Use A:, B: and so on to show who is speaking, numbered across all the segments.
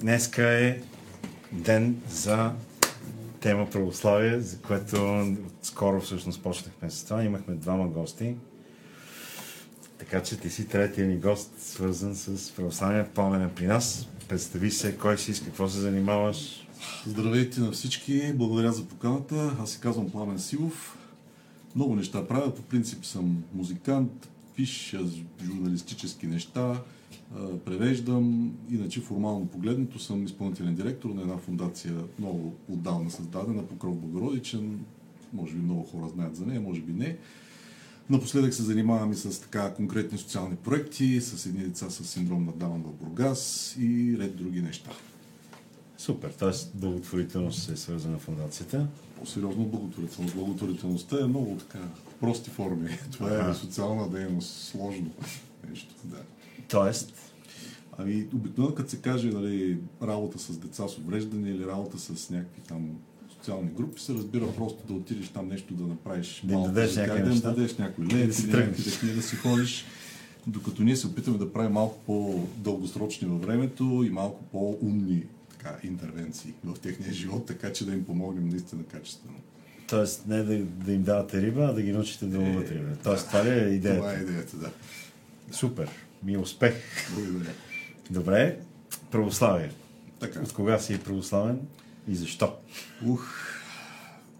A: Днеска е ден за тема православие, за което скоро всъщност почнахме с това. Имахме двама гости. Така че ти си третия ни гост, свързан с православие пламена при нас. Представи се, кой си, с какво се занимаваш.
B: Здравейте на всички, благодаря за поканата. Аз се казвам Пламен Силов. Много неща правя, по принцип съм музикант, пиша журналистически неща, превеждам. Иначе формално погледнато съм изпълнителен директор на една фундация, много отдавна създадена, Покров Богородичен. Може би много хора знаят за нея, може би не. Напоследък се занимавам и с така конкретни социални проекти, с едни деца с синдром на Даун в Бургас и ред други неща.
A: Супер, т.е. благотворителност е свързана фундацията.
B: По-сериозно благотворителност. Благотворителността е много така прости форми. Това е социална дейност, сложно нещо. Да.
A: Тоест?
B: Ами, обикновено като се каже нали, работа с деца с увреждане или работа с някакви там социални групи, се разбира просто да отидеш там нещо да направиш
A: да малко, дадеш
B: да, да дадеш някой лев, да си такива, да си ходиш. Докато ние се опитаме да правим малко по-дългосрочни във времето и малко по-умни така, интервенции в техния живот, така че да им помогнем наистина качествено.
A: Тоест не да, да им давате риба, а да ги научите да ловят риба. Тоест да, това ли е идеята?
B: Това е идеята, да.
A: Супер. Ми е успех.
B: Благодаря.
A: Добре. Православие.
B: Така.
A: От кога си православен и защо?
B: Ух,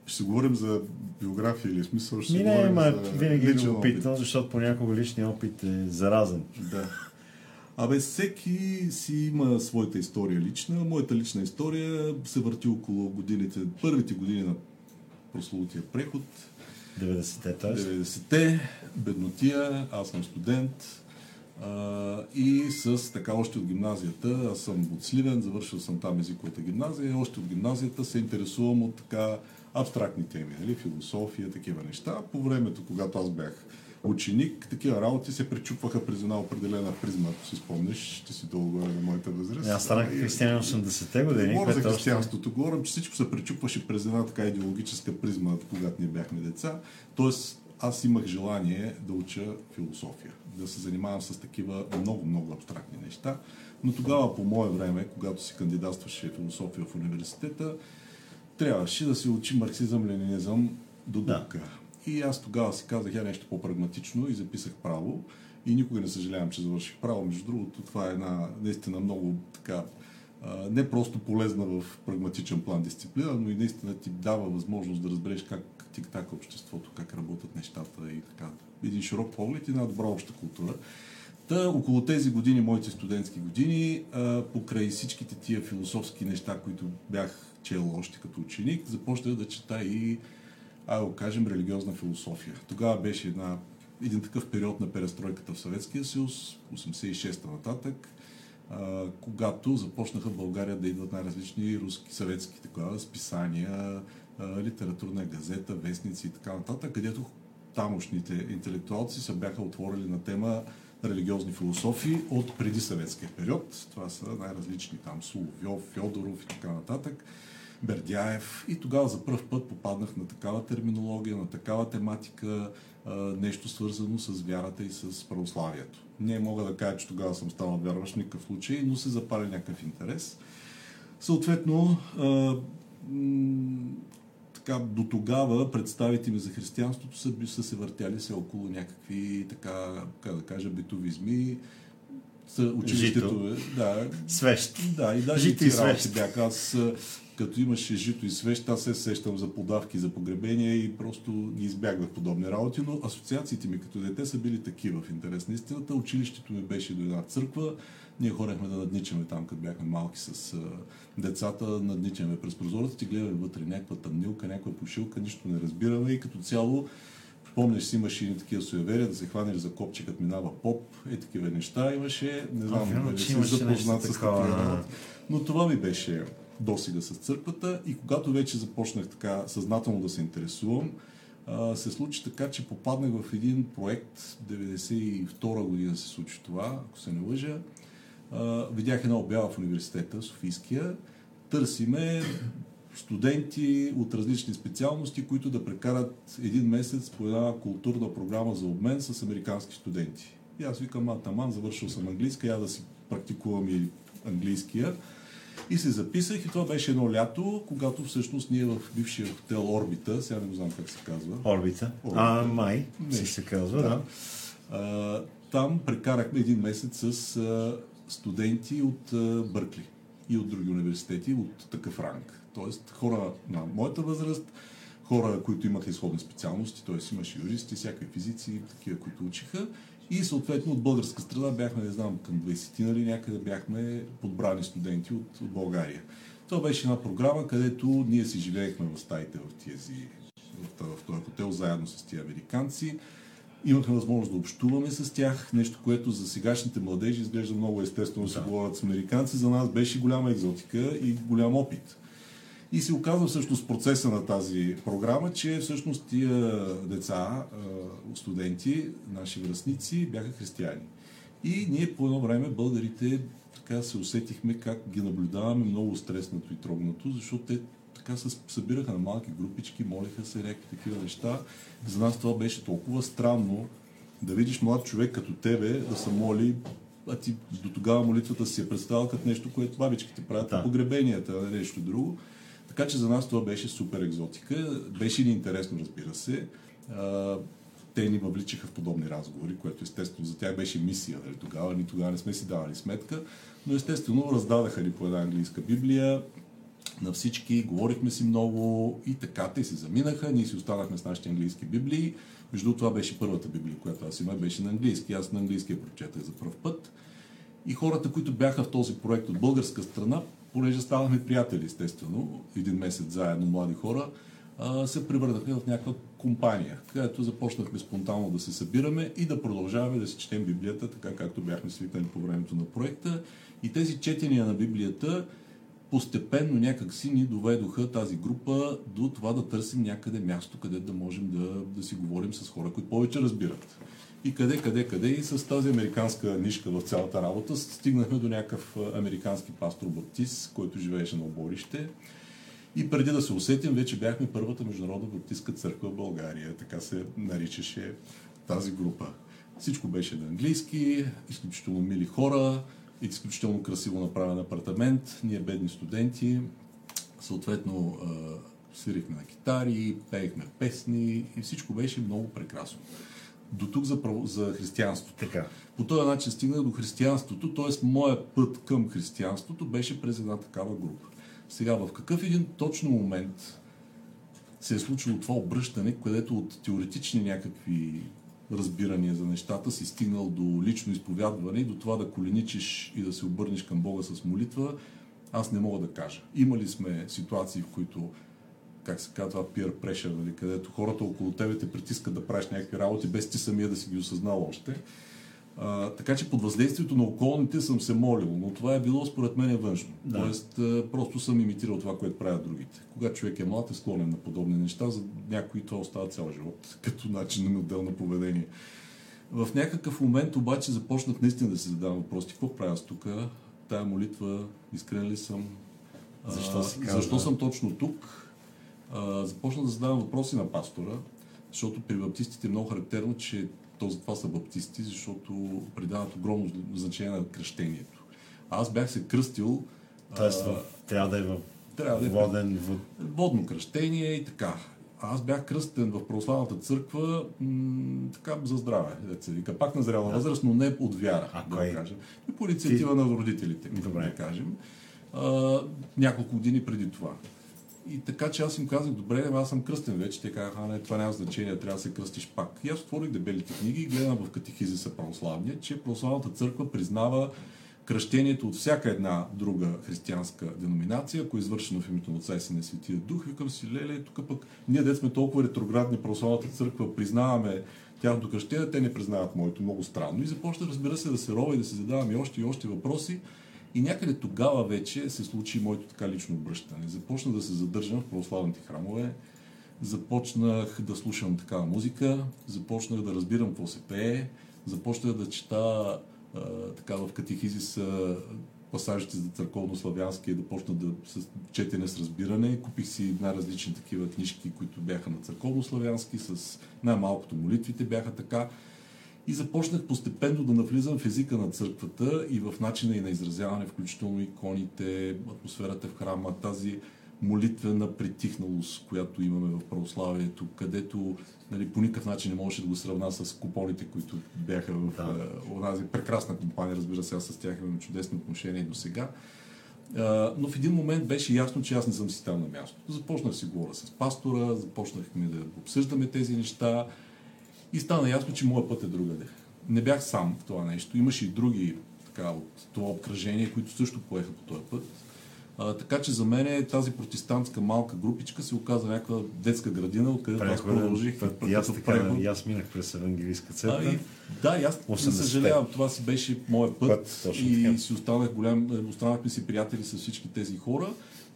B: ще говорим за биография или смисъл? Ще
A: Ми не, за винаги ви опитвам, защото понякога личният опит е заразен.
B: Да. Абе, всеки си има своята история лична. Моята лична история се върти около годините, първите години на прословутия преход.
A: 90-те, т.е.
B: 90-те, беднотия, аз съм студент, а, и с така още от гимназията, аз съм от Сливен, завършил съм там езиковата гимназия, и още от гимназията се интересувам от така абстрактни теми, нали? философия, такива неща. По времето, когато аз бях ученик, такива работи се пречупваха през една определена призма, ако си спомниш, ще си долу горе на моята възраст.
A: Аз станах християнин 80-те години.
B: Говоря за християнството, говорим, че всичко се пречупваше през една така идеологическа призма, когато ние бяхме деца. Тоест, аз имах желание да уча философия, да се занимавам с такива много-много абстрактни неща. Но тогава, по мое време, когато се кандидатстваше философия в университета, трябваше да се учи марксизъм, ленинизъм до дупка. Да. И аз тогава си казах я нещо по-прагматично и записах право. И никога не съжалявам, че завърших право. Между другото, това е една наистина много така не просто полезна в прагматичен план дисциплина, но и наистина ти дава възможност да разбереш как тик-так обществото, как работят нещата и така. Един широк поглед и една добра обща култура. Та, около тези години, моите студентски години, а, покрай всичките тия философски неща, които бях чел още като ученик, започнах да чета и, а кажем, религиозна философия. Тогава беше една, един такъв период на перестройката в Съветския съюз, 86-та нататък, а, когато започнаха в България да идват най-различни руски, съветски такова, списания, литературна газета, вестници и така нататък, където тамошните интелектуалци се бяха отворили на тема религиозни философии от преди съветския период. Това са най-различни там Соловьов, Фьодоров и така нататък. Бердяев. И тогава за първ път попаднах на такава терминология, на такава тематика, нещо свързано с вярата и с православието. Не мога да кажа, че тогава съм станал вярващ в никакъв случай, но се запали някакъв интерес. Съответно, така, до тогава представите ми за християнството са, са се въртяли се около някакви, така, как да кажа, битовизми,
A: училището
B: е, да.
A: Свещ.
B: Да, и даже Жито и, свещ. бях. Аз като имаше жито и свещ, аз се сещам за подавки, за погребения и просто ги избягвах подобни работи, но асоциациите ми като дете са били такива в интерес на истината. Училището ми беше до една църква, ние хорехме да надничаме там, като бяхме малки с а, децата, надничаме през прозората и гледаме вътре някаква тъмнилка, някаква пошилка, нищо не разбираме и като цяло Помниш си, имаше и такива суеверия, да се хванеш за копче, като минава поп, и такива неща имаше. Не знам,
A: а, дали си запознат с такива.
B: Но това ми беше досига с църквата и когато вече започнах така съзнателно да се интересувам, се случи така, че попаднах в един проект, 92 година се случи това, ако се не лъжа. Видях една обява в университета, Софийския. Търсиме студенти от различни специалности, които да прекарат един месец по една културна програма за обмен с американски студенти. И аз викам, а, таман, завършил съм английска, я да си практикувам и английския. И се записах и това беше едно лято, когато всъщност ние в бившия хотел Орбита, сега не знам как се казва.
A: Орбита? А, май, не. се казва, да. да.
B: А, там прекарахме един месец с а, студенти от Бъркли и от други университети от такъв ранг. Тоест хора на моята възраст, хора, които имаха изходни специалности, т.е. имаше юристи, всякакви физици, такива, които учиха. И съответно от българска страна бяхме, не знам, към 20 нали, някъде бяхме подбрани студенти от, от България. Това беше една програма, където ние си живеехме в стаите в тези в, в този хотел заедно с тези американци. Имахме възможност да общуваме с тях, нещо, което за сегашните младежи изглежда много естествено да се говорят с американци. За нас беше голяма екзотика и голям опит. И се оказва всъщност процеса на тази програма, че всъщност тия деца, студенти, наши връзници, бяха християни. И ние по едно време, българите, така се усетихме как ги наблюдаваме много стреснато и трогнато, защото те така се събираха на малки групички, молиха се някакви такива неща. За нас това беше толкова странно да видиш млад човек като тебе да се моли, а ти до тогава молитвата си е представила като нещо, което бабичките правят да. погребенията, а не нещо друго. Така че за нас това беше супер екзотика. Беше ни интересно, разбира се. те ни въвличаха в подобни разговори, което естествено за тях беше мисия. Нали? Тогава ни тогава не сме си давали сметка. Но естествено раздадаха ни по една английска библия на всички, говорихме си много и така те си заминаха. Ние си останахме с нашите английски библии. Между това беше първата библия, която аз имах, беше на английски. Аз на английски я прочетах за първ път. И хората, които бяха в този проект от българска страна, понеже ставахме приятели, естествено, един месец заедно, млади хора, се превърнахме в някаква компания, където започнахме спонтанно да се събираме и да продължаваме да си четем Библията, така както бяхме свикнали по времето на проекта. И тези четения на Библията постепенно някак си ни доведоха тази група до това да търсим някъде място, къде да можем да, да си говорим с хора, които повече разбират и къде, къде, къде. И с тази американска нишка в цялата работа стигнахме до някакъв американски пастор баптист, който живееше на оборище. И преди да се усетим, вече бяхме първата международна баптистка църква в България. Така се наричаше тази група. Всичко беше на английски, изключително мили хора, изключително красиво направен апартамент. Ние бедни студенти, съответно свирихме на китари, пеехме песни и всичко беше много прекрасно до тук за, за християнството.
A: Така.
B: По този начин стигнах до християнството, т.е. моя път към християнството беше през една такава група. Сега, в какъв един точно момент се е случило това обръщане, където от теоретични някакви разбирания за нещата си стигнал до лично изповядване и до това да коленичиш и да се обърнеш към Бога с молитва, аз не мога да кажа. Имали сме ситуации, в които как се казва, peer pressure, нали, където хората около тебе те притискат да правиш някакви работи, без ти самия да си ги осъзнал още. А, така че под въздействието на околните съм се молил, но това е било според мен външно. Да. Тоест, а, просто съм имитирал това, което правят другите. Когато човек е млад, е склонен на подобни неща, за някои това остава цял живот, като начин на модел на поведение. В някакъв момент обаче започнах наистина да се задавам въпроси. Какво правя тук? Тая молитва, искрен ли съм?
A: Защо, си казва?
B: защо съм точно тук? започна да задавам въпроси на пастора, защото при баптистите е много характерно, че този, това са баптисти, защото придават огромно значение на кръщението. Аз бях се кръстил.
A: Тоест, а, трябва да е в трябва да е воден
B: в... водно кръщение и така. Аз бях кръстен в православната църква м- така за здраве, деца вика. Пак на зряла да. възраст, но не от вяра, а да кой? кажем. И по инициатива Ти... на родителите, Добре. да кажем. А, няколко години преди това. И така, че аз им казах, добре, аз съм кръстен вече. Те казаха, не, това няма значение, трябва да се кръстиш пак. И аз отворих дебелите книги и гледам в катехизиса православния, че православната църква признава кръщението от всяка една друга християнска деноминация, ако е извършено в името на Отца и Сина Светия Дух, викам си, леле, тук пък ние дет сме толкова ретроградни, православната църква признаваме тяхното кръщение, те не признават моето много странно. И започна, разбира се, да се рова и да се задаваме още и още въпроси. И някъде тогава вече се случи моето така лично обръщане. Започна да се задържам в православните храмове, започнах да слушам такава музика, започнах да разбирам какво се пее, започнах да чета а, така в катехизис пасажите за църковно-славянски и да почна да с четене с разбиране. Купих си най-различни такива книжки, които бяха на църковно-славянски, с най-малкото молитвите бяха така. И започнах постепенно да навлизам в езика на църквата и в начина и на изразяване, включително иконите, атмосферата в храма, тази молитвена притихналост, която имаме в православието, където нали, по никакъв начин не можеше да го сравна с купоните, които бяха в да. онази прекрасна компания. Разбира се, аз с тях имам чудесни отношения до сега. но в един момент беше ясно, че аз не съм си там на място. Започнах си говоря с пастора, започнахме да обсъждаме тези неща и стана ясно, че моят път е другаде. Не бях сам в това нещо. Имаше и други така, от това обкръжение, които също поеха по този път. А, така че за мен тази протестантска малка групичка се оказа някаква детска градина, откъдето аз продължих.
A: Път, и аз, така, и аз минах през евангелийска църква.
B: и, да, и аз не съжалявам, това си беше моят път, път и така. си останах голям, останахме си приятели с всички тези хора,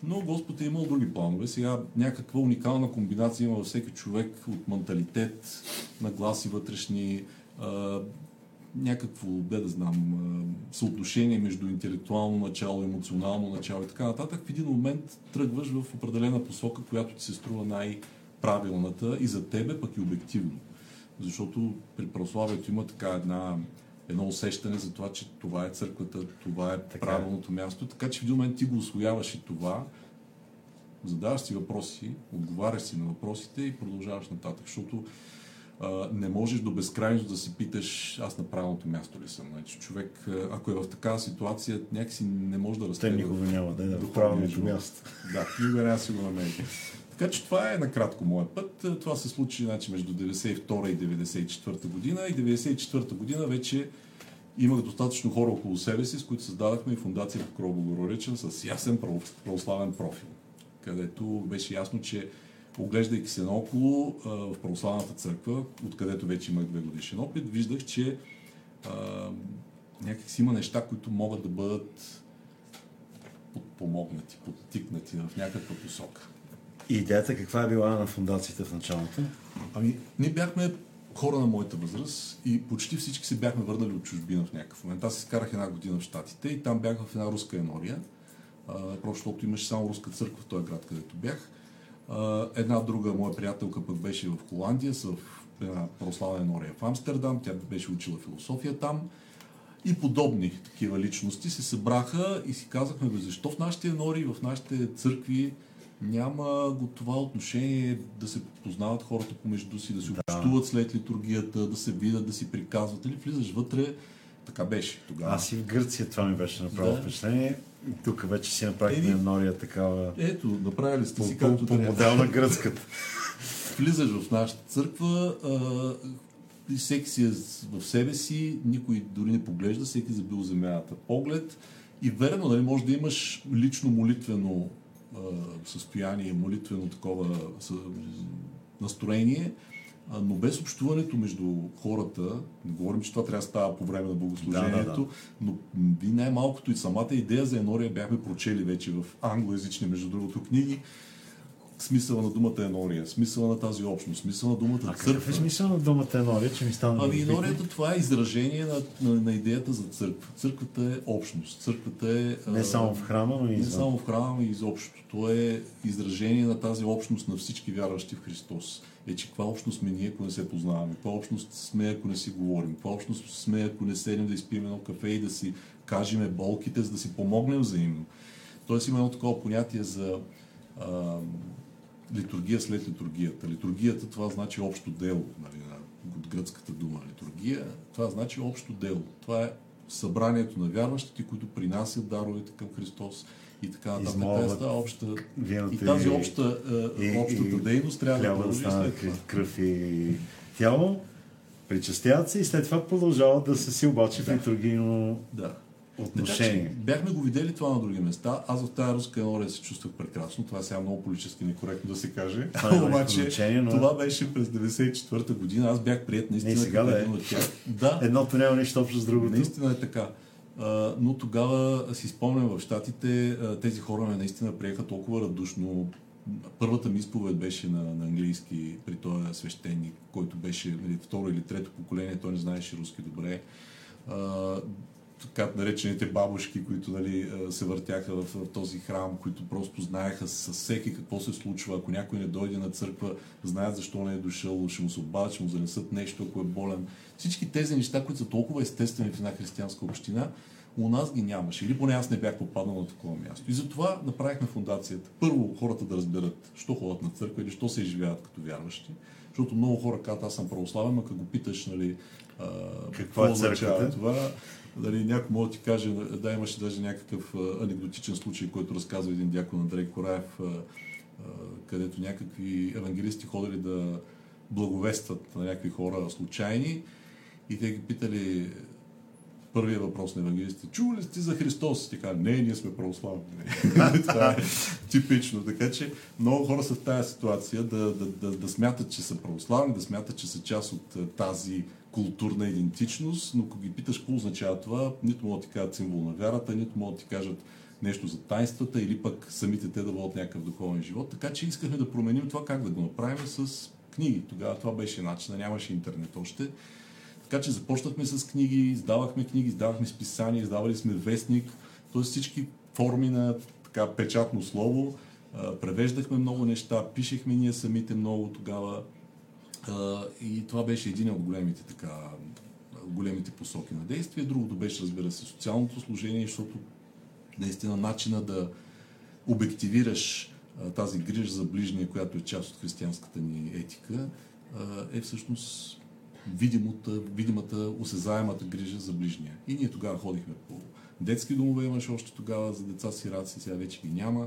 B: но Господ е имал други планове. Сега някаква уникална комбинация има във всеки човек от менталитет, нагласи вътрешни, някакво, бе да знам, съотношение между интелектуално начало, емоционално начало и така нататък, в един момент тръгваш в определена посока, която ти се струва най-правилната и за тебе, пък и обективно. Защото при православието има така една, едно усещане за това, че това е църквата, това е така. правилното място, така че в един момент ти го освояваш и това, задаваш си въпроси, отговаряш си на въпросите и продължаваш нататък, защото не можеш до безкрайност да си питаш аз на правилното място ли съм. Значи, човек, ако е в такава ситуация, някакси не може да разследва.
A: Те никога няма да е в правилното място.
B: Да, никога няма си го намерите. Така че това е накратко моят път. Това се случи значи, между 92 и 94 година и 94 година вече имах достатъчно хора около себе си, с които създадахме и фундация Покров Богородичен с ясен православен профил, където беше ясно, че Оглеждайки се наоколо в православната църква, откъдето вече имах две годишен опит, виждах, че някакси има неща, които могат да бъдат подпомогнати, подтикнати в някаква посока.
A: И идеята каква е била на фундацията в началото?
B: Ами, ние бяхме хора на моята възраст и почти всички се бяхме върнали от чужбина в някакъв момент. Аз изкарах една година в Штатите и там бях в една руска енория, просто защото имаше само руска църква в този град, където бях. Една друга моя приятелка пък беше в Холандия, в една православна енория в Амстердам, тя беше учила философия там. И подобни такива личности се събраха и си казахме, защо в нашите енори, в нашите църкви няма го това отношение да се познават хората помежду си, да се да. общуват след литургията, да се видят, да си приказват. Или влизаш вътре, така беше тогава.
A: Аз и в Гърция това ми беше направо да. впечатление. Тук вече си направихме Нория такава.
B: Ето, направили сте си
A: както по, по модел на гръцката.
B: Влизаш в нашата църква а, всеки си е в себе си, никой дори не поглежда, всеки забил земята поглед. И верно, нали, може да имаш лично молитвено състояние, молитвено такова настроение, но без общуването между хората, не говорим, че това трябва да става по време на богослужението, да, да, да. но ви най-малкото и самата идея за Енория бяхме прочели вече в англоязични, между другото, книги, смисъла на думата енория, смисъла на тази общност, смисъла на думата
A: а църква. Какъв е смисъл на думата енория, че ми стана
B: Ами енорията това е изражение на, на, на, идеята за църква. Църквата е общност. Църквата е...
A: Не само в храма, но и.
B: Не само в храма, но и изобщо. То е изражение на тази общност на всички вярващи в Христос. Е, че каква общност сме ние, ако не се познаваме? Каква общност сме, ако не си говорим? Каква общност сме, ако не седнем да изпием едно кафе и да си кажеме болките, за да си помогнем взаимно? Тоест има едно такова понятие за а, литургия след литургията. Литургията това значи общо дело, нали, от гръцката дума литургия. Това значи общо дело. Това е събранието на вярващите, които принасят даровете към Христос и така нататък. Тази обща, и тази обща, е, и, общата и, дейност трябва да
A: продължи след това. кръв и тяло, причастяват се и след това продължават да се си обаче да. в литургийно
B: да
A: отношение.
B: Така, бяхме го видели това на други места. Аз в тази руска енория се чувствах прекрасно. Това е сега много политически некоректно да се каже.
A: Това Обаче,
B: но... това беше през 94-та година. Аз бях прият наистина. Не,
A: сега да е.
B: Да.
A: Едното няма нищо общо с другото.
B: Наистина е така. Uh, но тогава си спомням в Штатите, uh, тези хора ме наистина приеха толкова радушно. Първата ми изповед беше на, на английски при този свещеник, който беше нали, второ или трето поколение, той не знаеше руски добре. Uh, така наречените бабушки, които нали, се въртяха в, в този храм, които просто знаеха с всеки какво се случва. Ако някой не дойде на църква, знаят защо не е дошъл, ще му се обадят, ще му занесат нещо, ако е болен. Всички тези неща, които са толкова естествени в една християнска община, у нас ги нямаше. Или поне аз не бях попаднал на такова място. И затова направихме фундацията. Първо хората да разберат, що ходят на църква или що се изживяват като вярващи. Защото много хора казват, аз съм православен, а като го питаш, нали,
A: а, какво е църквата?
B: това, Дали, някой може да ти каже, да, имаше даже някакъв анекдотичен случай, който разказва един дякон Андрей Кораев, където някакви евангелисти ходили да благовестват на някакви хора случайни и те ги питали първия въпрос на евангелистите. Чува ли сте за Христос? И така, не, ние сме православни. Това е типично. Така че много хора са в тази ситуация да, да, да, да смятат, че са православни, да смятат, че са част от тази културна идентичност, но ако ги питаш какво означава това, нито могат да ти кажат символ на вярата, нито могат да ти кажат нещо за тайнствата или пък самите те да водят някакъв духовен живот. Така че искахме да променим това как да го направим с книги. Тогава това беше начина, нямаше интернет още. Така че започнахме с книги, издавахме книги, издавахме списания, издавали сме вестник, т.е. всички форми на така печатно слово. Превеждахме много неща, пишехме ние самите много тогава. И това беше един от големите, така, големите посоки на действие. Другото беше, разбира се, социалното служение, защото наистина начина да обективираш тази грижа за ближния, която е част от християнската ни етика, е всъщност видимата, видимата, осезаемата грижа за ближния. И ние тогава ходихме по детски домове, имаше още тогава за деца сираци, сега вече ги няма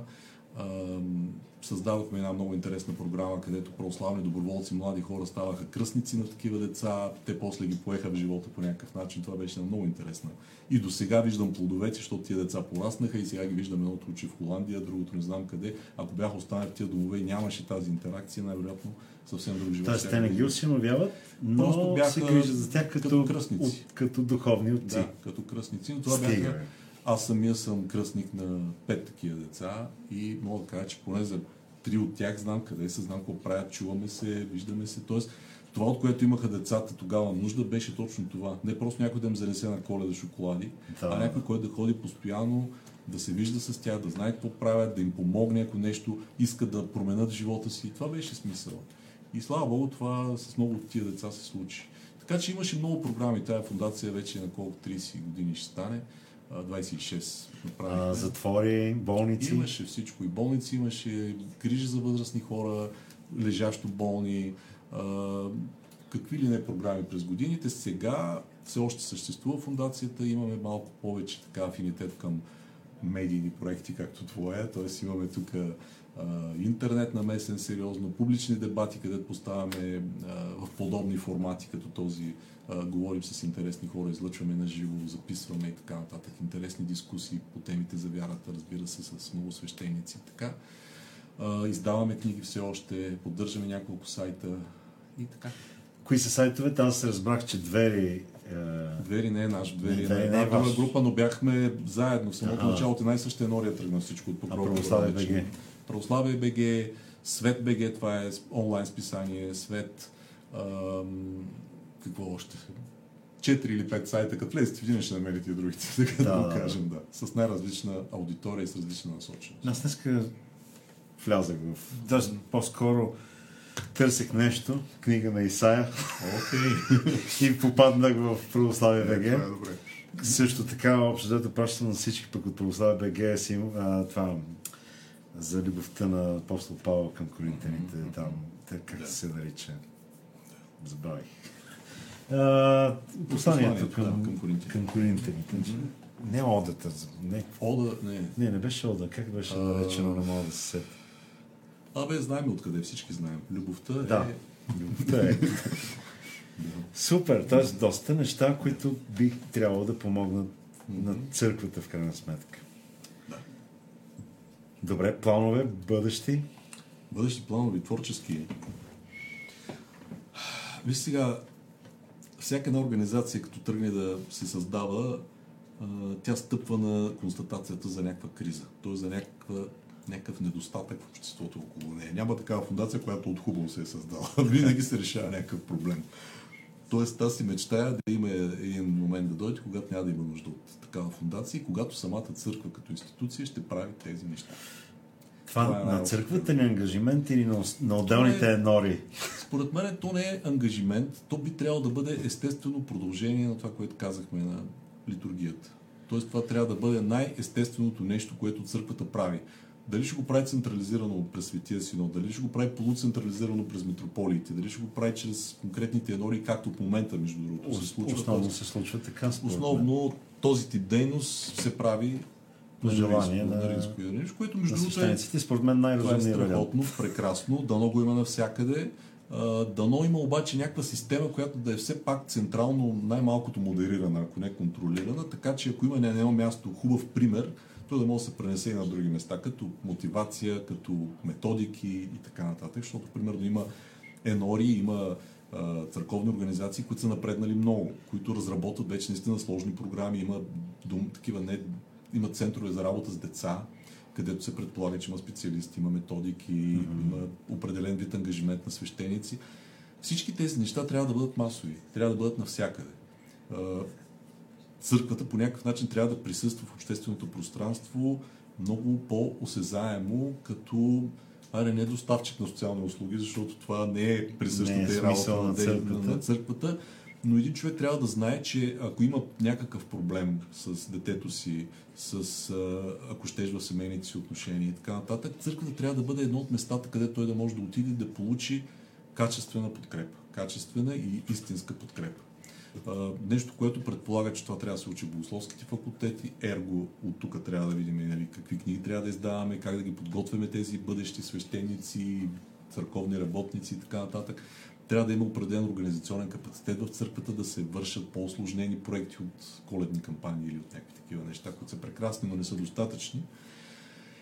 B: създадохме една много интересна програма, където православни доброволци, млади хора ставаха кръстници на такива деца. Те после ги поеха в живота по някакъв начин. Това беше много интересно. И до сега виждам плодовете, защото тия деца пораснаха и сега ги виждам едното учи в Холандия, другото не знам къде. Ако бяха останали в тия домове и нямаше тази интеракция, най-вероятно съвсем друг живот.
A: Тоест те не ги осиновяват, но Просто бяха се грижат за тях като, като кръстници. От, като духовни отци.
B: Да, като кръстници. Но това Стига, бяха аз самия съм кръстник на пет такива деца и мога да кажа, че поне за три от тях знам къде са, знам какво правят, чуваме се, виждаме се. Тоест, това, от което имаха децата тогава нужда, беше точно това. Не просто някой да им занесе на коледа шоколади, да. а някой, който да ходи постоянно, да се вижда с тях, да знае какво правят, да им помогне, ако нещо иска да променят живота си. Това беше смисъл. И слава Богу, това с много от тия деца се случи. Така че имаше много програми. Тая фундация вече на колко 30 години ще стане. 26
A: направихме. А, затвори, болници?
B: Имаше всичко. И болници имаше, грижи за възрастни хора, лежащо болни, а, какви ли не програми през годините. Сега все още съществува фундацията, имаме малко повече така афинитет към медийни проекти, както твоя. Т.е. имаме тук интернет намесен сериозно, публични дебати, където поставяме а, в подобни формати, като този а, говорим с интересни хора, излъчваме на живо, записваме и така нататък. Интересни дискусии по темите за вярата, разбира се, с много свещеници. Така. А, издаваме книги все още, поддържаме няколко сайта и така.
A: Кои са сайтовете? Аз се разбрах, че двери
B: Двери не е наш, Двери не, е една друга група, но бяхме заедно. В самото начало от една и съща енория тръгна всичко от
A: Покрова. Православие БГ.
B: Православие БГ, Свет БГ, това е онлайн списание, Свет, ам, какво още? Четири или пет сайта, като влезете в един ще намерите и другите, така да, да, го кажем, да. С най-различна аудитория и с различна насоченост.
A: Аз днеска влязах в... Даже по-скоро търсих нещо, книга на Исая okay. и попаднах в Православие БГ. Е, добре. Също така, общо взето пращам на всички пък от Православие БГ е си, а, това за любовта на апостол Павел към коринтяните, mm-hmm. там, как да. се нарича. Забавих. посланието към, да, към коринтяните. Към коринтяните. Mm-hmm. Не одата. Не.
B: Ода, не.
A: Не, не беше ода. Как беше наречено, не мога да се сета.
B: Абе, знаем откъде, всички знаем. Любовта
A: да. е... Любовта е. Супер, т.е. доста неща, които би трябвало да помогнат mm-hmm. на църквата в крайна сметка. Добре, планове, бъдещи?
B: Бъдещи планове, творчески. Виж сега, всяка една организация, като тръгне да се създава, тя стъпва на констатацията за някаква криза, т.е. за някаква някакъв недостатък в обществото около нея. Няма такава фундация, която от хубаво се е създала. Винаги се решава някакъв проблем. Тоест, аз си мечтая да има един момент да дойде, когато няма да има нужда от такава фундация и когато самата църква като институция ще прави тези неща.
A: Това, Това е на църквата ли е ангажимент или на, на отделните е, нори?
B: Според мен то не е ангажимент, то би трябвало да бъде естествено продължение на това, което казахме на литургията. Тоест това трябва да бъде най-естественото нещо, което църквата прави. Дали ще го прави централизирано през Светия Синод, дали ще го прави полуцентрализирано през митрополиите, дали ще го прави чрез конкретните енори, както в момента, между другото,
A: се случва. Основно се случва така.
B: Основно този тип дейност се прави
A: по желание на,
B: на риско и което между другото
A: е, според мен най-разумни
B: е страхотно, прекрасно, дано го има навсякъде. Дано има обаче някаква система, която да е все пак централно най-малкото модерирана, ако не контролирана, така че ако има на едно място хубав пример, той да може да се пренесе и на други места, като мотивация, като методики и така нататък, защото примерно има енори, има църковни организации, които са напреднали много, които разработват вече наистина сложни програми, има дум, такива не, има центрове за работа с деца, където се предполага, че има специалисти, има методики, mm-hmm. има определен вид ангажимент на свещеници. Всички тези неща трябва да бъдат масови, трябва да бъдат навсякъде. Църквата по някакъв начин трябва да присъства в общественото пространство много по-осезаемо, като аре не доставчик на социални услуги, защото това не е присъщата
A: е работа на, църквата.
B: на църквата, но един човек трябва да знае, че ако има някакъв проблем с детето си, с, ако щеш в семейните си отношения и така нататък, църквата трябва да бъде едно от местата, където той да може да отиде да получи качествена подкрепа. Качествена и истинска подкрепа. Нещо, което предполага, че това трябва да се учи богословските факултети, ерго от тук трябва да видим нали, какви книги трябва да издаваме, как да ги подготвяме тези бъдещи свещеници, църковни работници и така нататък трябва да има определен организационен капацитет в църквата да се вършат по-осложнени проекти от коледни кампании или от някакви такива неща, които са прекрасни, но не са достатъчни.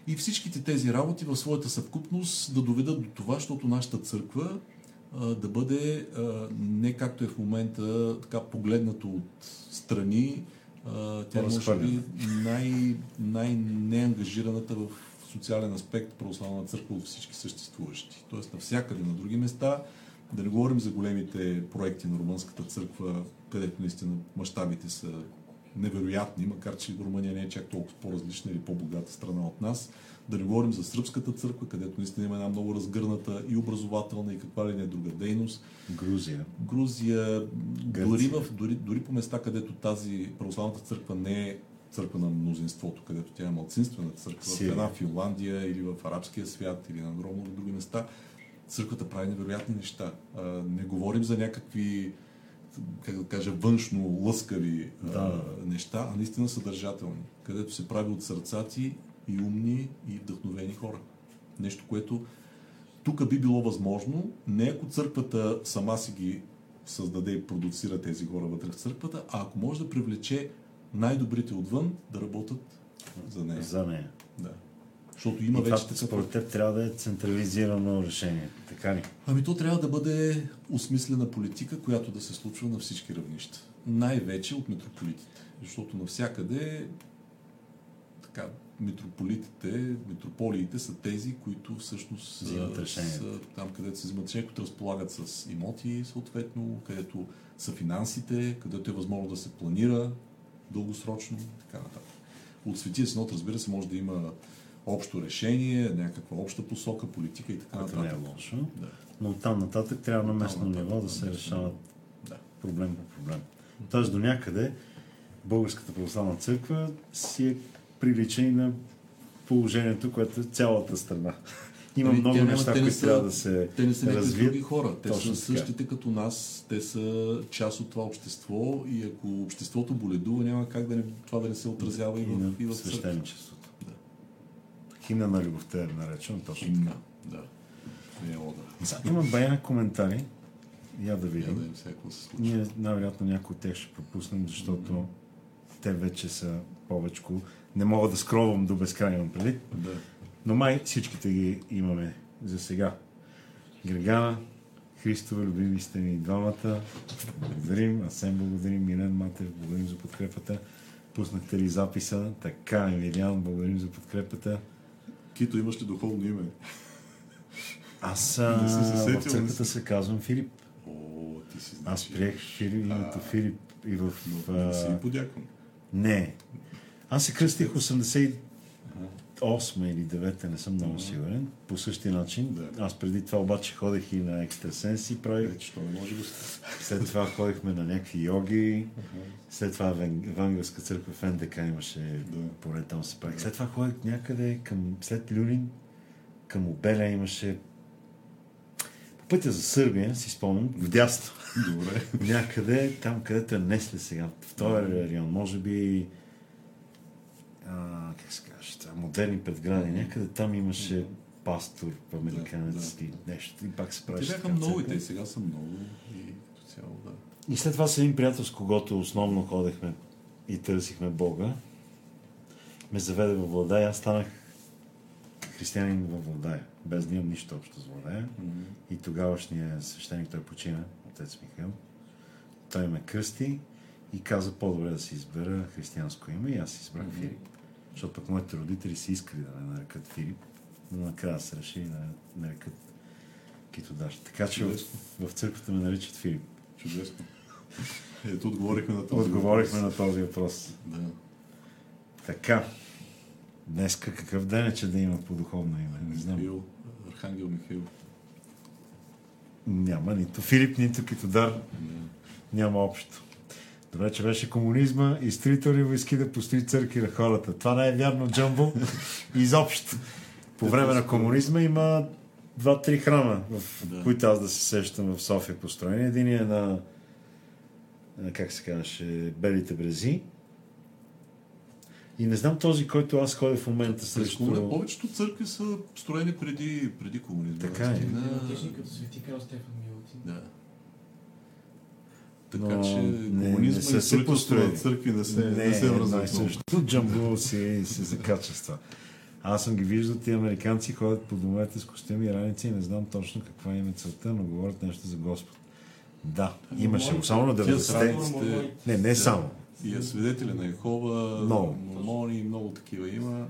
B: И всичките тези работи в своята съвкупност да доведат до това, защото нашата църква да бъде не както е в момента така погледнато от страни, тя може би най, най-неангажираната в социален аспект православна църква от всички съществуващи. Тоест навсякъде на други места да не говорим за големите проекти на Румънската църква, където наистина мащабите са невероятни, макар че Румъния не е чак толкова по-различна или по-богата страна от нас. Да не говорим за Сръбската църква, където наистина има една много разгърната и образователна и каква ли не е друга дейност.
A: Грузия.
B: Грузия. Дори, в, дори, дори по места, където тази православната църква не е църква на мнозинството, където тя е малцинствена църква, Сирия. в една Финландия или в арабския свят или на огромно други места, църквата прави невероятни неща. А, не говорим за някакви, как да кажа, външно лъскави да. а, неща, а наистина съдържателни, където се прави от сърца ти и умни и вдъхновени хора. Нещо, което тук би било възможно, не ако църквата сама си ги създаде и продуцира тези хора вътре в църквата, а ако може да привлече най-добрите отвън да работят за нея.
A: За нея.
B: Да. Защото има
A: и
B: вече
A: това, според теб трябва да е централизирано решение, така ли?
B: Ами то трябва да бъде осмислена политика, която да се случва на всички равнища. Най-вече от митрополитите. Защото навсякъде така, митрополитите, митрополиите са тези, които всъщност
A: са,
B: са там, където се взимат решения, които разполагат с имоти, съответно, където са финансите, където е възможно да се планира дългосрочно и така нататък. От Светия Синод, разбира се, може да има общо решение, някаква обща посока, политика и така нататък.
A: не е лошо. Да. Но там нататък трябва на местно ниво да се решават да. проблем по проблем. Тоест до някъде Българската православна църква си е прилича и на положението, което е цялата страна. Има
B: ами,
A: много неща, които трябва да се
B: Те не са
A: развият.
B: други хора. Те Точно са същите така. като нас. Те са част от това общество и ако обществото боледува, няма как да не, това да не се отразява и, и в, и в
A: свещеничеството. Химна на любовта е наречен, точно
B: Химна, да. Не е.
A: Има бая коментари. Я да видим.
B: Я да всяко се.
A: Ние най-вероятно някои от тях ще пропуснем, защото mm-hmm. те вече са повече. Не мога да скровам до безкрай, имам преди.
B: Да.
A: Но май всичките ги имаме за сега. Грегана, Христова, любими сте ни двамата. Благодарим. Асен благодарим. Милен Матев, благодарим за подкрепата. Пуснахте ли записа? Така, Емилиан, благодарим за подкрепата.
B: Кито, имаш ли духовно име?
A: Аз а, в църквата се казвам Филип.
B: О, ти си
A: Аз
B: значи.
A: приех Филип, името Филип и в...
B: Но не си
A: а,
B: подякон.
A: Не. Аз се кръстих 88 или 9, не съм много сигурен. По същия начин. Аз преди това обаче ходех и на екстрасенси, правих.
B: Се...
A: След това ходихме на някакви йоги. След това в Ангелска църква в НДК имаше,
B: Да.
A: поне там се правих. След това ходих някъде към, след Люлин, към Обеля имаше пътя за Сърбия, си спомням, вдясно.
B: Добре.
A: Някъде, там където е Несле сега, в този район, може би а, как се каже, това, модерни предгради, някъде там имаше пастор, американец
B: Да,
A: и нещо. И пак се
B: Те
A: правеше
B: бяха много и те сега са много. И цяло, да.
A: И след това с един приятел, с когото основно ходехме и търсихме Бога, ме заведе във Владая. Аз станах християнин във Владая, без да имам нищо общо с Владая. И тогавашният свещеник, той почина, отец Михаил, той ме кръсти и каза по-добре да си избера християнско име и аз избрах
B: Мгм.
A: Филип. Защото пък моите родители са искали да ме нарекат Филип, но накрая се реши да ме нарекат Китодаш. Така че в,
B: Чудесно.
A: в църквата ме наричат Филип.
B: Чудесно. Ето, отговорихме на този
A: Отговорихме
B: въпрос.
A: на този въпрос.
B: Да.
A: Така. Днеска какъв ден е, че да има по-духовно име? Не знам.
B: Михаил, Архангел Михаил.
A: Няма нито Филип, нито Китодар.
B: Да.
A: Няма общо. Добре, че беше комунизма и строителни войски да построи църкви на хората. Това не е вярно, Джамбо. Изобщо. По време на комунизма има два-три храма, в
B: Да.
A: които аз да се сещам в София построени. Един е на, на как се казваше, Белите брези. И не знам този, който аз ходя в момента срещу...
B: комунизма повечето църкви са строени преди, преди комунизма.
A: Така е.
C: Демократични като Свети Крал Стефан Милутин.
B: Да. Така
A: Но
B: че
A: не-
B: комунизма
A: не са
B: и
A: се построили.
B: на църкви не се,
A: не,
B: не, се
A: и също. Джамбо си се закача с това. Аз съм ги виждал, ти американци ходят по домовете с костюми и раници и не знам точно каква им е целта, но говорят нещо за Господ. Да, имаше, особено на
B: Тия
A: 90-те.
B: страниците,
A: Не, не само.
B: И е свидетели на Ехова,
A: Много.
B: мормони, много такива има.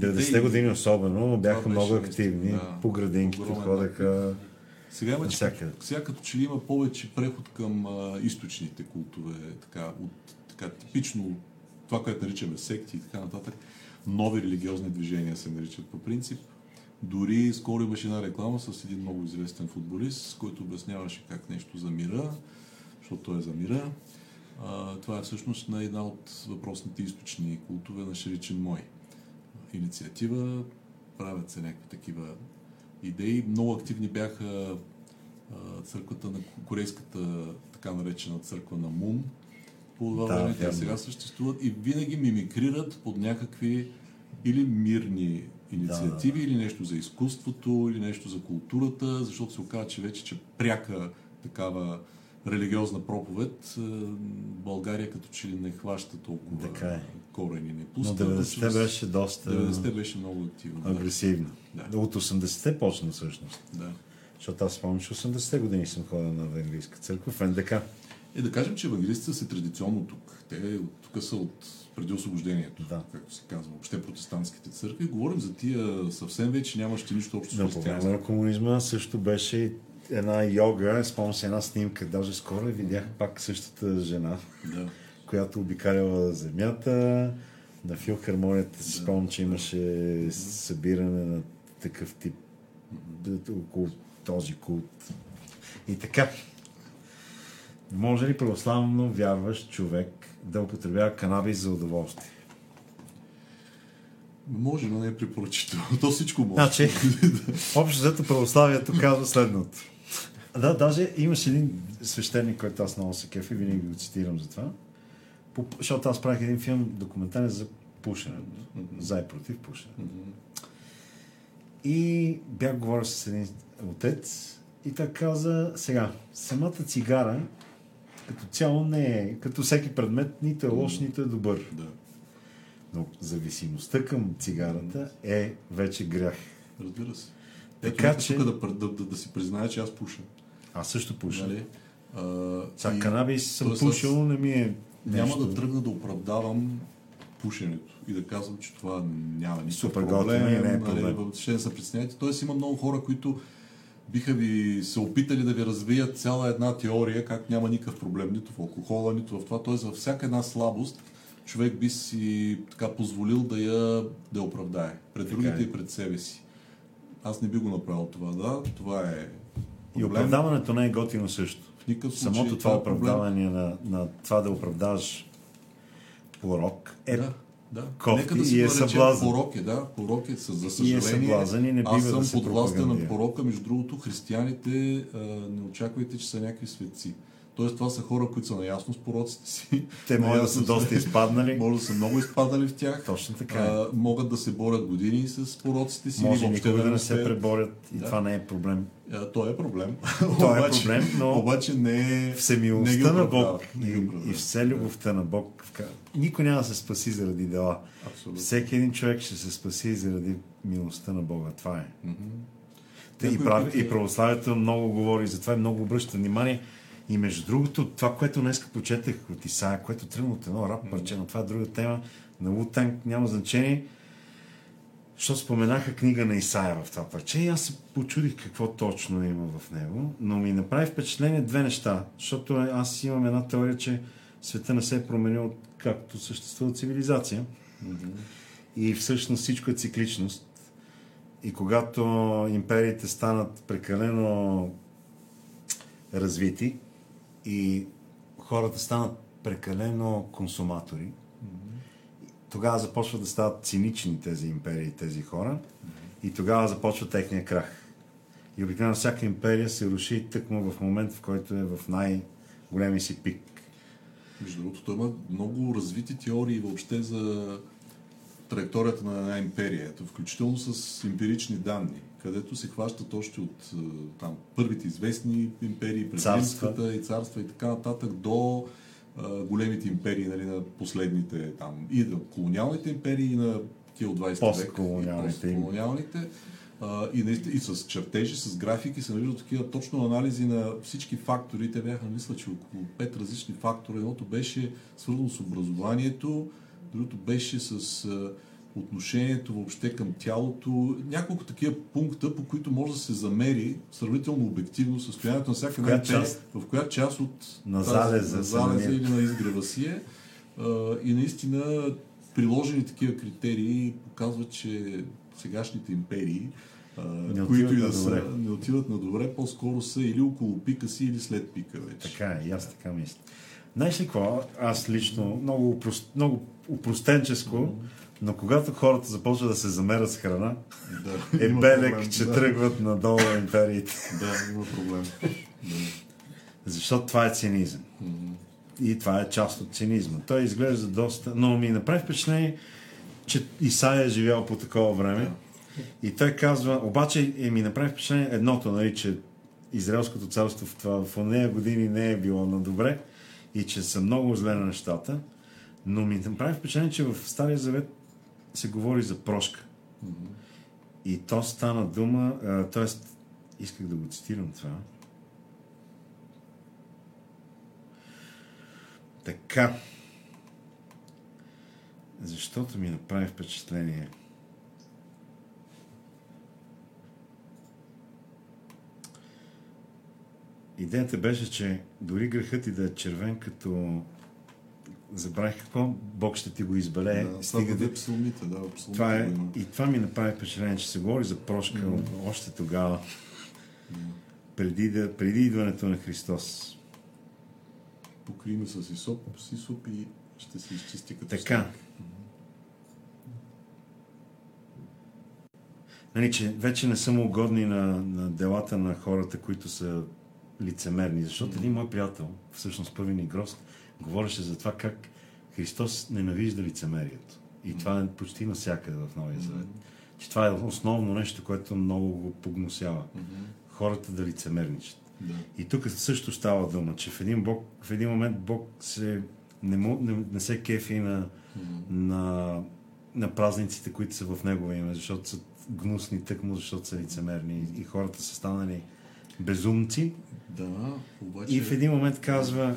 A: 90-те години особено бяха много активни.
B: да.
A: По градинките ходеха.
B: Сега има, че, сега като че има повече преход към а, източните култове, така, от така, типично това, което наричаме секти и така нататък. Нови религиозни движения се наричат по принцип. Дори скоро имаше една реклама с един много известен футболист, който обясняваше как нещо за мира, защото той е за мира. А, това е всъщност на една от въпросните източни култове на Ширичен Мой. Инициатива, правят се някакви такива идеи. Много активни бяха църквата на корейската, така наречена църква на Мун. По това
A: Да,
B: време те сега съществуват и винаги мимикрират под някакви или мирни инициативи, или нещо за изкуството, или нещо за културата, защото се оказа, че вече, че пряка такава религиозна проповед, а, България като че ли не хваща толкова
A: Така е.
B: корени, не
A: Но
B: пуска.
A: 90-те
B: всъщност
A: беше доста
B: 90-те беше много активно. да.
A: агресивно.
B: Да.
A: От 80-те почна всъщност.
B: Да.
A: Защото аз спомням, че 80-те години съм ходил на Евангелийска църква в НДК.
B: Е, да кажем, че евангелистите са традиционно тук. Те тук са от преди освобождението,
A: Да.
B: както се казва, въобще протестантските църкви. Говорим за тия съвсем вече нямащи нищо общо с
A: Но по време
B: християнство.
A: на комунизма също беше една йога, спомням се една снимка, даже скоро видях пак същата жена,
B: Да.
A: която обикаляла земята. На филхармонията си
B: Да.
A: спомням, че имаше събиране на такъв тип около този култ. И така. Може ли православно вярващ човек да употребява канабис за удоволствие?
B: Може, но не е препоръчително. То всичко може.
A: Значи, общо взето православието казва следното. Да, даже имаше един свещеник, който аз много се кефи, винаги го цитирам за това. По, защото аз правих един филм документален за пушенето. За и против пушенето.
B: Мгм.
A: И бях говорил с един отец и той каза, сега, самата цигара като цяло не е, като всеки предмет, нито е лош, нито е добър.
B: Да.
A: Но зависимостта към цигарата е вече грях.
B: Разбира се.
A: Така
B: Ето,
A: че...
B: тук да, да, да, да, си призная, че аз пуша.
A: Аз също пуша.
B: Нали? А, и
A: канабис съм
B: Тоест
A: пушил, не ми е
B: Няма
A: нещо.
B: да тръгна да оправдавам пушенето и да казвам, че това няма никакъв
A: Супер
B: проблем.
A: и не е
B: нали,
A: проблем.
B: Въобще не се притеснявайте. Тоест има много хора, които биха ви се опитали да ви развият цяла една теория, как няма никакъв проблем нито в алкохола, нито в това. Тоест, във всяка една слабост човек би си така позволил да я, да я оправдае пред другите
A: е.
B: и пред себе си. Аз не би го направил това, да. Това е
A: И оправдаването не е готино също.
B: В никакъв случай
A: Самото това
B: е
A: оправдаване на, на това да оправдаваш порок е
B: Да, да.
A: кофти
B: Нека да
A: и
B: си
A: е
B: го наречем
A: съблазън.
B: порок е, да. Порок е, за
A: И е
B: съжаление.
A: съблазън и не
B: аз
A: бива
B: съм
A: да
B: под властта на порока. Между другото, християните а, не очаквайте, че са някакви светци. Тоест, това са хора, които са наясно с пороците си.
A: Те могат да са доста изпаднали.
B: Може да са много изпадали в тях.
A: Точно така е.
B: А, могат да се борят години с пороците си.
A: Може
B: въобще
A: никога да не се преборят и
B: Да.
A: това не е проблем.
B: А, То е проблем.
A: То е проблем, но
B: Обаче не е...
A: В
B: не ги
A: семилостта на. Бог
B: Не ги
A: и, и все любовта на Бог, никой няма да се спаси заради дела.
B: Абсолютно.
A: Всеки един човек ще се спаси заради милостта на Бога. Това е.
B: Мгм.
A: Те, и, прав, и
B: е,
A: православието много говори, затова и много обръща внимание. И между другото, това, което днес прочетах от Исаия, което тръгна от едно рап парче, но това е друга тема, на Лутанг няма значение, защото споменаха книга на Исаия в това парче и аз се почудих какво точно има в него, но ми направи впечатление две неща, защото аз имам една теория, че света не се е променил както съществува цивилизация. И всъщност всичко е цикличност. И когато империите станат прекалено развити и хората станат прекалено консуматори, тогава започват да стават цинични тези империи, тези хора, и тогава започва техния крах. И обикновено всяка империя се руши тъкмо в момент, в който е в най-големия си пик.
B: Между другото, той има много развити теории въобще за траекторията на една империя, включително с емпирични данни, където се хващат още от е, там, първите известни империи, през
A: Царства.
B: и царства и така нататък, до е, големите империи нали, на последните там, и на колониалните империи, и на тия от 20 век. И постколониалните. А, и, наистина, и с чертежи, с графики се навиждат такива точно анализи на всички фактори. Те бяха, мисля, че около пет различни фактора. Едното беше свързано с образованието, другото беше с а, отношението въобще към тялото. Няколко такива пункта, по които може да се замери сравнително обективно състоянието на всяка една
A: част?
B: в коя част от
A: На залеза
B: на залеза или на изгрева си е. И наистина приложени такива критерии показват, че сегашните империи,
A: Не
B: които и да са, не отиват на добре, по-скоро са или около пика си, или след пика вече.
A: Така е, и аз така мисля. Знаеш ли какво? Аз лично, много, упрост, много упростенческо, но когато хората започват да се замерят с храна,
B: Да,
A: е
B: има
A: белег,
B: проблем.
A: че
B: да,
A: тръгват надолу империите.
B: Да, има проблем. Да.
A: Защото това е цинизъм. И това е част от цинизма. Той изглежда доста... Но ми направи впечатление, че Исаия е живял по такова време. И той казва... Обаче е, ми направи впечатление едното, нали, че Израелското царство в, това, в нея години не е било на добре и че са много зле на нещата. Но ми направи впечатление, че в Стария Завет се говори за прошка. И то стана дума, т.е. исках да го цитирам това. Така. Защото ми направи впечатление. Идеята беше, че дори грехът ти да е червен, като забравих какво, Бог ще ти го избелее.
B: Да,
A: стига да...
B: псалмите, да, псалмите
A: Това е,
B: има.
A: и това ми направи впечатление, че се говори за прошка mm. още тогава, преди, да, преди идването на Христос.
B: Покри ме с Исоп, с Исоп и ще се изчисти като
A: Така.
B: сняг.
A: Нали, че вече не са му угодни на, на делата на хората, които са лицемерни. Защото един мой приятел, всъщност първи ни грост, говореше за това как Христос ненавижда лицемерието. И това е почти навсякъде в Новия Завет. Че това е основно нещо, което много го погносява. Хората да лицемерничат.
B: Да.
A: И тук също става дума, че в един, Бог, в един момент Бог се, не, му, не, не се кефи на, на, на празниците, които са в Негово име, защото са гнусни тъкмо, защото са лицемерни и хората са станали безумци.
B: Да, обаче...
A: И в един момент казва,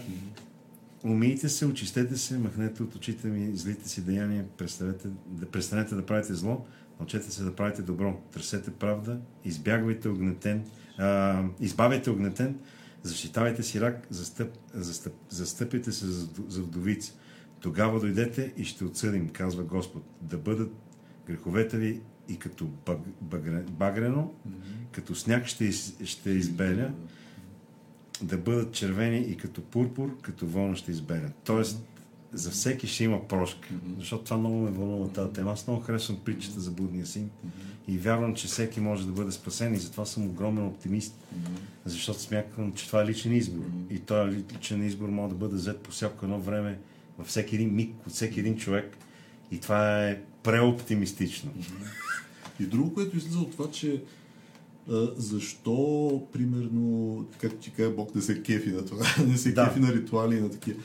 A: умийте се, очистете се, махнете от очите ми злите си деяния, престанете да, престанете да правите зло, Научете се да правите добро. Търсете правда, избягвайте огнетен, а, избавяйте огнетен, защитавайте си рак, застъп, застъп, застъпите се за, за вдовица. Тогава дойдете и ще отсъдим, казва Господ, да бъдат греховете ви и като баг, багре, багрено, като сняг ще, ще избеля, да бъдат червени и като пурпур, като вълна ще избелят. Тоест, за всеки ще има прошка. Защото това много ме вълнува тази тема. Аз много харесвам притчата за будния син и вярвам, че всеки може да бъде спасен и затова съм огромен оптимист. Защото смятам, че това е личен избор. И този личен избор може да бъде взет по всяко едно време, във всеки един миг, от всеки един човек. И това е преоптимистично.
B: И друго, което излиза от това, че защо, примерно, както ти кажа, Бог не се кефи на това, не се
A: Да.
B: кефи на ритуали и на такива.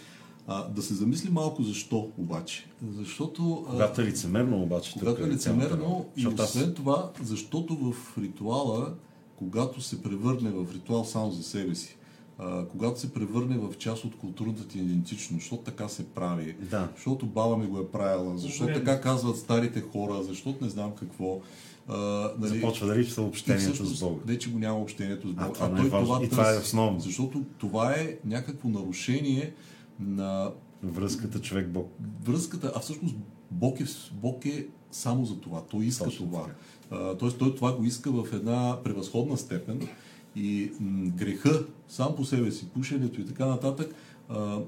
B: А, да се замисли малко защо обаче. Защото...
A: Когато е лицемерно, обаче.
B: когато е лицемерно и освен това, защото в ритуала, когато се превърне в ритуал само за себе си, а, когато се превърне в част от културната ти идентичност, защото така се прави,
A: Да.
B: защото баба ми го е правила, защото така казват старите хора, защото не знам какво. А, нали,
A: Започва да липсва общението с Бога.
B: Не, че го няма общението с Бога.
A: А, това не е важно. И това е основно.
B: Защото това е някакво нарушение на
A: Връзката човек-Бог.
B: връзката, а всъщност Бог е, Бог е само за това. Той иска
A: Точно
B: това. А, тоест той това го иска в една превъзходна степен и м, греха сам по себе си, пушенето и така нататък, а,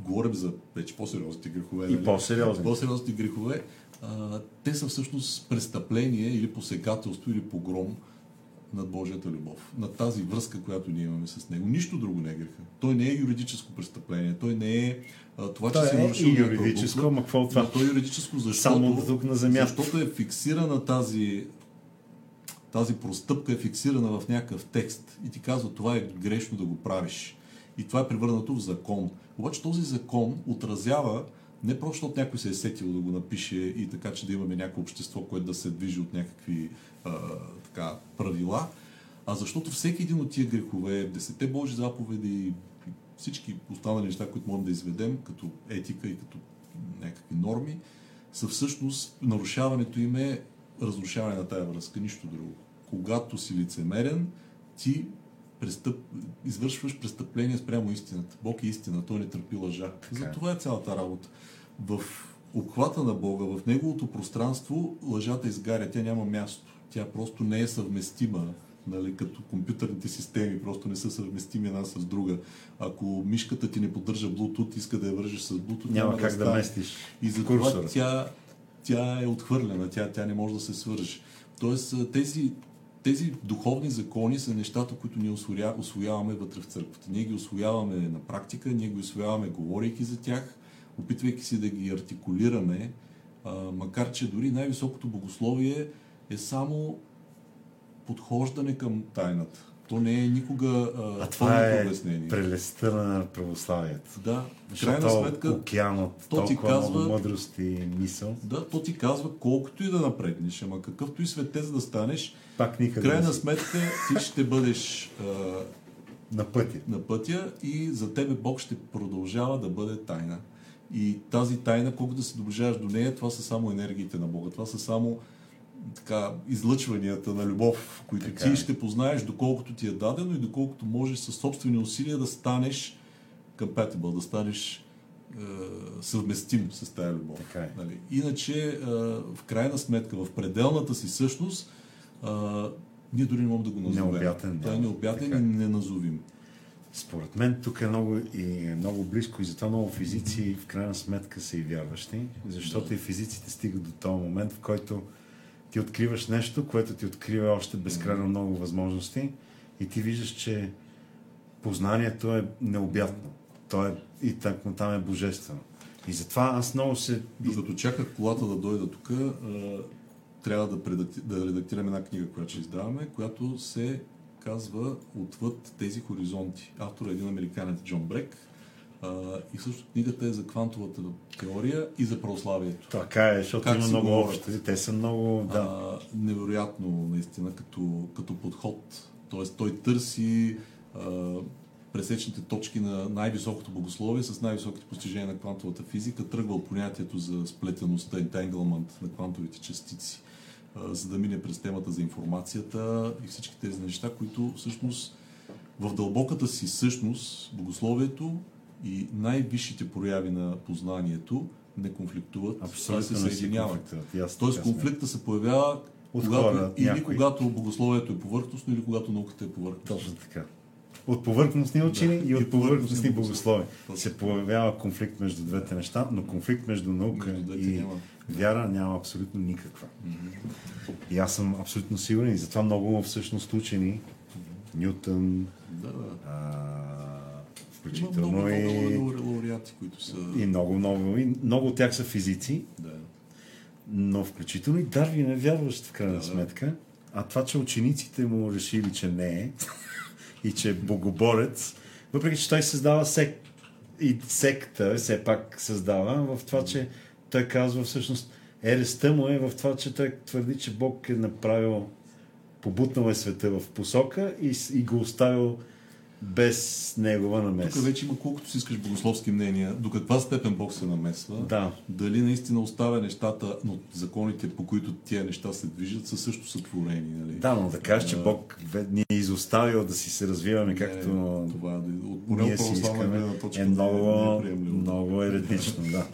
B: говорим за вече по-сериозните грехове.
A: И
B: нали?
A: по-сериозни.
B: По-сериозните грехове, а, те са всъщност престъпление или посегателство или погром над Божията любов, на тази връзка, която ние имаме с Него. Нищо друго не е греха. Той не е юридическо престъпление. Той не е а, това,
A: Той
B: че се
A: е
B: нарушил
A: и
B: някаква
A: юридическо, ама какво това?
B: Той е юридическо, защото,
A: Само тук на земята.
B: защото е фиксирана тази тази простъпка е фиксирана в някакъв текст и ти казва това е грешно да го правиш. И това е превърнато в закон. Обаче този закон отразява не просто защото някой се е сетил да го напише и така, че да имаме някакво общество, което да се движи от някакви а, така, правила, а защото всеки един от тия грехове, десете Божи заповеди и всички останали неща, които можем да изведем като етика и като някакви норми, са всъщност нарушаването им е разрушаване на тая връзка, нищо друго. Когато си лицемерен, ти престъп... извършваш престъпление спрямо истината. Бог е истина, той не търпи лъжа.
A: Така
B: За
A: е.
B: това е цялата работа. В обхвата на Бога, в Неговото пространство, лъжата изгаря, тя няма място. Тя просто не е съвместима, нали, като компютърните системи, просто не са съвместими една с друга. Ако мишката ти не поддържа Bluetooth, иска да я вържеш с Bluetooth,
A: Няма как да
B: стане.
A: местиш
B: И затова
A: курсора.
B: тя, тя е отхвърлена, тя, тя не може да се свържи. Тоест тези, тези духовни закони са нещата, които ние освоя, освояваме вътре в църквата. Ние ги освояваме на практика, ние ги освояваме говорейки за тях, опитвайки се да ги артикулираме, а, макар че дори най-високото богословие е само подхождане към тайната. То не е никога а,
A: А това е
B: обяснение.
A: прелестта на православието.
B: Да, в крайна сметка
A: океанът,
B: то ти казва-
A: мъдрост и мисъл,
B: Да, то ти казва колкото и да напреднеш, ама какъвто и светец да станеш,
A: пак
B: в
A: никъде
B: крайна
A: не си
B: сметка ти ще бъдеш а,
A: на пътя.
B: на пътя и за тебе Бог ще продължава да бъде тайна. И тази тайна, колко да се доближаваш до нея, това са само енергиите на Бога. Това са само така, излъчванията на любов, които
A: Така
B: ти
A: е.
B: ще познаеш доколкото ти е дадено и доколкото можеш със собствени усилия да станеш compatible, да станеш е, съвместим с тая любов.
A: Така е.
B: Нали? Иначе, е, в крайна сметка, в пределната си същност, е, ние дори не можем да го назовем.
A: Необятен
B: Той е необятен
A: Така
B: и
A: е.
B: неназовим.
A: Според мен тук е много, и е много близко и затова много физици в крайна сметка са и вярващи, защото и физиците стигат до този момент, в който ти откриваш нещо, което ти открива още безкрайно много възможности и ти виждаш, че познанието е необятно. То е, и так, там е божествено. И затова аз много се...
B: Докато чаках колата да дойда тук, трябва да, предакти... да редактираме една книга, която ще издаваме, която се казва Отвъд тези хоризонти. Автор е един американец Джон Брек. А, и също книгата е за квантовата теория и за православието.
A: Така е, защото
B: Как
A: има много общо. Те са много... Да.
B: А, невероятно, наистина, като, като подход. Тоест, той търси а, пресечните точки на най-високото богословие с най-високите постижения на квантовата физика, тръгва понятието за сплетеността, entanglement на квантовите частици, за да мине през темата за информацията и всички тези неща, които всъщност в дълбоката си същност богословието и най-висшите прояви на познанието не конфликтуват,
A: Абсолютно
B: се съединяват. Тоест конфликта се появява
A: От
B: когато,
A: хора,
B: или
A: някои.
B: когато богословието е повърхностно, или когато науката е повърхностна.
A: Точно така. От повърхностни учени
B: Да,
A: и от повърхностни богослови. Се появява конфликт между двете неща, но конфликт между наука
B: Между
A: и
B: няма.
A: вяра няма абсолютно никаква. И аз съм абсолютно сигурен и затова много всъщност учени, Нютън,
B: Да, да.
A: а,
B: Има
A: включително
B: много,
A: и,
B: много, много лауреати, които са...
A: и много, много, и много от тях са физици,
B: Да.
A: но включително и Дарвин е вярващ в крайна
B: да.
A: сметка. А това, че учениците му решили, че не е и че е богоборец, въпреки че той създава сек... и секта, все пак създава в това, че той казва всъщност ерестта му е в това, че той твърди, че Бог е направил побутнал е света в посока и, и го оставил без негова намеса.
B: Тук вече има колкото си искаш богословски мнения, до каква степен Бог се намесва,
A: Да.
B: дали наистина оставя нещата, но законите, по които тия неща се движат, са също сътворени. Нали?
A: Да, но да кажеш, че Бог ни е изоставил да си се развиваме
B: не,
A: както
B: това, да- от
A: ние си искаме,
B: точка
A: е
B: не
A: много,
B: е
A: много еретично, да.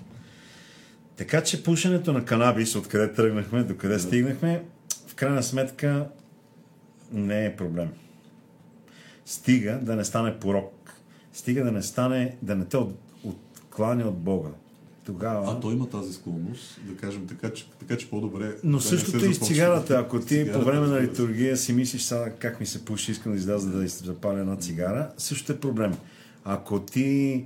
A: Така че пушенето на канабис, откъде тръгнахме, до къде стигнахме, в крайна сметка не е проблем. Стига да не стане порок. Стига да не стане, да не те от, откланя от Бога. Тогава...
B: А той има тази склонност, да кажем така, че, така, че по-добре.
A: Но
B: да
A: същото и с цигарата. Ако ти
B: Цигарата,
A: по време на литургия си мислиш сега как ми се пуши, искам да изляза да запаля една цигара, също е проблем. Ако ти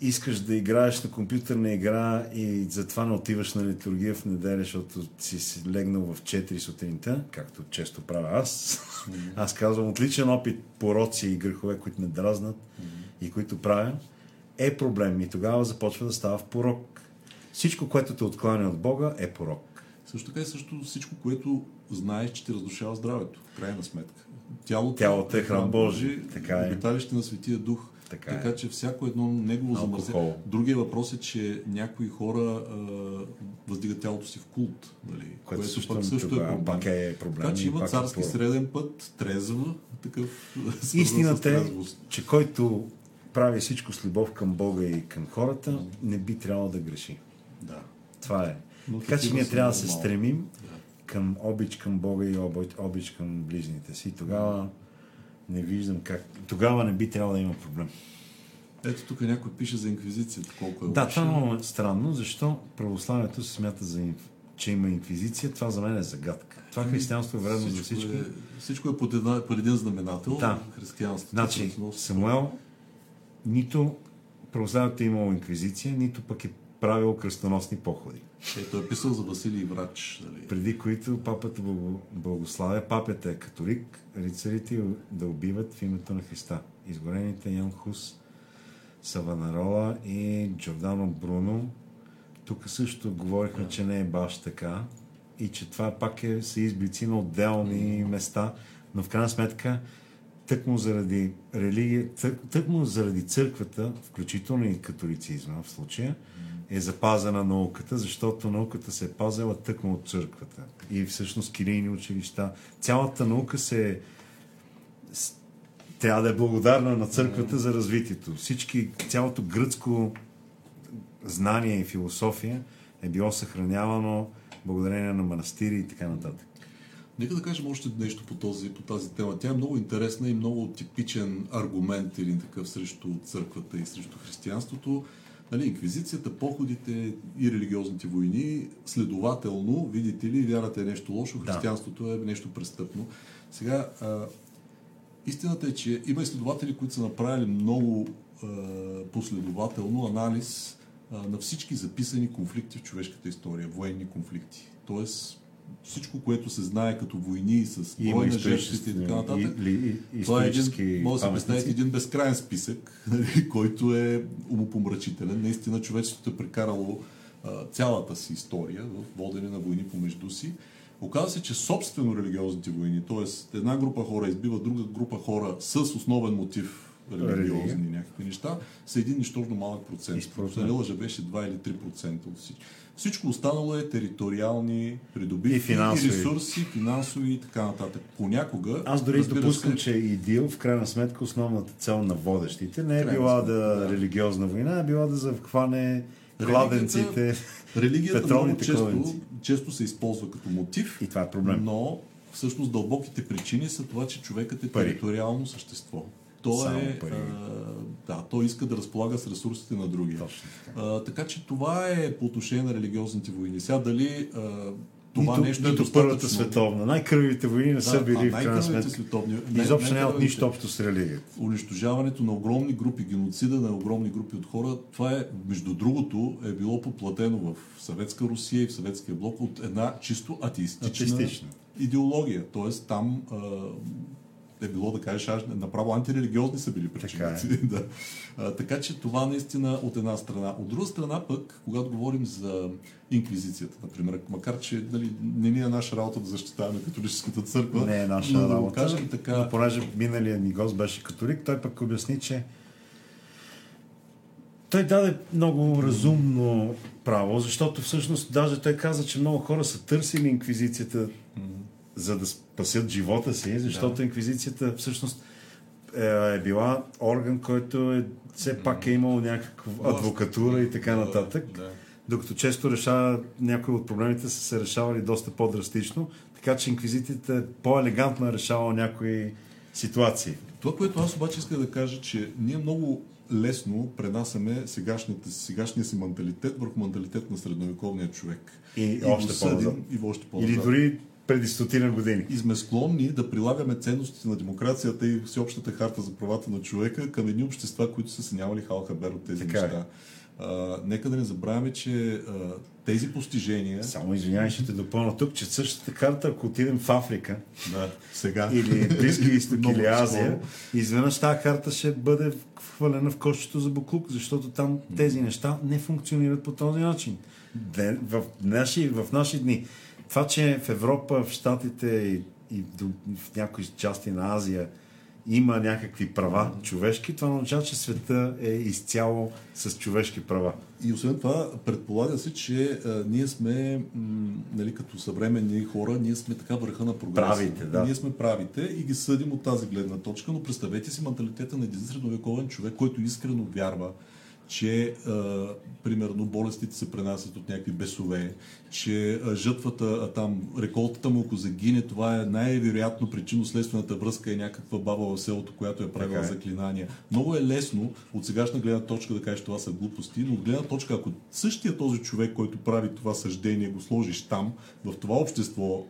A: искаш да играеш на компютърна игра и затова не отиваш на литургия в неделя, защото си, си легнал в 4 сутринта, както често правя аз, аз казвам отличен опит, пороци и грехове, които ме дразнат и които правя, е проблем. И тогава започва да става в порок. Всичко, което те откланя от Бога, е порок.
B: Също така и също всичко, което знаеш, че ти разрушава здравето, в крайна сметка. Тялото,
A: Тялото е храм Божий, така е.
B: Обиталище на Светия Дух.
A: Така
B: така
A: е.
B: че всяко едно негово замърсение. Другия въпрос е, че някои хора а, въздигат тялото си в култ. Нали?
A: Което също,
B: пък също е проблем.
A: пак е проблем.
B: Така че има
A: е
B: царски
A: порок.
B: среден път, трезва, такъв
A: Истината е, че който прави всичко с любов към Бога и към хората, не би трябвало да греши.
B: Да.
A: Това е.
B: Но
A: така че ние трябва да се стремим
B: Да.
A: към обич към Бога и обич, към ближните си. Тогава не виждам как. Тогава не би трябвало да има проблем.
B: Ето тук някой пише за инквизицията, колко е
A: Да, това е много странно, защо православието се смята, за, инф- че има инквизиция. Това за мен е загадка. Това християнство е вредно за всички.
B: Е, всичко е под, една, под един знаменател.
A: Да.
B: Християнството.
A: Значи, Самуел нито православието е имало инквизиция, нито пък е правил кръстоносни походи.
B: Е, той е писал за Василий Врач. Нали?
A: Преди които папата благо- благославя, папята е католик, рицарите да убиват в името на Христа. Изгорените Ян Хус, Саванарола и Джордано Бруно. Тук също говорихме, че не е баш така и че това пак е, са изблици на отделни места, но в крайна сметка тъкмо заради религия, тък, тъкмо заради църквата, включително и католицизма в случая, е запазена науката, защото науката се е пазила тъкмо от църквата. И всъщност килийни училища. Цялата наука се с- трябва да е благодарна на църквата за развитието. Всички, цялото гръцко знание и философия е било съхранявано благодарение на манастири и така нататък.
B: Нека да кажем още нещо по, този, по тази тема. Тя е много интересна и много типичен аргумент или такъв срещу църквата и срещу християнството. Нали, инквизицията, походите и религиозните войни, следователно, видите ли, вярата е нещо лошо, християнството е нещо престъпно. Сега, а, истината е, че има изследователи, които са направили много а, последователно анализ а, на всички записани конфликти в човешката история, военни конфликти. Тоест, всичко, което се знае като войни с
A: И
B: брой на жертвите и така нататък,
A: и, и, и,
B: това е един, може да се представите един безкрайен списък, нали, който е умопомрачителен. Наистина човечеството е прекарало а, цялата си история в водене на войни помежду си. Оказва се, че собствено религиозните войни, т.е. една група хора избива друга група хора с основен мотив религиозни
A: Религия.
B: някакви неща, са един нищожно малък процент.
A: И според
B: Ако не
A: мен.
B: лъжа, беше 2 или 3% от всички. Всичко останало е териториални придобивки
A: И финансови.
B: ресурси, финансови и така нататък. Понякога,
A: Аз дори допускам,
B: се,
A: че идил, в крайна сметка, основната цел на водещите не е
B: Крайна
A: била
B: сметка,
A: да,
B: да.
A: религиозна война, а била да захване кладенците.
B: Религията
A: петролните
B: често,
A: кладенци.
B: често се използва като мотив,
A: И това е проблем.
B: но всъщност дълбоките причини са това, че човекът е
A: Пари.
B: териториално същество. То
A: Само
B: е,
A: пари.
B: а, да, той иска да разполага с ресурсите на другия.
A: Точно така.
B: А, така че това е по отношение на религиозните войни. Сега дали а, това
A: нито,
B: нещо е
A: нито
B: достатъчно...
A: Първата световна. Най-кръвите войни не са
B: Да,
A: били
B: а
A: в крайна сметка.
B: световни...
A: Изобщо нямат нищо общо с религията.
B: унищожаването на огромни групи, геноцида на огромни групи от хора, това е, между другото, е било подплатено в Съветска Русия и в Съветския блок от една чисто атеистична
A: Атеистична.
B: идеология. Тоест там а, е било, да кажеш, аж направо антирелигиозни са били причините.
A: Така
B: да. а, така че това наистина от една страна. От друга страна пък, когато говорим за инквизицията, например, макар че нали, не ни е наша работа да защитаваме католическата църква,
A: Не е наша
B: но да го
A: работа.
B: кажем така,
A: Но понеже миналия ни гост беше католик, той пък обясни, че той даде много разумно право, защото всъщност даже той каза, че много хора са търсили инквизицията за да спасят живота си, защото
B: Да.
A: инквизицията всъщност е, е била орган, който е, все пак е имал някаква адвокатура и така нататък.
B: да.
A: Докато често решава, някои от проблемите са се решавали доста по-драстично, така че инквизицията е по-елегантно е решавала някои ситуации.
B: Това, което аз обаче исках да кажа, че ние много лесно пренасяме сегашния, си менталитет върху менталитет на средновековния човек.
A: И още по-назад.
B: И още
A: Или
B: по-назад.
A: дори преди стотина години.
B: И сме склонни да прилагаме ценностите на демокрацията и всеобщата харта за правата на човека към едни общества, които са се нямали халхабер от тези
A: Така е.
B: неща. А, нека да не забравяме, че а, тези постижения...
A: Само извинявай, ще те допълна тук, че същата карта, ако отидем в Африка
B: Да, сега.
A: или Близки изток или Азия, изведнъж тази карта ще бъде хвалена в кошчето за буклук, защото там тези неща не функционират по този начин. Ден- В наши, в наши дни. Това, че в Европа, в Штатите и, и в някои части на Азия има някакви права човешки, това означава, че света е изцяло с човешки права.
B: И освен това, предполага се, че а, ние сме, м, нали, като съвременни хора, ние сме така върха на прогреса.
A: Правите, да.
B: Ние сме правите и ги съдим от тази гледна точка, но представете си менталитета на един средновековен човек, който искрено вярва, че а, примерно болестите се пренасят от някакви бесове, че а, жътвата, а, там, реколтата му, ако загине, това е най-вероятно причинно-следствената връзка е някаква баба в селото, която е правила
A: Така е.
B: заклинания. Много е лесно от сегашна гледна точка да кажеш това са глупости, но от гледна точка, ако същия този човек, който прави това съждение, го сложиш там, в това общество,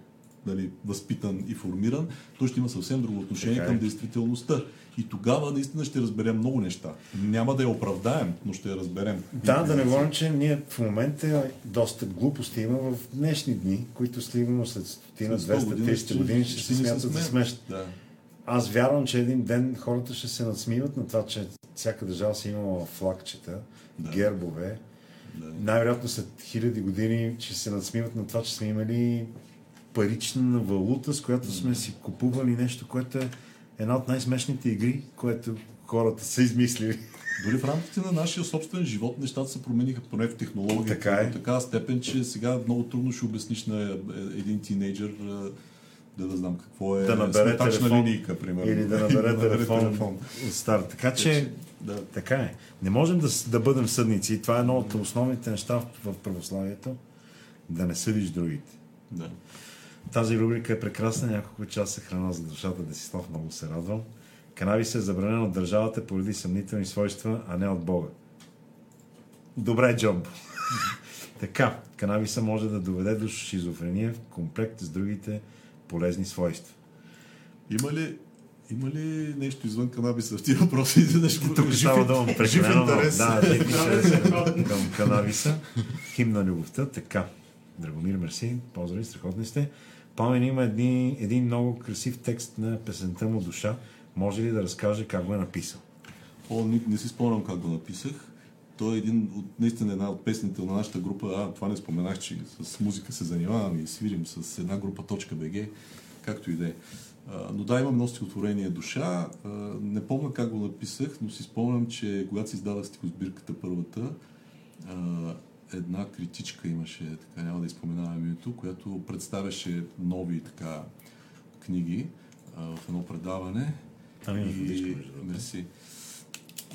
B: нали, възпитан и формиран, той ще има съвсем друго отношение
A: Така е.
B: към действителността. И тогава наистина ще разберем много неща. Няма да я оправдаем, но ще я разберем.
A: Да, да не говорим, че ние в момента доста глупости има в днешни дни, които сигурно след стотина,
B: След 100
A: 200, 300 години ще се
B: ни
A: смятат за смешни.
B: Да.
A: Аз вярвам, че един ден хората ще се надсмиват на това, че всяка държава си имала флагчета,
B: Да.
A: гербове.
B: Да.
A: Най-вероятно след хиляди години ще се надсмиват на това, че сме имали парична валута, с която сме си купували нещо, което е една от най-смешните игри, което хората са измислили.
B: Дори в рамките на нашия собствен живот нещата се промениха поне в технологията.
A: Така е.
B: До такава степен, че сега много трудно ще обясниш на е, един тинейджър е, да, да знам какво е
A: Да набере телефон.
B: линейка, примерно.
A: Или да набере телефон от стар. Така че,
B: Да.
A: така е. Не можем да, да бъдем съдници. И това е едно от основните неща в православието. Да не съдиш другите.
B: да.
A: Тази рубрика е прекрасна. Няколко часа храна за душата. Десислав, много се радвам. Канабис е забранен от държавата поради съмнителни свойства, а не от Бога. Добре, Джомбо. така, канабиса може да доведе до шизофрения в комплект с другите полезни свойства.
B: Има ли, има ли нещо извън канабиса в тия въпроси? Го-
A: Тук става дума прекалено. Да, към канабиса. Хим на любовта. Така. Драгомир, мерси. Поздрави, страхотни сте. Пламен има един, един много красив текст на песента му Душа. Може ли да разкаже как го е написал?
B: О, не, не си спомням как го написах. той е един от, наистина една от песните на нашата група. А, това не споменах, че с музика се занимавам и свирим с една група Точка БГ, както и да е. Но да, имам едно стихотворение душа. Не помня как го написах, но си спомням, че когато си издадах стихосбирката първата, една критичка имаше, така няма да изпоменавам името, която представяше нови така книги а, в едно предаване.
A: Там има
B: И-. Мерси.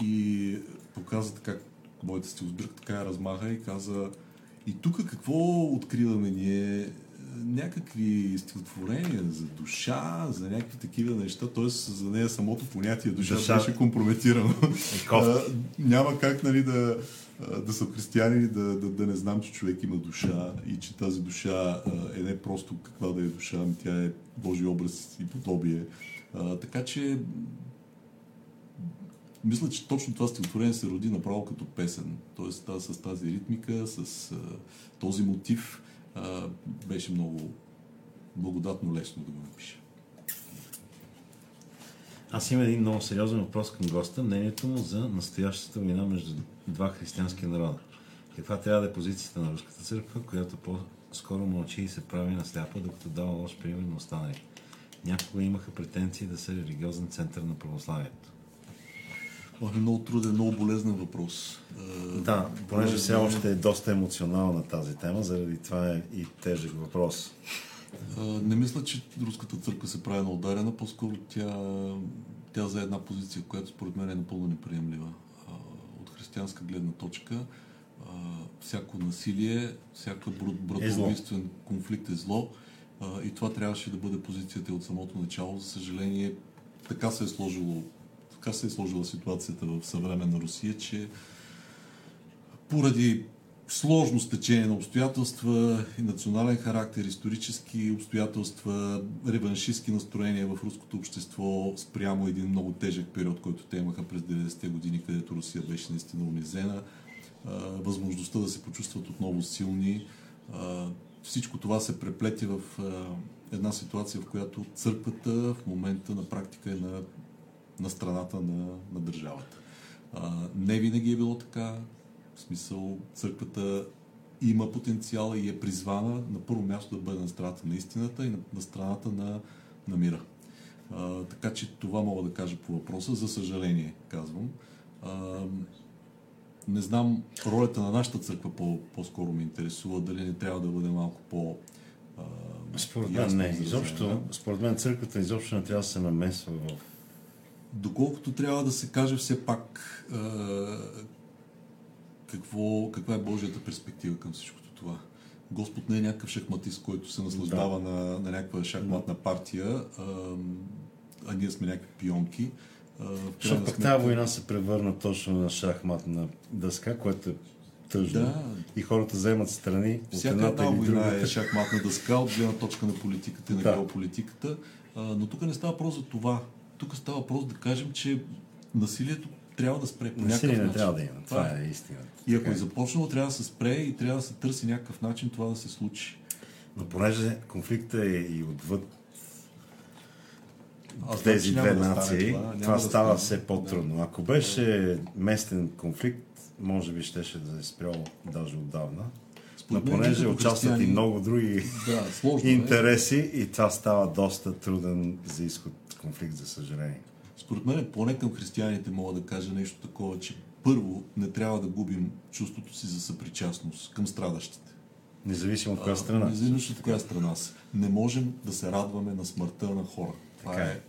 B: И показа така моята стилсбирка, така я размаха и каза и тук какво откриваме ние? Някакви стихотворения за душа, за някакви такива неща, т.е. за нея самото понятие душа,
A: Душа.
B: беше компрометирано. А, няма как нали, да, да съм християнин и да, да, да не знам, че човек има душа и че тази душа е не просто каква да е душа, ами тя е Божий образ и подобие. Така че мисля, че точно това стихотворение се роди направо като песен. Тоест с тази ритмика, с този мотив беше много благодатно лесно да го напиша.
A: Аз имам един много сериозен въпрос към госта. Мнението му за настоящата война между два християнски народа. Каква трябва да е позицията на Руската църква, която по-скоро мълчи и се прави на сляпа, докато дава лош пример на останали. Някога имаха претенции да са религиозен център на православието.
B: Ох, много труден, много болезнен въпрос. А,
A: Да, понеже все
B: болезнен-
A: още е доста емоционална тази тема, заради това е и тежък въпрос.
B: Не мисля, че руската църква се прави на ударена, по-скоро тя, тя за една позиция, която според мен е напълно неприемлива. От християнска гледна точка, всяко насилие, всяко братоубийствен конфликт е зло и това трябваше да бъде позицията от самото начало. За съжаление, така се е сложило така се е сложила ситуацията в съвременна Русия, че поради сложно стечение на обстоятелства национален характер, исторически обстоятелства, реваншистски настроения в руското общество спрямо един много тежък период, който те имаха през 90-те години, където Русия беше наистина унизена, възможността да се почувстват отново силни. Всичко това се преплете в една ситуация, в която църквата в момента на практика е на, на страната на, на държавата. Не винаги е било така. В смисъл, църквата има потенциал и е призвана на първо място да бъде на страната на истината и на, на страната на, на мира. А, така че това мога да кажа по въпроса. За съжаление, казвам. А, не знам, ролята на нашата църква по, по-скоро ме интересува. Дали не трябва да бъде малко по... А,
A: Според мен не. Изобщо, според мен църквата изобщо не трябва да се намесва в
B: Доколкото трябва да се каже все пак а, какво, каква е Божията перспектива към всичкото това. Господ не е някакъв шахматист, който се наслаждава на, на някаква шахматна партия, а, а ние сме някакви пионки.
A: Защото пък тази война се превърна точно на шахматна дъска, което е тъжно.
B: Да.
A: И хората вземат страни от едната
B: една
A: или
B: война
A: другата.
B: е шахматна дъска от гледна точка на политиката и на
A: Да.
B: геополитиката. А, но тук не става въпрос за това. Тук става въпрос да кажем, че насилието трябва да спре по някакъв
A: не
B: начин.
A: трябва да има. Това е истината.
B: И ако
A: Така
B: е започнало, трябва да се спре и трябва да се търси някакъв начин това да се случи.
A: Но понеже конфликта е и отвъд
B: Аз
A: тези две
B: да
A: нации,
B: това,
A: това
B: да
A: става
B: стане.
A: все по-трудно. Ако беше местен конфликт, може би щеше да е спрял даже отдавна. Но
B: Според
A: понеже участват и много други
B: Да, сложно е.
A: интереси и това става доста труден за изход конфликт, за съжаление.
B: Според мен, поне към християните мога да кажа нещо такова, че първо не трябва да губим чувството си за съпричастност към страдащите.
A: Независимо от коя страна.
B: Независимо от коя страна са. Не можем да се радваме на смъртта на хора. Това
A: Така
B: е.
A: е.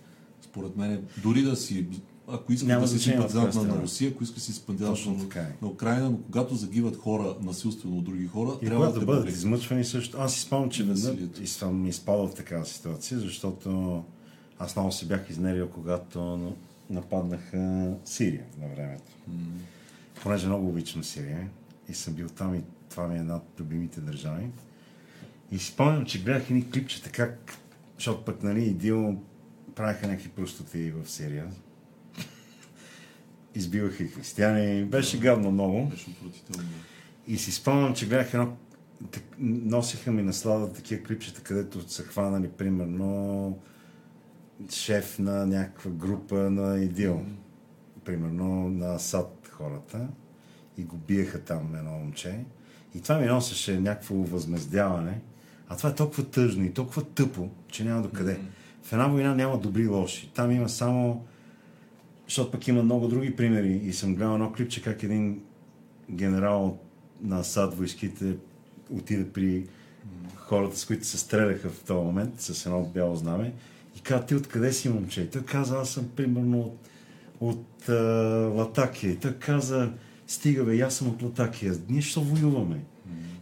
B: Според мен, дори да си, ако искаш
A: Няма
B: да си симпатизант на
A: страна.
B: Русия, ако искаш да си симпатизант на,
A: е.
B: на Украина, но когато загиват хора насилствено от други хора,
A: И
B: трябва да те
A: бъдат измъчвани също. Аз си спомням, че веднъж и съм изпадал в такава ситуация, защото аз много се бях изнервил, когато нападнаха Сирия на времето. Понеже много обичам Сирия и съм бил там и това ми е една от любимите държави. И си спомням, че гледах едни клипчета как, защото пък, нали, идил правиха някакви простоти в Сирия. Избиваха и християни. Беше гадно много.
B: Беше отвратително.
A: И си спомням, че гледах едно... Носиха ми наслада такива клипчета, където са хванали, примерно, шеф на някаква група на ИДИЛ. Примерно на САД хората. и го биеха там едно момче. И това ми носеше някакво възмездяване. А това е толкова тъжно и толкова тъпо, че няма докъде. В една война няма добри и лоши. Там има само... Защото пък има много други примери. И съм гледал едно клипче как един генерал на САД войските отиде при хората, с които се стреляха в този момент, с едно бяло знаме, и каза, ти откъде си, момче? И той каза, аз съм примерно от, от а, Латакия. И той каза, стига бе, аз съм от Латакия. Ние ще воюваме.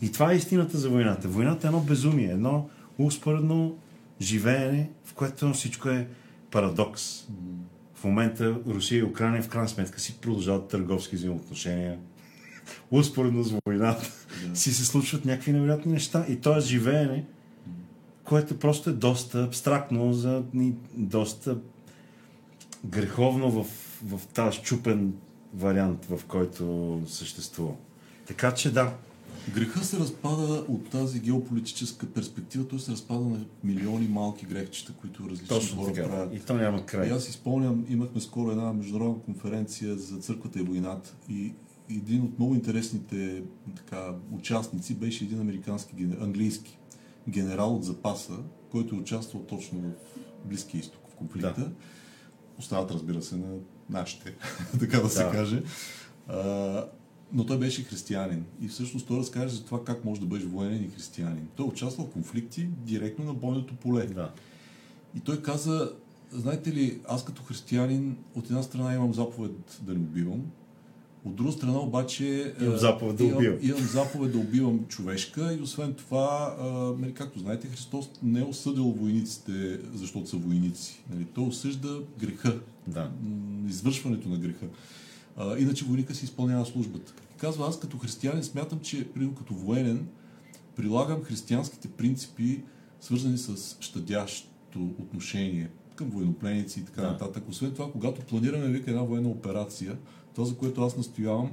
A: И това е истината за войната. Войната е едно безумие, едно успоредно живеене, в което всичко е парадокс. В момента Русия и Украина в крайна сметка си продължават търговски взаимоотношения. Успоредно с войната си се случват някакви невероятни неща. И то е живеене, което просто е доста абстрактно, за ни, доста греховно в, в тази щупен вариант, в който съществува. Така че да,
B: Греха се разпада от тази геополитическа перспектива, той се разпада на милиони малки грехчета, които различни
A: точно
B: хора
A: така.
B: правят.
A: И то няма край.
B: И аз си спомням, имахме скоро една международна конференция за църквата и войната и един от много интересните така, участници беше един американски, английски генерал от запаса, който е участвал точно в Близкия изток, в конфликта.
A: Да.
B: Остават, разбира се, на нашите, така да се
A: Да.
B: каже. А, но той беше християнин. И всъщност той разкаже за това как може да бъдеш военен и християнин. Той участвал в конфликти директно на бойното поле.
A: Да.
B: И той каза, знаете ли, аз като християнин от една страна имам заповед да не убивам, от друга страна обаче...
A: Имам
B: а,
A: заповед да
B: имам,
A: убивам.
B: Имам заповед да убивам човешка и освен това, а, нали, както знаете, Христос не е осъдил войниците, защото са войници. Нали, той осъжда греха,
A: Да.
B: извършването на греха. А, иначе войника си изпълнява службата. Казва, аз като християнин смятам, че примерно като военен прилагам християнските принципи, свързани с щадящото отношение към военнопленици и така
A: Да.
B: нататък. Освен това, когато планираме вика една военна операция, това, за което аз настоявам,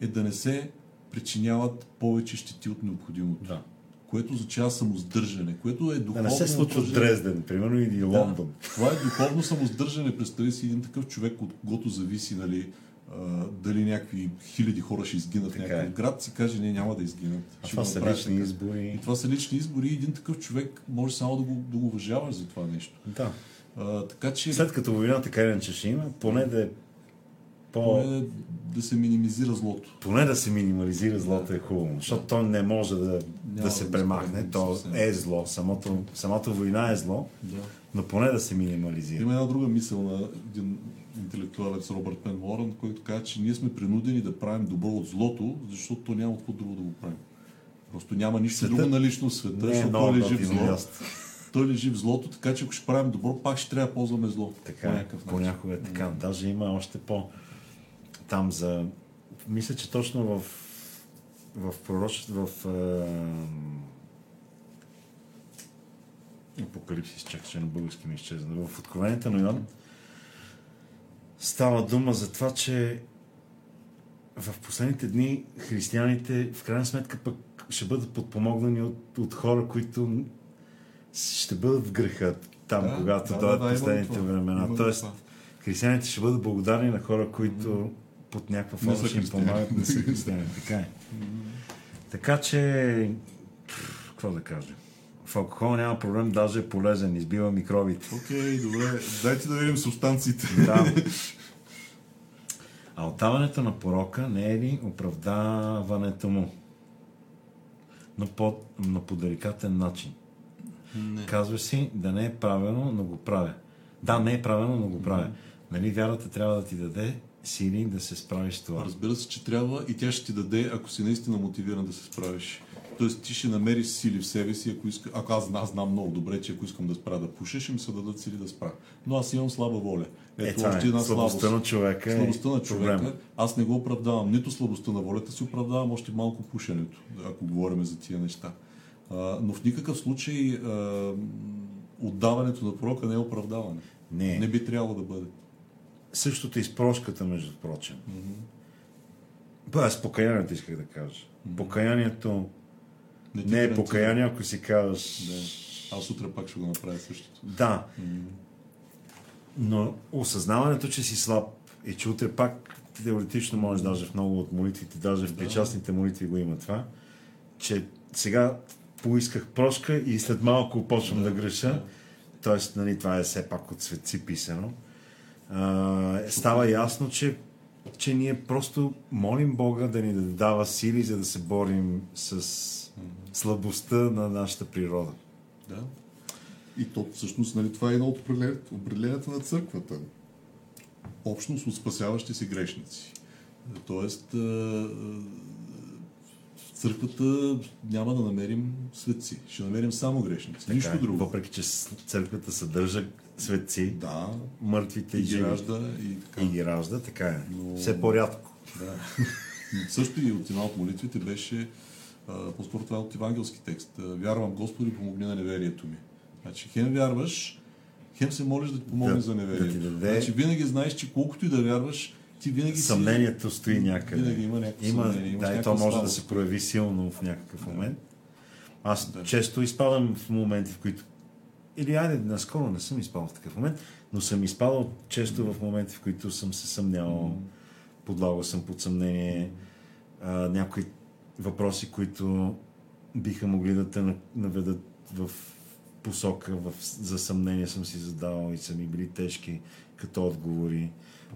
B: е да не се причиняват повече щети от необходимото.
A: да.
B: Което означава самоздържане, което е
A: Да
B: духовно...
A: не се случва в
B: упражнение.
A: Дрезден, примерно, или Лондон.
B: Да, това е духовно самоздържане. Представи си един такъв човек, от когото зависи нали, а, дали някакви хиляди хора ще изгинат в
A: Така
B: някакъв
A: е.
B: град, си каже, не, няма да изгинат.
A: А
B: Ще
A: това са лични
B: така.
A: избори.
B: И това са лични избори и един такъв човек може само да го, да го уважаваш за това нещо.
A: Да.
B: А, така че
A: След като война така или иначе ще има, поне да е по...
B: е да се минимизира злото.
A: Поне да се минимализира злото е хубаво, защото то не може да, да
B: да
A: се
B: го
A: премахне. То е зло. Самото, самата война е зло,
B: Да.
A: но поне да се минимализира.
B: Има една друга мисъл на един интелектуалец Робърт Пен Морън, който каза, че ние сме принудени да правим добро от злото, защото то няма какво друго да го правим. Просто няма нищо
A: Светът
B: друго налично в света,
A: Не е
B: защото той лежи в зло. Той лежи в злото, така че ако ще правим добро, пак ще трябва да ползваме зло.
A: Така
B: по
A: е,
B: някакъв начин.
A: понякога е така. Даже има още по... Там за... Мисля, че точно в в пророчество, в е, Апокалипсис, чакай, че на български ми изчезна. В Откровението на Йоан става дума за това, че в последните дни християните в крайна сметка пък ще бъдат подпомогнани от, от хора, които ще бъдат в греха там,
B: Да,
A: когато
B: да,
A: дойдат
B: да,
A: последните времена. Тоест, християните ще бъдат благодарни на хора, които под някаква форма ще им помагат не са християни. Така е. Така че, какво да кажа? В алкохол няма проблем, даже е полезен, избива микробите.
B: Окей, добре. Дайте да видим субстанциите.
A: Да. А отдаването на порока не е ли оправдаването му? Но по, но по деликатен начин.
B: Не.
A: Казваш си да не е правилно, но го правя. Да, не е правилно, но го правя. Нали вярата трябва да ти даде сили да се справиш с това.
B: Разбира се, че трябва и тя ще ти даде, ако си наистина мотивиран да се справиш. Тоест ти ще намериш сили в себе си, ако, иска, ако аз, аз знам много добре, че ако искам да спра да пуша, ще ми се дадат сили да спра. Но аз имам слаба воля.
A: Е,
B: Ето
A: това
B: още
A: е.
B: една
A: Слабостта
B: слабост.
A: на човека е
B: Слабостта на човека.
A: проблема.
B: Аз не го оправдавам. Нито слабостта на волята си оправдавам, още малко пушенето, ако говорим за тия неща. А, но в никакъв случай а, отдаването на пророка не е оправдаване.
A: Не.
B: Не би трябвало да бъде.
A: Същото и с прошката, между прочим. Ба, с покаянието исках да кажа. Покаянието
B: ти
A: не е покаяние, ако си казваш...
B: Да. Аз утре пак ще го направя същото.
A: Да. Но осъзнаването, че си слаб и че утре пак теоретично може даже в много от молитвите, даже в причастните молитви го има това, че сега поисках прошка и след малко почвам да, греша. Тоест, нали, това е все пак от светци писано. А, става ясно, че, че ние просто молим Бога да ни да дава сили, за да се борим с слабостта на нашата природа.
B: Да. И то всъщност нали, това е едно от определенията- на църквата. Общност от спасяващи се грешници. Тоест, в църквата няма да намерим светци. Ще намерим само грешници.
A: Така
B: Нищо
A: е.
B: друго.
A: Въпреки, че църквата съдържа светци,
B: Да,
A: мъртвите
B: и ги ражда и така.
A: И ги ражда, така е.
B: Но-
A: Все по-рядко.
B: Да. Също и от една от молитвите беше, по-скоро това е от евангелски текст. Вярвам Господи, помогни на неверието ми. Значи, хем вярваш, хем се молиш да ти помогне
A: Да,
B: за
A: да
B: неверието.
A: ти даде-
B: Значи, винаги знаеш, че колкото и да вярваш, ти винаги си...
A: Съмнението стои някъде.
B: Винаги има някакво
A: има,
B: съмнение,
A: да, и то може да
B: слабост.
A: се прояви силно в някакъв момент. Аз
B: Да.
A: често изпадам в моменти, в които или айде, наскоро не съм изпадал в такъв момент, но съм изпадал често в моменти, в които съм се съмнявал, подлагал съм под съмнение а, някои въпроси, които биха могли да те на- наведат в посока, в, за съмнение съм си задавал и са ми били тежки като отговори.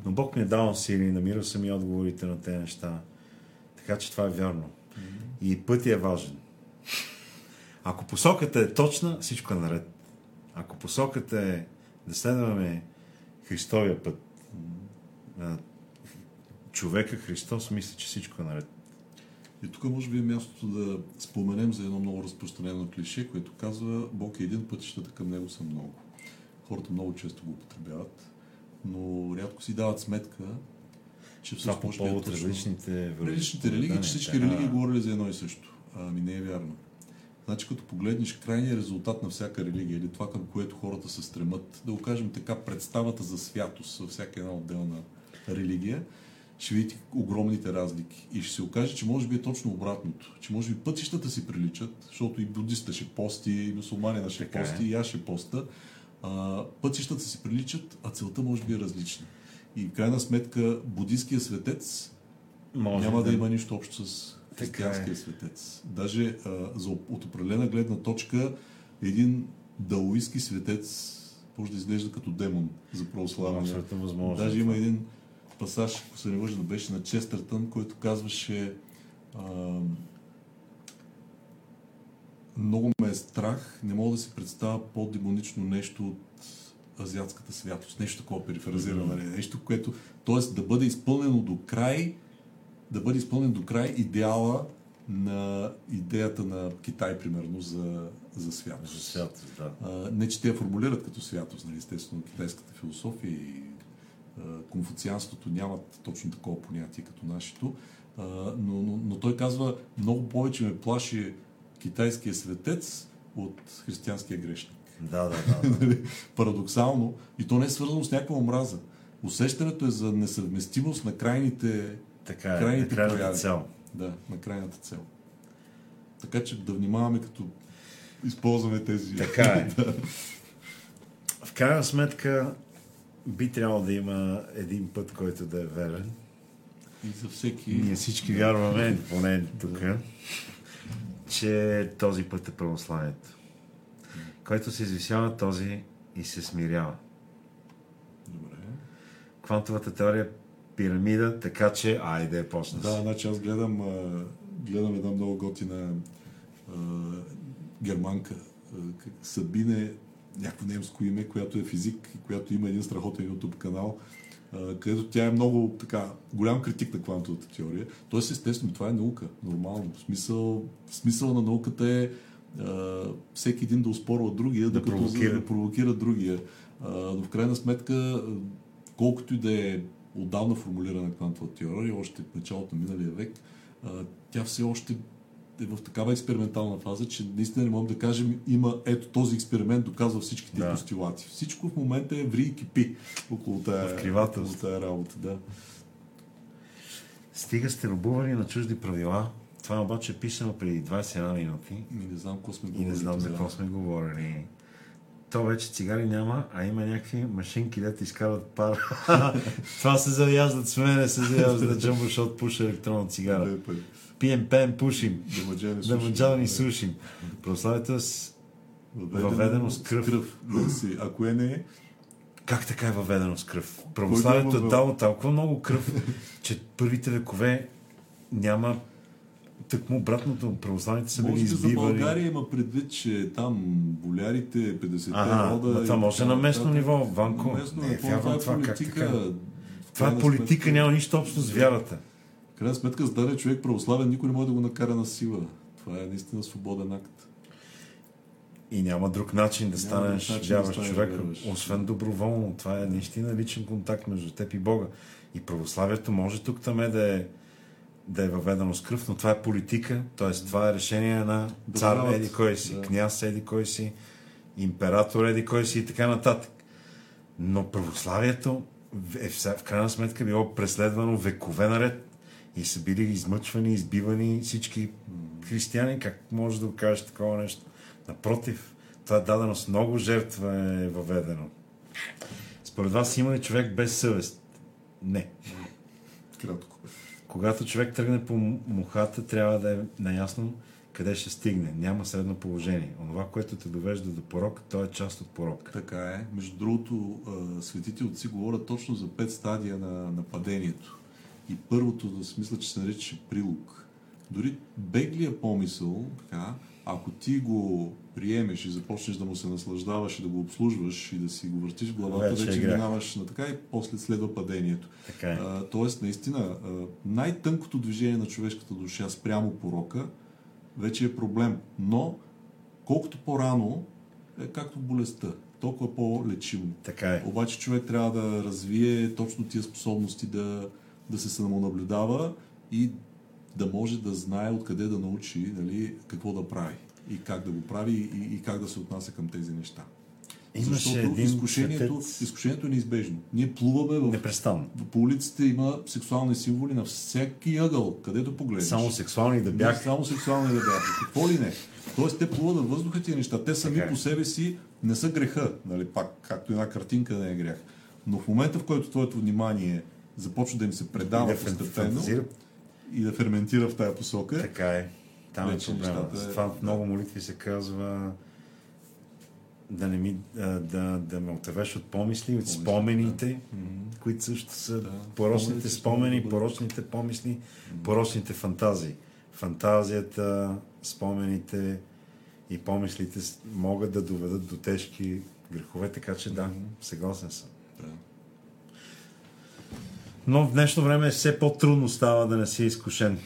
A: Но Бог ми е дал сили, намирал съм и отговорите на тези неща. Така че това е вярно. И пътя е важен. Ако посоката е точна, всичко е наред. Ако посоката е да следваме Христовия път, човека Христос, мисля, че всичко е наред.
B: И тук може би е мястото да споменем за едно много разпространено клише, което казва Бог е един, пътищата към него са много. Хората много често го употребяват, но рядко си дават сметка, че всъщност
A: по
B: би е
A: повод
B: точно-
A: различните
B: различните религии, че всички
A: така.
B: религии говорили за едно и също. Ами не е вярно. Значи като погледнеш крайния резултат на всяка религия или това към което хората се стремат, да го кажем така, представата за святост във всяка една отделна религия, ще видите огромните разлики. И ще се окаже, че може би е точно обратното. Че може би пътищата си приличат, защото и буддиста ще пости, и мусулманина ще
A: Така е.
B: пости, и аз ще поста. А, пътищата си приличат, а целта може би е различна. И в крайна сметка буддийския светец
A: Може
B: няма да има нищо общо с християнския
A: е.
B: светец. Даже а, за, от определена гледна точка един даоистски светец може да изглежда като демон за православния. Даже има един пасаж, ако се не лъжа, да беше на Честъртън, който казваше а, много ме е страх, не мога да си представя по-демонично нещо от азиатската святост. Нещо такова перифразирано, нали? нещо, което, т.е. да бъде изпълнено до край, да бъде изпълнен до край идеала на идеята на Китай, примерно, за, за святост.
A: За святост, да.
B: А, не, че те я формулират като святост, нали, естествено, китайската философия и а, конфуцианството нямат точно такова понятие като нашето, а, но, но, но той казва, много повече ме плаши китайския светец от християнския грешник.
A: Да, да, да.
B: Нали, Парадоксално, и то не е свързано с някаква омраза. Усещането е за несъвместимост на крайните,
A: Така е, на крайната
B: прояви.
A: цел.
B: Да, на крайната цел. Така че да внимаваме като използваме тези...
A: Така е. В крайна сметка би трябвало да има един път, който да е верен.
B: И за всеки...
A: Ние всички вярваме, поне тук, че този път е православието. Който се извисява, този и се смирява.
B: Добре.
A: Квантовата теория пирамида, така че айде почна
B: Да, значи аз гледам, гледам една много готина а, германка. Сабине, някакво немско име, която е физик и която има един страхотен YouTube канал, където тя е много така, голям критик на квантовата теория. Тоест, естествено, това е наука, нормално. В смисъл, в смисъл на науката е всеки един да успорва другия,
A: Да
B: докато
A: провокира.
B: да провокира другия. Но в крайна сметка, колкото и да е отдавна формулирана квантова теория, още в началото на миналия век, тя все още е в такава експериментална фаза, че наистина не можем да кажем, има ето този експеримент, доказва всичките
A: Да.
B: постулати. Всичко в момента е ври и кипи около тая, тая работа. Да.
A: Стига сте рубувани на чужди правила. Това обаче е писано преди 21 минути.
B: И не знам какво сме
A: И
B: говорили.
A: не знам за какво сме говорили. То вече цигари няма, а има някакви машинки, дето изкарват пар. Това се заяждат с мене, се заяждат джамбо, защото пуша електронна цигара. Пием, пеем, пушим.
B: Дамаджани
A: Дамаджани сушим. Прославите с... въведено с кръв.
B: Да си. А кое не е?
A: Как така е въведено с кръв? Православието
B: е
A: е дало толкова много кръв, че първите векове няма тъкмо обратното. Православните са били
B: Може би за
A: избивани.
B: България има предвид, че там болярите, 50-те
A: Ага,
B: рода...
A: това може на местно ниво, Ванко.
B: Местно,
A: Не,
B: не, това, е
A: това, как
B: политика.
A: така? Това е политика,
B: сметка-
A: няма нищо общо с вярата.
B: В крайна сметка, за даден човек православен, никой не може да го накара на сила. Това е наистина свободен акт.
A: И няма друг начин да станеш
B: начин да
A: вярващ
B: станеш
A: човек,
B: вярващ.
A: освен доброволно. Това е наистина личен контакт между теб и Бога. И православието може тук там е да е да е въведено с кръв, но това е политика, т.е. това е решение на цар еди кой си,
B: да.
A: княз еди кой си, император еди кой си и така нататък. Но православието е в в крайна сметка било преследвано векове наред и са били измъчвани, избивани всички християни. Как може да кажеш такова нещо? Напротив, това е дадено с много жертва е въведено. Според вас има ли човек без съвест? Не.
B: Кратко.
A: Когато човек тръгне по мухата, трябва да е наясно къде ще стигне. Няма средно положение. Онова, което те довежда до порок, то е част от порок.
B: Така е. Между другото, светите отци говорят точно за пет стадия на нападението. И първото, да си мисля, че се нарича прилог. Дори беглия помисъл, така, ако ти го приемеш и започнеш да му се наслаждаваш и да го обслужваш и да си го въртиш в главата,
A: Вече е
B: вече, минаваш на така и после следва падението.
A: Така е.
B: А, тоест, наистина, а, най-тънкото движение на човешката душа спрямо порока вече е проблем. Но, колкото по-рано, е както болестта, толкова по-лечимо.
A: Така е.
B: Обаче човек трябва да развие точно тия способности да, да се самонаблюдава и да може да знае откъде да научи нали, какво да прави и как да го прави и, и как да се отнася към тези неща.
A: Имаше
B: Защото
A: един
B: изкушението,
A: светец-
B: изкушението е неизбежно. Ние плуваме в
A: Непрестанно.
B: по улиците има сексуални символи на всеки ъгъл, където погледнеш.
A: Само сексуални да
B: Бях.
A: бях.
B: Само сексуални да бяха. Какво ли не? Тоест, те плуват във въздуха тия неща. Те сами
A: Така е.
B: по себе си не са греха, нали, пак, както една картинка не е грях. Но в момента, в който твоето внимание започва да им се предава
A: да фан-
B: постепенно и да ферментира в тая посока,
A: Така е. Там е проблема.
B: е-
A: Затова в много молитви се казва да, не ми, да, да ме отървеш от помисли, от спомените, които също са
B: Да.
A: порочните спомени, порочните помисли, порочните фантазии. Фантазията, спомените и помислите могат да доведат до тежки грехове, така че да, съгласен съм.
B: Да.
A: Но в днешно време все по-трудно става да не си изкушен.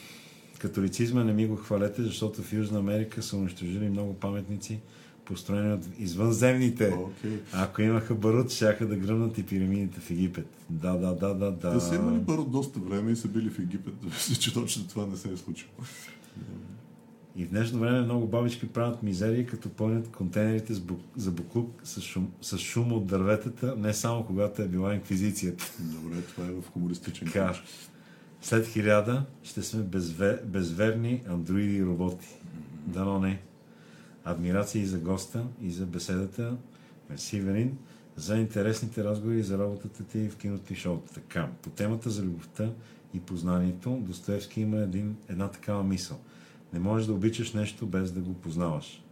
A: Католицизма не ми го хвалете, защото в Южна Америка са унищожили много паметници, построени от извънземните.
B: Окей.
A: Ако имаха барут, щяха да гръмнат и пирамидите в Египет. Да, да, да, да, да.
B: Те са имали първо доста време и са били в Египет. Мисля, че точно това не се е случило.
A: И в днешно време много бабички правят мизерии, като пълнят контейнерите с бук, за буклук с шум, с шум от дърветата, не само когато е била инквизицията.
B: Добре, това е в хумористичен
A: Така. След хиляда ще сме безве, безверни андроиди и роботи. Дано не. Адмирации за госта и за беседата. Мерси, Велин, за интересните разговори и за работата ти в киното и шоуто. Така, по темата за любовта и познанието, Достоевски има един, една такава мисъл. Не можеш да обичаш нещо без да го познаваш.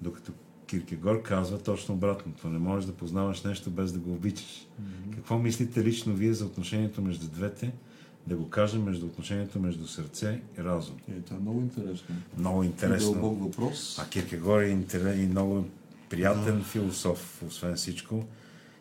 A: Докато Киркегор казва точно обратното. Не можеш да познаваш нещо без да го обичаш. Какво мислите лично вие за отношението между двете? Да го кажем между отношението между сърце и разум.
B: Е, това е много интересно.
A: Много
B: И
A: интересно.
B: дълбок въпрос.
A: А Киркегор е интерес, и много приятен философ, освен всичко.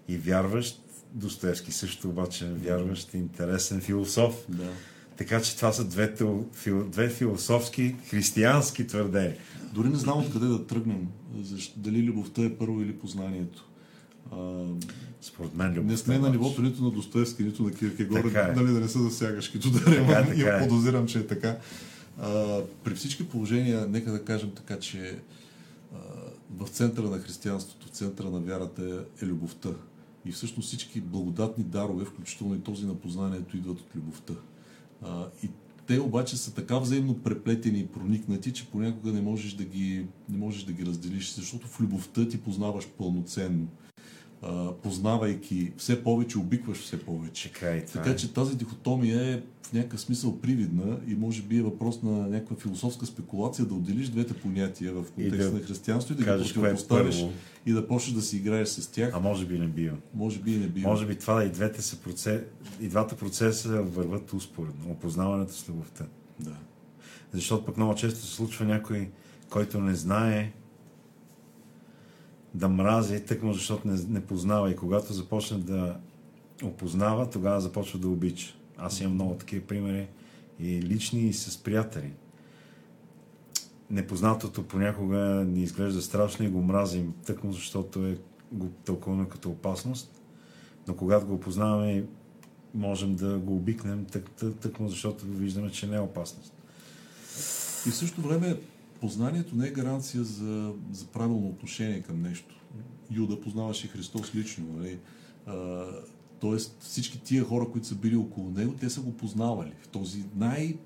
A: И вярващ. Достоевски също обаче вярващ и интересен философ.
B: Да.
A: Така че това са двете, фил, две философски, християнски твърдения.
B: Дори не знам откъде да тръгнем. Защо, дали любовта е първо или познанието. А,
A: Според мен любовта
B: не сме
A: е
B: на
A: лъж.
B: нивото нито на Достоевски, нито на Киркегор.
A: Е.
B: Нали, да не се засягаш като дарем.
A: Така е, е.
B: подозирам, че е така. А, при всички положения, нека да кажем така, че а, в центъра на християнството, в центъра на вярата е любовта. И всъщност всички благодатни дарове, включително и този на познанието, идват от любовта. А, и те обаче са така взаимно преплетени и проникнати, че понякога не можеш да ги, не можеш да ги разделиш, защото в любовта ти познаваш пълноценно. А, познавайки все повече, обикваш все повече.
A: Така, и това
B: Така
A: е.
B: че тази дихотомия е в някакъв смисъл привидна и може би е въпрос на някаква философска спекулация да отделиш двете понятия в контекста
A: да
B: на християнство и да ги
A: кажеш кое е
B: противопоставиш
A: първо.
B: и да почнеш да си играеш с тях.
A: А може би не бива.
B: Може би не бива.
A: Може би това и двете са процес... и двата процеса върват успоредно. Опознаването с любовта.
B: Да.
A: Защото пък много често се случва някой, който не знае да мрази, тъкмо защото не, не познава. И когато започне да опознава, тогава започва да обича. Аз имам много такива примери и лични, и с приятели. Непознатото понякога ни изглежда страшно и го мразим, тъкмо защото е го тълкуваме като опасност. Но когато го опознаваме, можем да го обикнем, тък, тък, тъкмо защото виждаме, че не е опасност.
B: И в същото време познанието не е гаранция за, за правилно отношение към нещо. Юда познаваше Христос лично. Нали? А, тоест всички тия хора, които са били около него, те са го познавали в този най-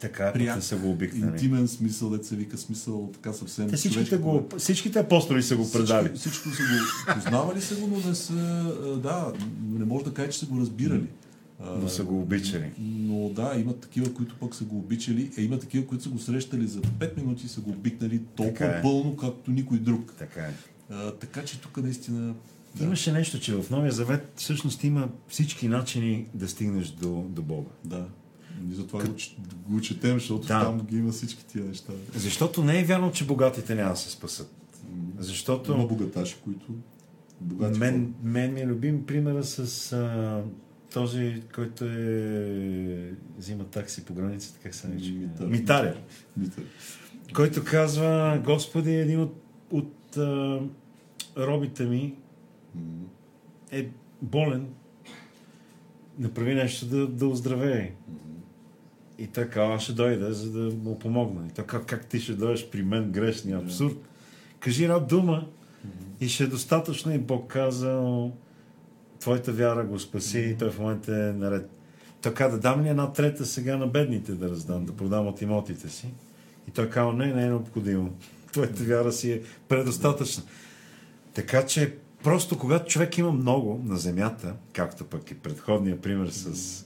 A: Така,
B: Пряк,
A: те са го обикнали.
B: интимен смисъл, деца вика смисъл, така съвсем.
A: Те всичките,
B: човешко.
A: го, всичките апостоли са го предали.
B: Всички, всичко са го познавали са го, но не са, да, не може да кажа, че са го разбирали. А,
A: Но са го обичали.
B: Но да, има такива, които пък са го обичали, а има такива, които са го срещали за 5 минути и са го обикнали толкова
A: Така е.
B: пълно, както никой друг.
A: Така е.
B: А, така че тук наистина... Да,
A: Имаше нещо, че в Новия Завет всъщност има всички начини да стигнеш до, до Бога.
B: да. И затова го, ч- го четем, защото
A: Да.
B: там ги има всички тия неща.
A: Защото не е вярно, че богатите няма да се спасат.
B: Има
A: Защото
B: богаташи, които... Богати
A: мен, мен ми е любим примера с а, този, който е взима такси по границата, как се нарича?
B: Митар.
A: Митаря.
B: Митър.
A: Който казва, Господи, един от, от а, робите ми е болен, направи нещо да, да оздравее. И казва, аз ще дойда, за да му помогна. И казва, как ти ще дойдеш при мен, грешния абсурд. Кажи една дума и ще е достатъчно. И Бог каза, твоята вяра го спаси и той в момента е наред. Така да дам ли една трета сега на бедните да раздам, да продам от имотите си? И той казва, не, не е необходимо. Твоята вяра си е предостатъчна. Така че просто когато човек има много на земята, както пък и предходния пример с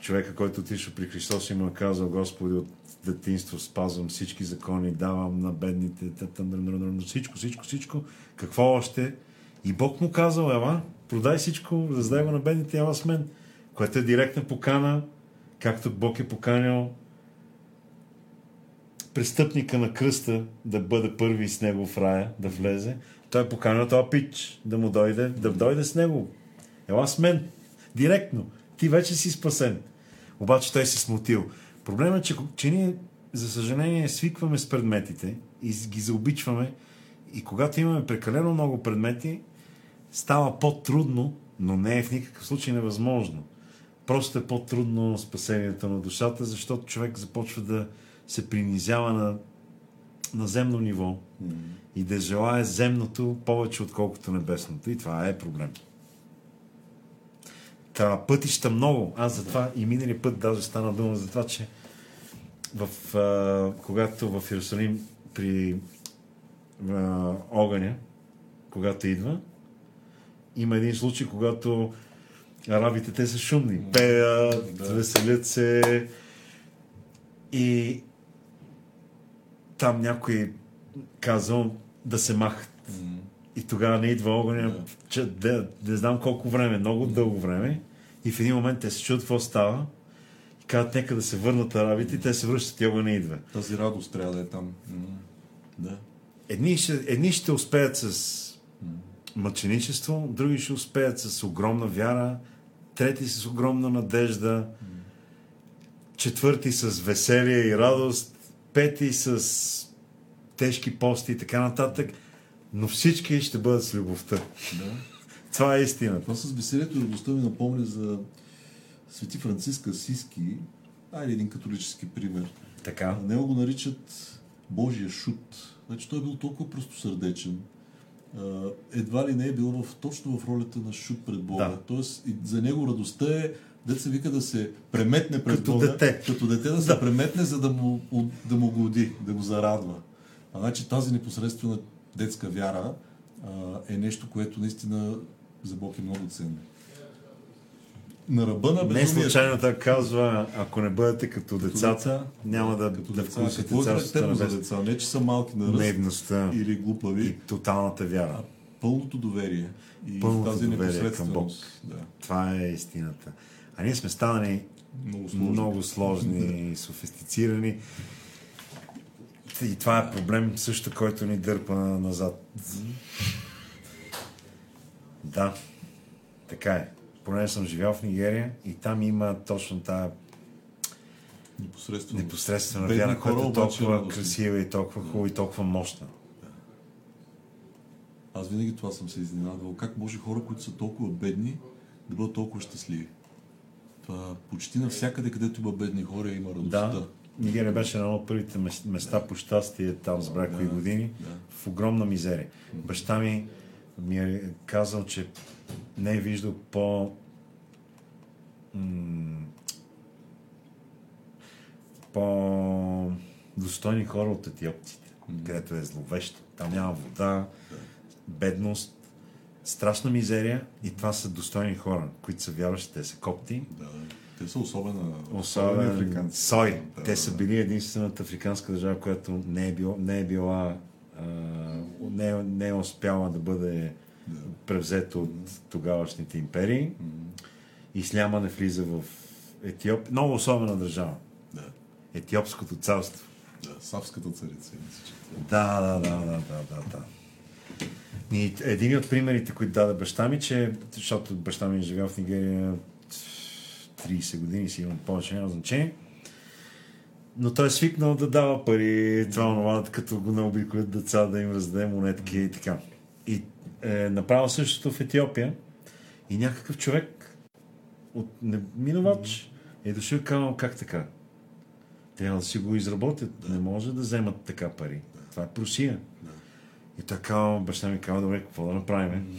A: човека, който отишъл при Христос и му е казал, Господи, от детинство спазвам всички закони, давам на бедните, всичко, всичко, всичко. Какво още? И Бог му казал, ела, продай всичко, раздай го на бедните, ела с мен. Което е директна покана, както Бог е поканял престъпника на кръста да бъде първи с него в рая, да влезе. Той е поканил този пич да му дойде, да дойде с него. Ела с мен. Директно. Ти вече си спасен. Обаче той се смутил. Проблемът е, че, че ние, за съжаление, свикваме с предметите и ги заобичваме. И когато имаме прекалено много предмети, става по-трудно, но не е в никакъв случай невъзможно. Просто е по-трудно спасението на душата, защото човек започва да се принизява на, на земно ниво и да желая земното повече, отколкото небесното. И това е проблем. Та пътища много. Аз затова и миналия път даже стана дума за това, че в, а, когато в Иерусалим при а, огъня, когато идва, има един случай, когато арабите те са шумни, пеят,
B: Да.
A: веселят се и там някой казал да се махат. И тогава не идва огъня,
B: Да.
A: че, да, не знам колко време, много дълго време. И в един момент те се чудят какво става. И казват, нека да се върнат арабите и те се връщат и огъня не идва.
B: Тази радост трябва да е там. Да.
A: Едни ще, едни ще успеят с мъченичество, други ще успеят с огромна вяра, трети с огромна надежда, четвърти с веселие и радост, пети с тежки пости и така нататък, но всички ще бъдат с любовта.
B: да.
A: Това е истината.
B: Това с веселието и радостта ми напомня за Свети Франциск Асиски. Айде един католически пример.
A: Така.
B: Него го наричат Божия шут. Значи той е бил толкова простосърдечен. Едва ли не е бил в, точно в ролята на шут пред Бога.
A: Да.
B: Тоест, за него радостта е дет се вика да се преметне пред
A: Като
B: Бога,
A: дете.
B: като дете да се преметне, за да му, да му годи, да го зарадва. А значи тази непосредствена детска вяра а, е нещо, което наистина за Бог е много ценно. На ръба на
A: Не
B: безумието.
A: случайно така казва, ако не бъдете като децата,
B: деца,
A: няма да,
B: като
A: да
B: деца.
A: вкусите
B: Какво е
A: царството
B: характерно за деца? Не, че са малки на ръст
A: Наивността
B: или
A: и
B: глупави,
A: тоталната вяра.
B: пълното доверие и
A: Пълното
B: тази
A: доверие към
B: непосредственост. Да,
A: Това е истината. А ние сме станали
B: много сложно.
A: много сложни, софистицирани. И това е проблем също, който ни дърпа назад. Да, така е. Понеже съм живял в Нигерия и там има точно тази непосредствена
B: Бедни
A: вяра, която е
B: обаче
A: толкова
B: радостни.
A: красива и толкова хубава и толкова мощна.
B: Аз винаги това съм се изненадвал. Как може хора, които са толкова бедни, да бъдат толкова щастливи? Това почти навсякъде, където има бедни хора, има радостта.
A: Да, Нигерия беше едно от първите мес- места по щастие там с бракови
B: Да,
A: години,
B: да.
A: в огромна мизерия. Баща ми ми е казал, че не е виждал по м- по достойни хора от етиопците, където е зловещо. Там няма вода, бедност, страшна мизерия и това са достойни хора, които са вярващи, те са копти,
B: Да, те са особена,
A: особено
B: африканци.
A: Сой.
B: Да,
A: Те
B: да,
A: са били единствената африканска държава, която не е, бил, не е била а, не, е- не е успяла да бъде
B: Да.
A: превзета от тогавашните империи. Исляма не влиза в Етиоп. Много особена държава.
B: Да,
A: Етиопското царство.
B: да, Савската царица.
A: Да, да, да, да, да, да, да. И един от примерите, които даде баща ми, че, защото баща ми е живял в Нигерия 30 години, сигурно повече няма значение, но той е свикнал да дава пари, това, това, като го наобиколят деца, да им раздаде монетки и така. И е направил същото в Етиопия и някакъв човек от минувач е дошъл и казал как така. Трябва да си го изработят. Не може да вземат така пари. Това е просия. И така баща ми казва, добре, какво да направим?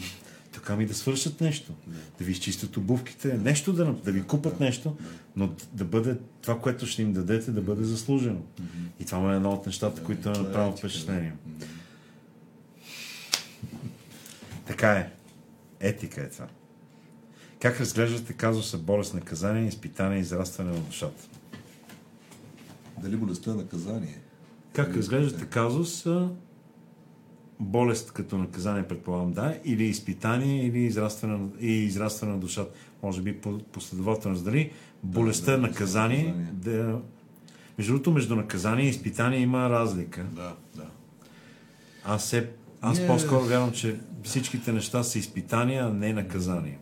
A: Така ми да свършат нещо. Да ви изчистят обувките, нещо да, да ви купат нещо, но да бъде това, което ще им дадете, да бъде заслужено. И това е едно от нещата, които
B: е
A: направи
B: етика,
A: впечатление. Така е. Етика е това. Как разглеждате казуса болест, наказание, изпитание и израстване на душата?
B: Дали болестта е наказание?
A: Как
B: Или-
A: разглеждате казус а, болест като наказание, предполагам, да, или изпитание, или израстване, на- и израстване на душата? Може би по- последователност. Дали болестта е
B: да,
A: наказание,
B: наказание.
A: да... Между другото, между наказание и изпитание има разлика.
B: Да, да.
A: Аз, се, аз
B: Ние-
A: по-скоро вярвам, че всичките неща са изпитания, а не наказание.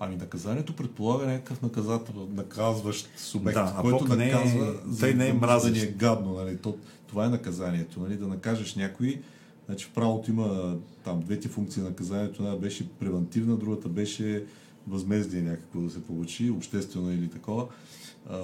B: Ами наказанието предполага някакъв наказател, наказващ субект,
A: Да, а
B: който
A: не е-
B: наказва,
A: не е
B: да, да
A: мразещ.
B: ни е гадно. Нали? То, това е наказанието. Нали? Да накажеш някой. Значи правото има там двете функции на наказанието. Една беше превентивна, другата беше възмездие някакво да се получи, обществено или такова. А,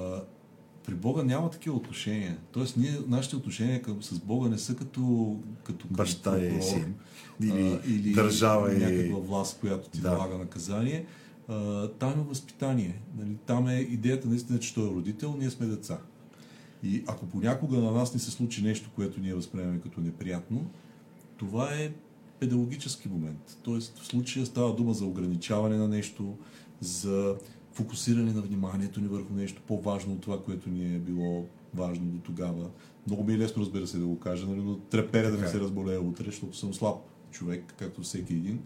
B: при Бога няма такива отношения. Тоест, ние, нашите отношения към, с Бога не са като, като
A: Баща и
B: прокурор,
A: син. Или,
B: а, или
A: държава и...
B: някаква власт, която ти
A: Да.
B: налага наказание. А, там е възпитание. Нали? Там е идеята наистина, че той е родител, ние сме деца. И ако понякога на нас ни се случи нещо, което ние възприемаме като неприятно, това е педагогически момент. Тоест в случая става дума за ограничаване на нещо, за фокусиране на вниманието ни върху нещо по-важно от това, което ни е било важно до тогава. Много ми е лесно, разбира се, да го кажа, нали, но треперя да не се разболея утре, защото съм слаб човек, както всеки един.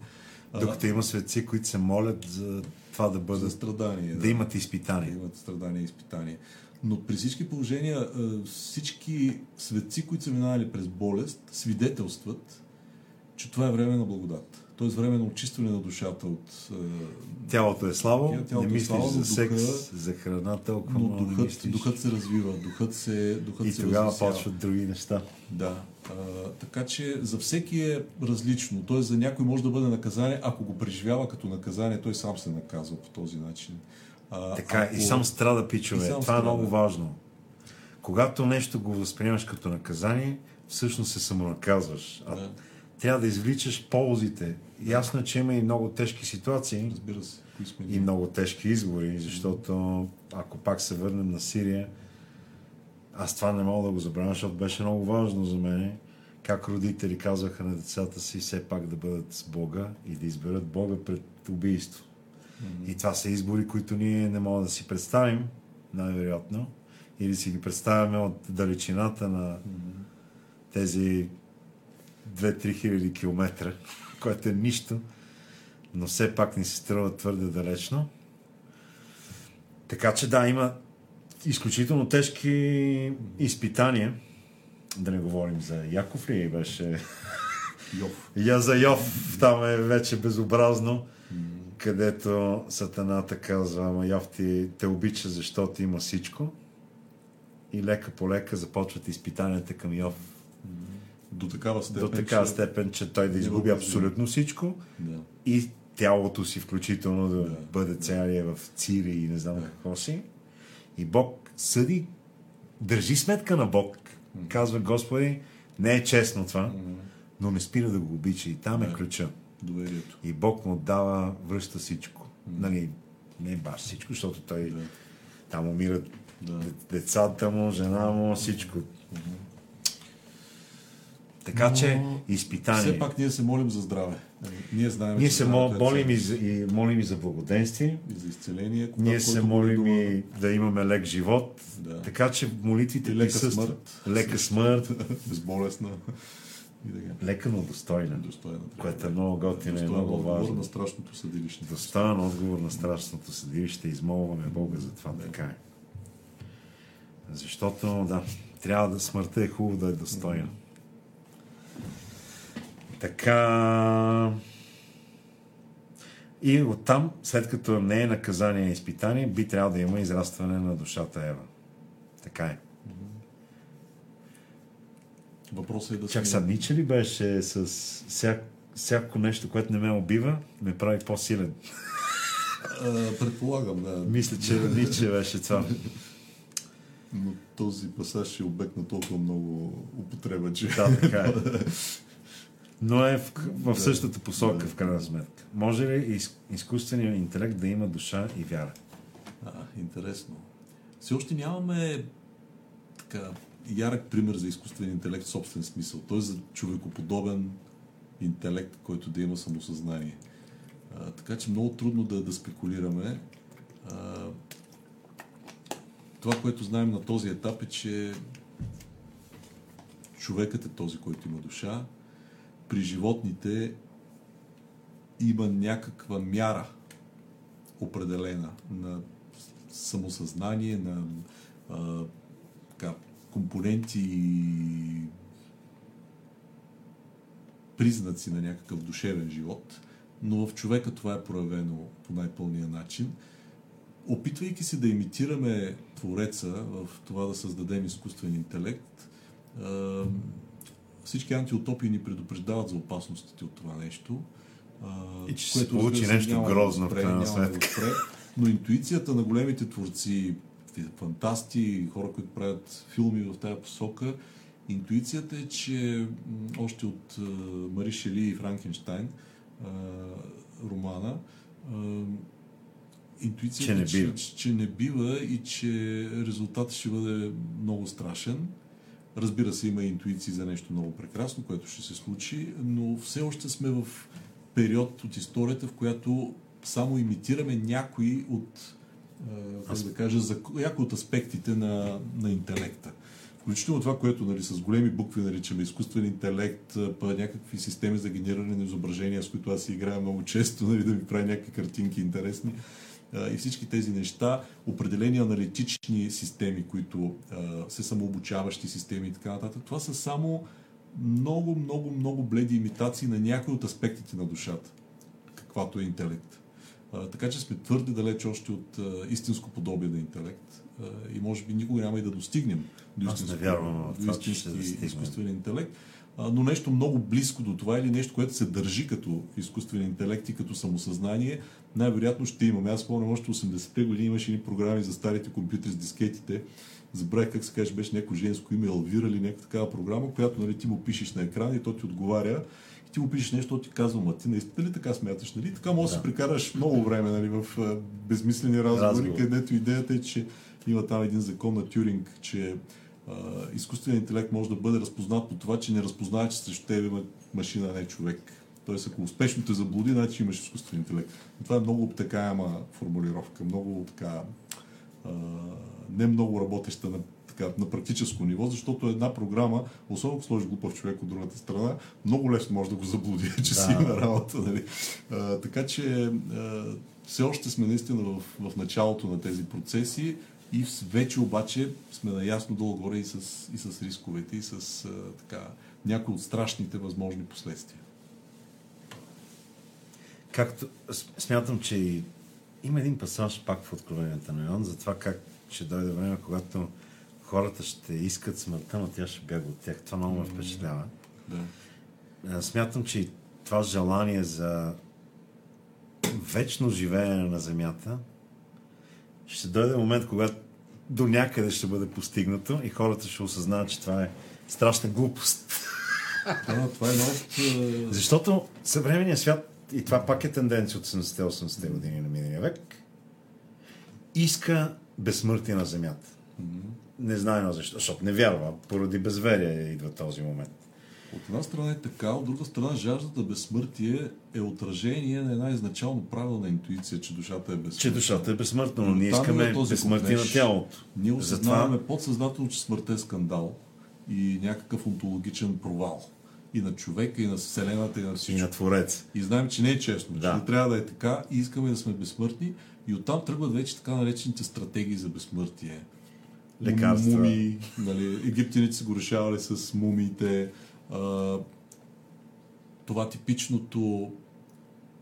A: Докато има светци, които се молят за това да
B: за
A: бъдат,
B: страдание.
A: да имат
B: да
A: изпитание.
B: имат страдания и изпитания. Но при всички положения всички светци, които са минали през болест, свидетелстват, че това е време на благодат. Тоест време на очистване на душата от...
A: Тялото е слабо,
B: Тя- тялото
A: не
B: е
A: мислиш
B: слабо,
A: за
B: но
A: секс,
B: духа-
A: за храна толкова
B: Но
A: много не
B: духът,
A: мислиш.
B: духът се развива, духът се, духът
A: и
B: се
A: тогава почват други неща.
B: Да. А, така че за всеки е различно. Тоест за някой може да бъде наказание, ако го преживява като наказание, той сам се наказва по този начин. А,
A: Така,
B: ако-
A: и сам страда, пичове.
B: И
A: Това
B: сам
A: е
B: страда.
A: много важно. Когато нещо го възприемаш като наказание, всъщност се самонаказваш. А
B: Да.
A: трябва да извличаш ползите. Ясно е, че има и много тежки ситуации
B: Разбира се. Сме
A: и много тежки избори, защото ако пак се върнем на Сирия, аз това не мога да го забравя, защото беше много важно за мен. Как родители казваха на децата си все пак да бъдат с Бога и да изберат Бога пред убийство. И това са избори, които ние не можем да си представим, най-вероятно, или си ги представяме от далечината на тези 2-3 хиляди километра, което е нищо, но все пак ни се струва твърде далечно. Така че да, има изключително тежки изпитания. Да не говорим за Яков ли беше?
B: Йов.
A: Я за Йов, там е вече безобразно, където сатаната казва, ама Йов ти те обича, защото има всичко. И лека по лека започват изпитанията към Йов.
B: До такава степен.
A: До такава степен, че той да изгуби абсолютно всичко
B: Да.
A: и тялото си включително да,
B: Да,
A: бъде
B: да.
A: цялия в цири и не знам
B: Да.
A: какво си. И Бог съди, държи сметка на Бог. Казва, Господи, не е честно това, но не спира да го обича. И там е
B: Да.
A: ключа.
B: Доверието.
A: И Бог му дава, връща всичко. Нали, не баш всичко, защото той
B: Да.
A: там умират
B: Да.
A: де- децата му, жена му, всичко. Така
B: Но
A: че, изпитание.
B: Все пак ние се молим за здраве. Ние знаем,
A: Ние се
B: е
A: молим и за, и молим и за благоденствие.
B: и за изцеление. Когато
A: Ние се молим
B: дума-
A: и да имаме лек живот.
B: Да.
A: Така че молитвите
B: И лека
A: присъстват.
B: смърт.
A: Лека смърт.
B: безболесна и.
A: Лека, но достойна.
B: Достойна.
A: Което
B: да
A: е много готино и
B: Достоен
A: много
B: отговор
A: важно.
B: на страшното съдилище.
A: Достоен отговор на страшното съдилище. Измолваме Бога за това. Така е. Защото, да, трябва да смъртта е хубаво да е достойна. Така. И оттам, след като не е наказание и изпитание, би трябвало да има израстване на душата Ева. Така е.
B: Въпросът е да
A: Чак сега Ниче ли беше с всяк, всяко нещо, което не ме убива, ме прави по-силен.
B: Предполагам, да.
A: Мисля, че Ниче беше това.
B: Но този пасаж е обект на толкова много употреба, че...
A: Да, така е. Но е в, в същата посока, в крайна сметка. Може ли из, изкуственият интелект да има душа и вяра?
B: А, интересно. Все още нямаме така ярък пример за изкуствен интелект в собствен смисъл. Той за човекоподобен интелект, който да има самосъзнание. А, така че много трудно да, да спекулираме. А, това, което знаем на този етап е, че човекът е този, който има душа. При животните има някаква мяра определена на самосъзнание, на а, така, компоненти и признаци на някакъв душевен живот, но в човека това е проявено по най-пълния начин. Опитвайки се да имитираме Твореца в това да създадем изкуствен интелект, а, всички антиутопии ни предупреждават за опасностите от това нещо.
A: И че се
B: което,
A: получи
B: се,
A: нещо
B: няма да
A: грозно, в крайна
B: да
A: сметка.
B: спре. Но интуицията на големите творци, фантасти, хора, които правят филми в тази посока, интуицията е, че още от Мари Шели и Франкенштайн романа, интуицията
A: Че не
B: е,
A: бива.
B: че, че не бива и че резултатът ще бъде много страшен. Разбира се, има интуиции за нещо много прекрасно, което ще се случи, но все още сме в период от историята, в която само имитираме някои от, а, как да кажа, за някои от аспектите на, на интелекта. Включително това, което нали, с големи букви наричаме изкуствен интелект, а, па някакви системи за генериране на изображения, с които аз играя много често, нали, да ми прави някакви картинки интересни. И всички тези неща, определени аналитични системи, които се самообучаващи системи и така нататък, това са само много, много, много бледи имитации на някои от аспектите на душата, каквато е интелект. Така че сме твърде далеч още от истинско подобие на интелект и може би никога няма и да достигнем до
A: вярвам
B: истински изкуствен интелект, но нещо много близко до това или нещо, което се държи като изкуствен интелект и като самосъзнание, най-вероятно ще имаме. Аз спомням, още 80-те години имаше едни програми за старите компютри с дискетите. Забравих как се каже, беше някакво женско име, Елвира или някаква такава програма, която нали, ти му пишеш на екрана и то ти отговаря. И ти му пишеш нещо, ти казва, ма ти наистина ли така смяташ, нали? Така може да си прекараш много време нали, в безмислени разговори,
A: Разговор.
B: където идеята е, че има там един закон на Тюринг, че изкуственият интелект може да бъде разпознат по това, че не разпознава, че срещу теб има машина, не човек. Тоест, ако успешно те заблуди, значи имаш изкуствен интелект. Но това е много обтекаема формулировка, много така а, не много работеща на, така, на практическо ниво, защото една програма, особено ако сложиш глупав човек от другата страна, много лесно може да го заблуди, че
A: Да.
B: си има работа. Нали? А, така че а, все още сме наистина в, в началото на тези процеси и вече обаче сме наясно долу-горе и с, и с рисковете, и с а, така, някои от страшните възможни последствия.
A: Както смятам, че и има един пасаж пак в Откровенията на Йоан за това как ще дойде време, когато хората ще искат смъртта, но тя ще бяга от тях. Това много ме впечатлява.
B: Да.
A: Смятам, че и това желание за вечно живеене на Земята ще дойде момент, когато до някъде ще бъде постигнато и хората ще осъзнаят, че това е страшна глупост.
B: Да, това е а,
A: Защото съвременният свят, и това пак е тенденция от 70-80 години на миналия век, иска безсмъртие на Земята. Не знае защо, защото не вярва. Поради безверие идва този момент.
B: От една страна е така, от друга страна жаждата безсмъртие е отражение на една изначално правилна интуиция, че душата е безсмъртна.
A: Че душата е безсмъртна, но ние искаме
B: този
A: безсмъртие на тялото.
B: Ние
A: Затова
B: осъзнаваме подсъзнателно, че смъртта е скандал и някакъв онтологичен провал. И на човека, и на Вселената, и на
A: и
B: всичко.
A: на Творец.
B: И знаем, че не е честно,
A: Да.
B: че не трябва да е така и искаме да сме безсмъртни. И оттам тръгват вече така наречените стратегии за безсмъртие.
A: Лекарства.
B: Мумии, нали, египтяните са го решавали с мумиите. А, това типичното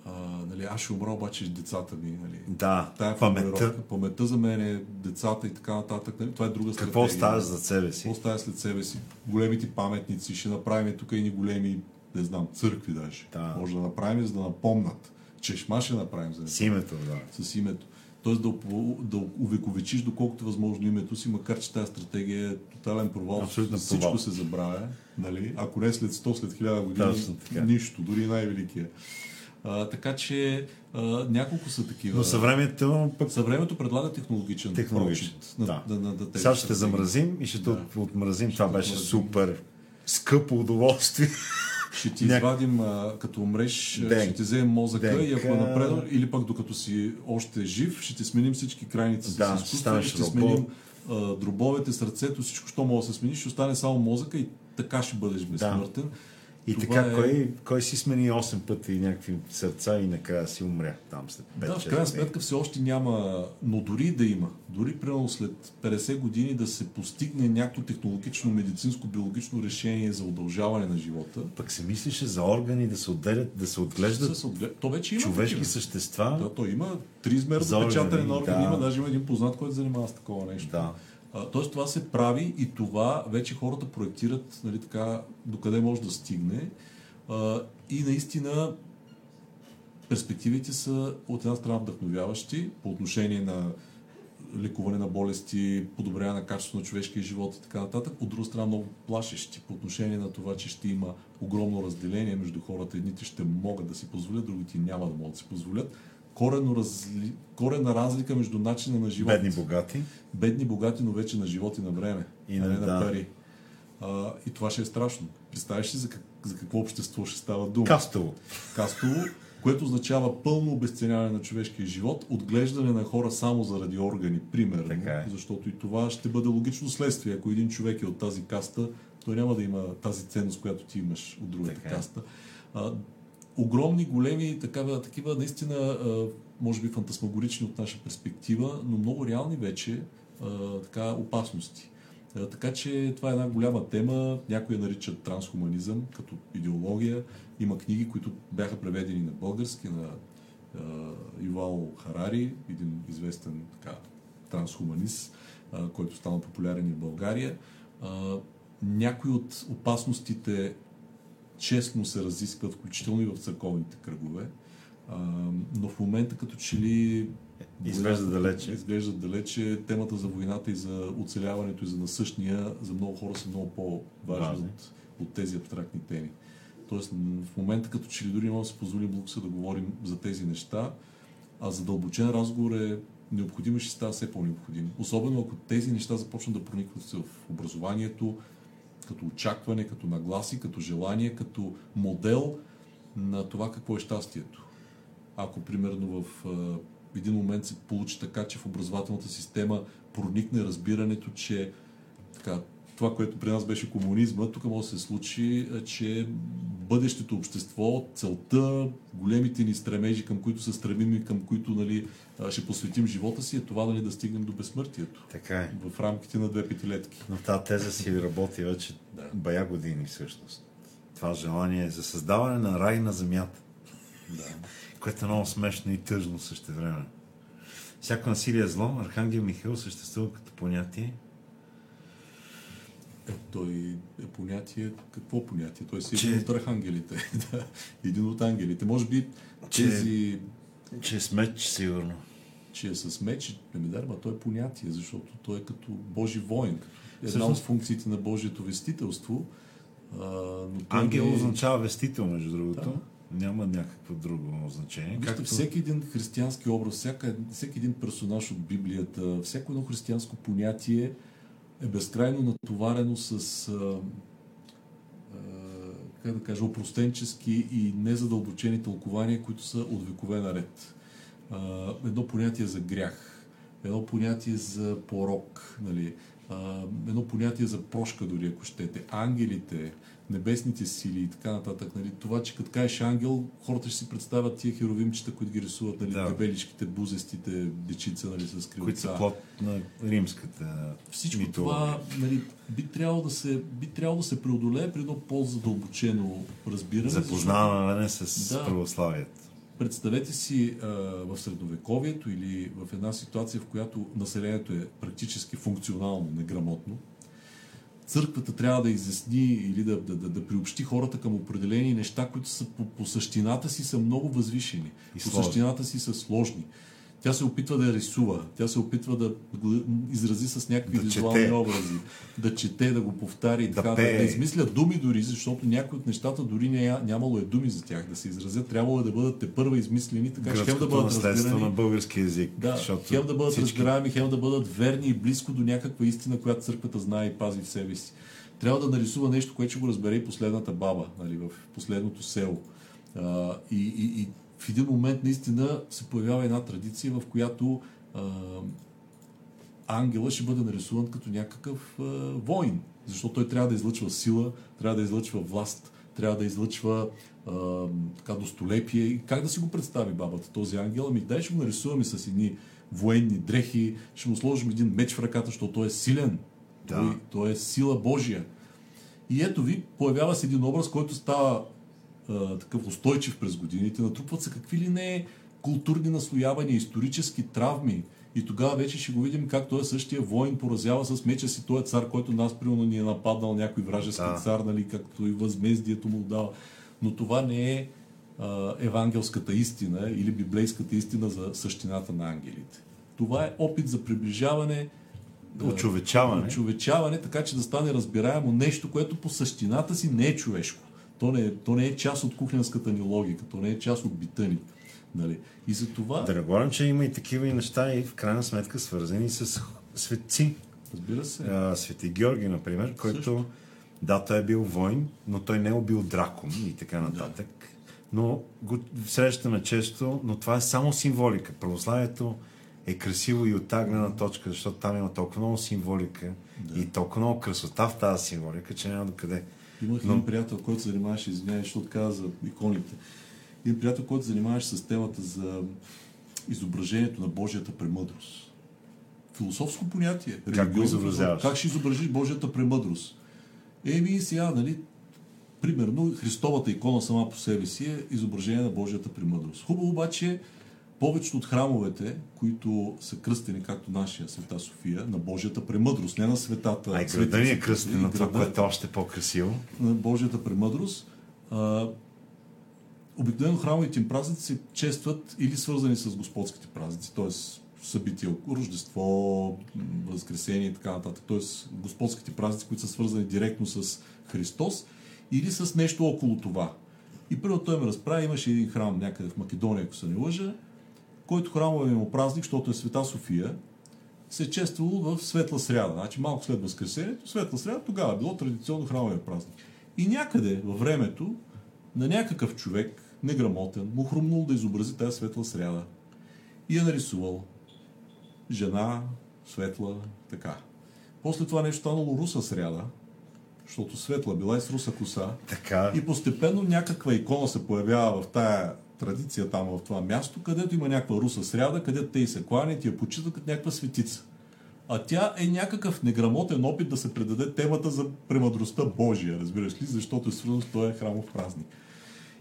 B: а, нали, аз ще умра, обаче децата ми. Нали.
A: Да,
B: Тая
A: паметта.
B: формулировка. Паметта за мен е децата и така нататък. Нали? Това е друга
A: Какво
B: стратегия.
A: оставяш за себе си?
B: Какво оставя след себе си? Големите паметници, ще направим тук и големи, не знам, църкви даже.
A: Да.
B: Може да направим, за да напомнат. Чешма ще направим за
A: С името, да.
B: с името. Тоест да, да увековечиш доколкото е възможно името си, макар че тази стратегия е тотален провал.
A: Абсолютно
B: Всичко
A: провал.
B: се забравя. Нали? Ако не след 100, след 1000 години,
A: Точно така.
B: нищо, дори най-великия. А, така че а, няколко са такива.
A: Но съвремието пък
B: Съвремето предлага технологичен
A: Технологичен,
B: на,
A: да.
B: на, на, на тези
A: сега ще
B: стратегии.
A: замразим и ще
B: Да.
A: да. отмразим. Това беше
B: отмразим.
A: супер скъпо удоволствие.
B: Ще ти
A: Няк-
B: извадим, а, като умреш,
A: Ден.
B: ще ти вземем мозъка
A: Денка.
B: и ако е напреднал, или пък докато си още жив, ще ти сменим всички крайници
A: Да,
B: с
A: ще станеш
B: ще
A: робот.
B: сменим а, дробовете, сърцето, всичко, що може да се смени, ще остане само мозъка и така ще бъдеш безсмъртен.
A: И
B: Това
A: така,
B: е-
A: кой, кой си смени 8 пъти някакви сърца и накрая си умря там след 5
B: Да, в крайна сметка все още няма, но дори да има, дори примерно след 50 години да се постигне някакво технологично, медицинско, биологично решение за удължаване на живота,
A: Пък се мислише за органи да се отделят, да се отглеждат
B: се отглед- то вече има
A: човешки
B: такива.
A: същества.
B: Да, то има триизмерно
A: За
B: печатане на органи,
A: да.
B: има даже има един познат, който занимава с такова нещо.
A: Да.
B: Тоест това се прави и това вече хората проектират нали, така, докъде може да стигне. А, и наистина перспективите са от една страна вдъхновяващи по отношение на лекуване на болести, подобряване на качеството на човешкия живот и така нататък. От друга страна много плашещи по отношение на това, че ще има огромно разделение между хората. Едните ще могат да си позволят, другите няма да могат да си позволят. Коренно разли... Корена разлика между начина на живот.
A: Бедни, богати.
B: Бедни, богати, но вече на живот и на време.
A: И
B: а
A: на-
B: не на
A: да.
B: пари. А, и това ще е страшно. Представяш ли за, как, за какво общество ще става дума?
A: Кастово.
B: Кастово, което означава пълно обесценяване на човешкия живот, отглеждане на хора само заради органи, примерно.
A: Така е.
B: Защото и това ще бъде логично следствие. Ако един човек е от тази каста, той няма да има тази ценност, която ти имаш от другата
A: Така е.
B: каста. А, огромни, големи, такава, такива наистина, може би фантасмагорични от наша перспектива, но много реални вече така, опасности. Така че това е една голяма тема. Някои я наричат трансхуманизъм като идеология. Има книги, които бяха преведени на български, на а, Ювал Харари, един известен така, трансхуманист, който стана популярен и в България. Някои от опасностите честно се разискват, включително и в църковните кръгове. А, но в момента като че ли
A: Изглежда далече.
B: Изглежда далече. Темата за войната и за оцеляването и за насъщния за много хора са много по-важни
A: Важни.
B: от, от тези абстрактни теми. Тоест, в момента като че ли дори може да се позволим лукса да говорим за тези неща, а задълбочен разговор е необходим и ще става все по-необходим. Особено ако тези неща започнат да проникват в образованието, като очакване, като нагласи, като желание, като модел на това какво е щастието. Ако, примерно, в един момент се получи така, че в образователната система проникне разбирането, че така, това, което при нас беше комунизма, тук може да се случи, а, че бъдещето общество, целта, големите ни стремежи, към които се стремим и към които нали, ще посветим живота си, е това нали, да стигнем до безсмъртието
A: Така е.
B: в рамките на две петилетки.
A: Но тази теза си работи вече
B: Да.
A: бая години всъщност. Това желание за създаване на рай на земята,
B: Да.
A: което е много смешно и тъжно също време. Всяко насилие е зло. Архангел Михаил съществува като понятие.
B: Е, той е понятие, какво понятие? Той си
A: Че-
B: един от архангелите. един от ангелите. Може би
A: Че-
B: тези,
A: Че е с меч, сигурно.
B: че е с меч, не ми дарма, той е понятие, защото той е като Божи воин. Една
A: Всъщност-
B: от функциите на Божието вестителство. А, но той
A: Ангел
B: е-
A: означава вестител, между другото.
B: Да.
A: Няма някакво друго значение.
B: Вижте, всеки един християнски образ, всяка, всеки един персонаж от Библията, всяко едно християнско понятие е безкрайно натоварено с, а, а, как да кажа, опростенчески и незадълбочени тълкования, които са от векове наред. А, едно понятие за грях, едно понятие за порок, нали, едно понятие за прошка дори, ако щете, ангелите, небесните сили и така нататък. Нали. Това, че като кажеш ангел, хората ще си представят тия херовимчета, които ги рисуват, нали,
A: Да.
B: дебеличките, бузестите дечица нали, с крилца.
A: които са плод на римската
B: Всичко
A: митология.
B: това нали, би, трябвало да се, би трябвало да се преодолее при едно по-задълбочено разбиране.
A: Запознаване с
B: Да.
A: православието.
B: Представете си а, в средновековието или в една ситуация, в която населението е практически функционално неграмотно, църквата трябва да изясни или да, да, да, да приобщи хората към определени неща, които са по, по същината си са много възвишени.
A: И
B: по
A: сложни.
B: същината си са сложни. Тя се опитва да рисува, тя се опитва да го изрази с някакви
A: Да
B: визуални
A: чете.
B: образи, да чете, да го повтари,
A: Да
B: така, да,
A: пее.
B: да измисля думи дори, защото някои от нещата дори не, нямало е думи за тях да се изразят, трябвало е да бъдат те първа измислени, така че хем да бъдат разбирани.
A: на български язик.
B: Да, хем да бъдат
A: всички...
B: разбираеми, хем да бъдат верни и близко до някаква истина, която църквата знае и пази в себе си. Трябва да нарисува нещо, което ще го разбере и последната баба, нали, в последното село. А, и, и, и в един момент наистина се появява една традиция, в която а, ангела ще бъде нарисуван като някакъв а, воин, защото той трябва да излъчва сила, трябва да излъчва власт, трябва да излъчва а, така достолепие. И как да си го представи бабата, този ангел? Ами дай ще го нарисуваме с едни военни дрехи, ще му сложим един меч в ръката, защото той е силен.
A: Да.
B: Той, той е сила Божия. И ето ви, появява се един образ, който става а, такъв устойчив през годините. Натрупват се какви ли не културни наслоявания, исторически травми. И тогава вече ще го видим как той е същия воин поразява с меча си този цар, който нас примерно ни е нападнал някой вражески
A: Да.
B: цар, нали, както и възмездието му дава. Но това не е а, евангелската истина или библейската истина за същината на ангелите. Това е опит за приближаване
A: Очовечаване.
B: Очовечаване, така че да стане разбираемо нещо, което по същината си не е човешко. То не е, то не е част от кухненската ни логика, то не е част от бита ни. Нали? И за това,
A: Да не говорим, че има и такива и неща и в крайна сметка свързани с светци.
B: разбира се,
A: А, Свети Георги, например, който
B: Също.
A: да, той е бил войн, но той не е убил дракон и така нататък. Но го срещаме често, но това е само символика. Православието е красиво и от тази гледна точка, защото там има толкова много символика
B: Да.
A: и толкова много красота в тази символика, че няма до къде.
B: Имах
A: но-
B: един приятел, който се занимаваше, извинявай, защото каза за иконите. Един приятел, който се занимаваше с темата за изображението на Божията премъдрост. Философско понятие.
A: го
B: религиозно
A: изобразяваш?
B: Как ще изображиш Божията премъдрост? Еми сега, нали, примерно, Христовата икона сама по себе си е изображение на Божията премъдрост. Хубаво обаче, повечето от храмовете, които са кръстени, както нашия Света София, на Божията премъдрост, не на светата.
A: А и града ни е кръстен на това, което е още по-красиво.
B: на Божията премъдрост, а, обикновено храмовите им празници се честват или свързани с господските празници, т.е. събития, Рождество, Възкресение и така нататък, т.е. господските празници, които са свързани директно с Христос или с нещо около това. И първо той ме разправи, имаше един храм някъде в Македония, ако се не лъжа, който храмове му празник, защото е Света София, се е чествало в Светла сряда. Значи малко след Възкресението, Светла сряда тогава е било традиционно храмовия празник. И някъде във времето на някакъв човек, неграмотен, му хрумнул да изобрази тази Светла сряда. И е нарисувал жена, светла, така. После това нещо станало руса сряда, защото светла била и с руса коса.
A: Така.
B: И постепенно някаква икона се появява в тая традиция там, в това място, където има някаква руса сряда, където те и се кланят и я почитат като някаква светица. А тя е някакъв неграмотен опит да се предаде темата за премъдростта Божия, разбираш ли, защото е свързано с този храмов празник.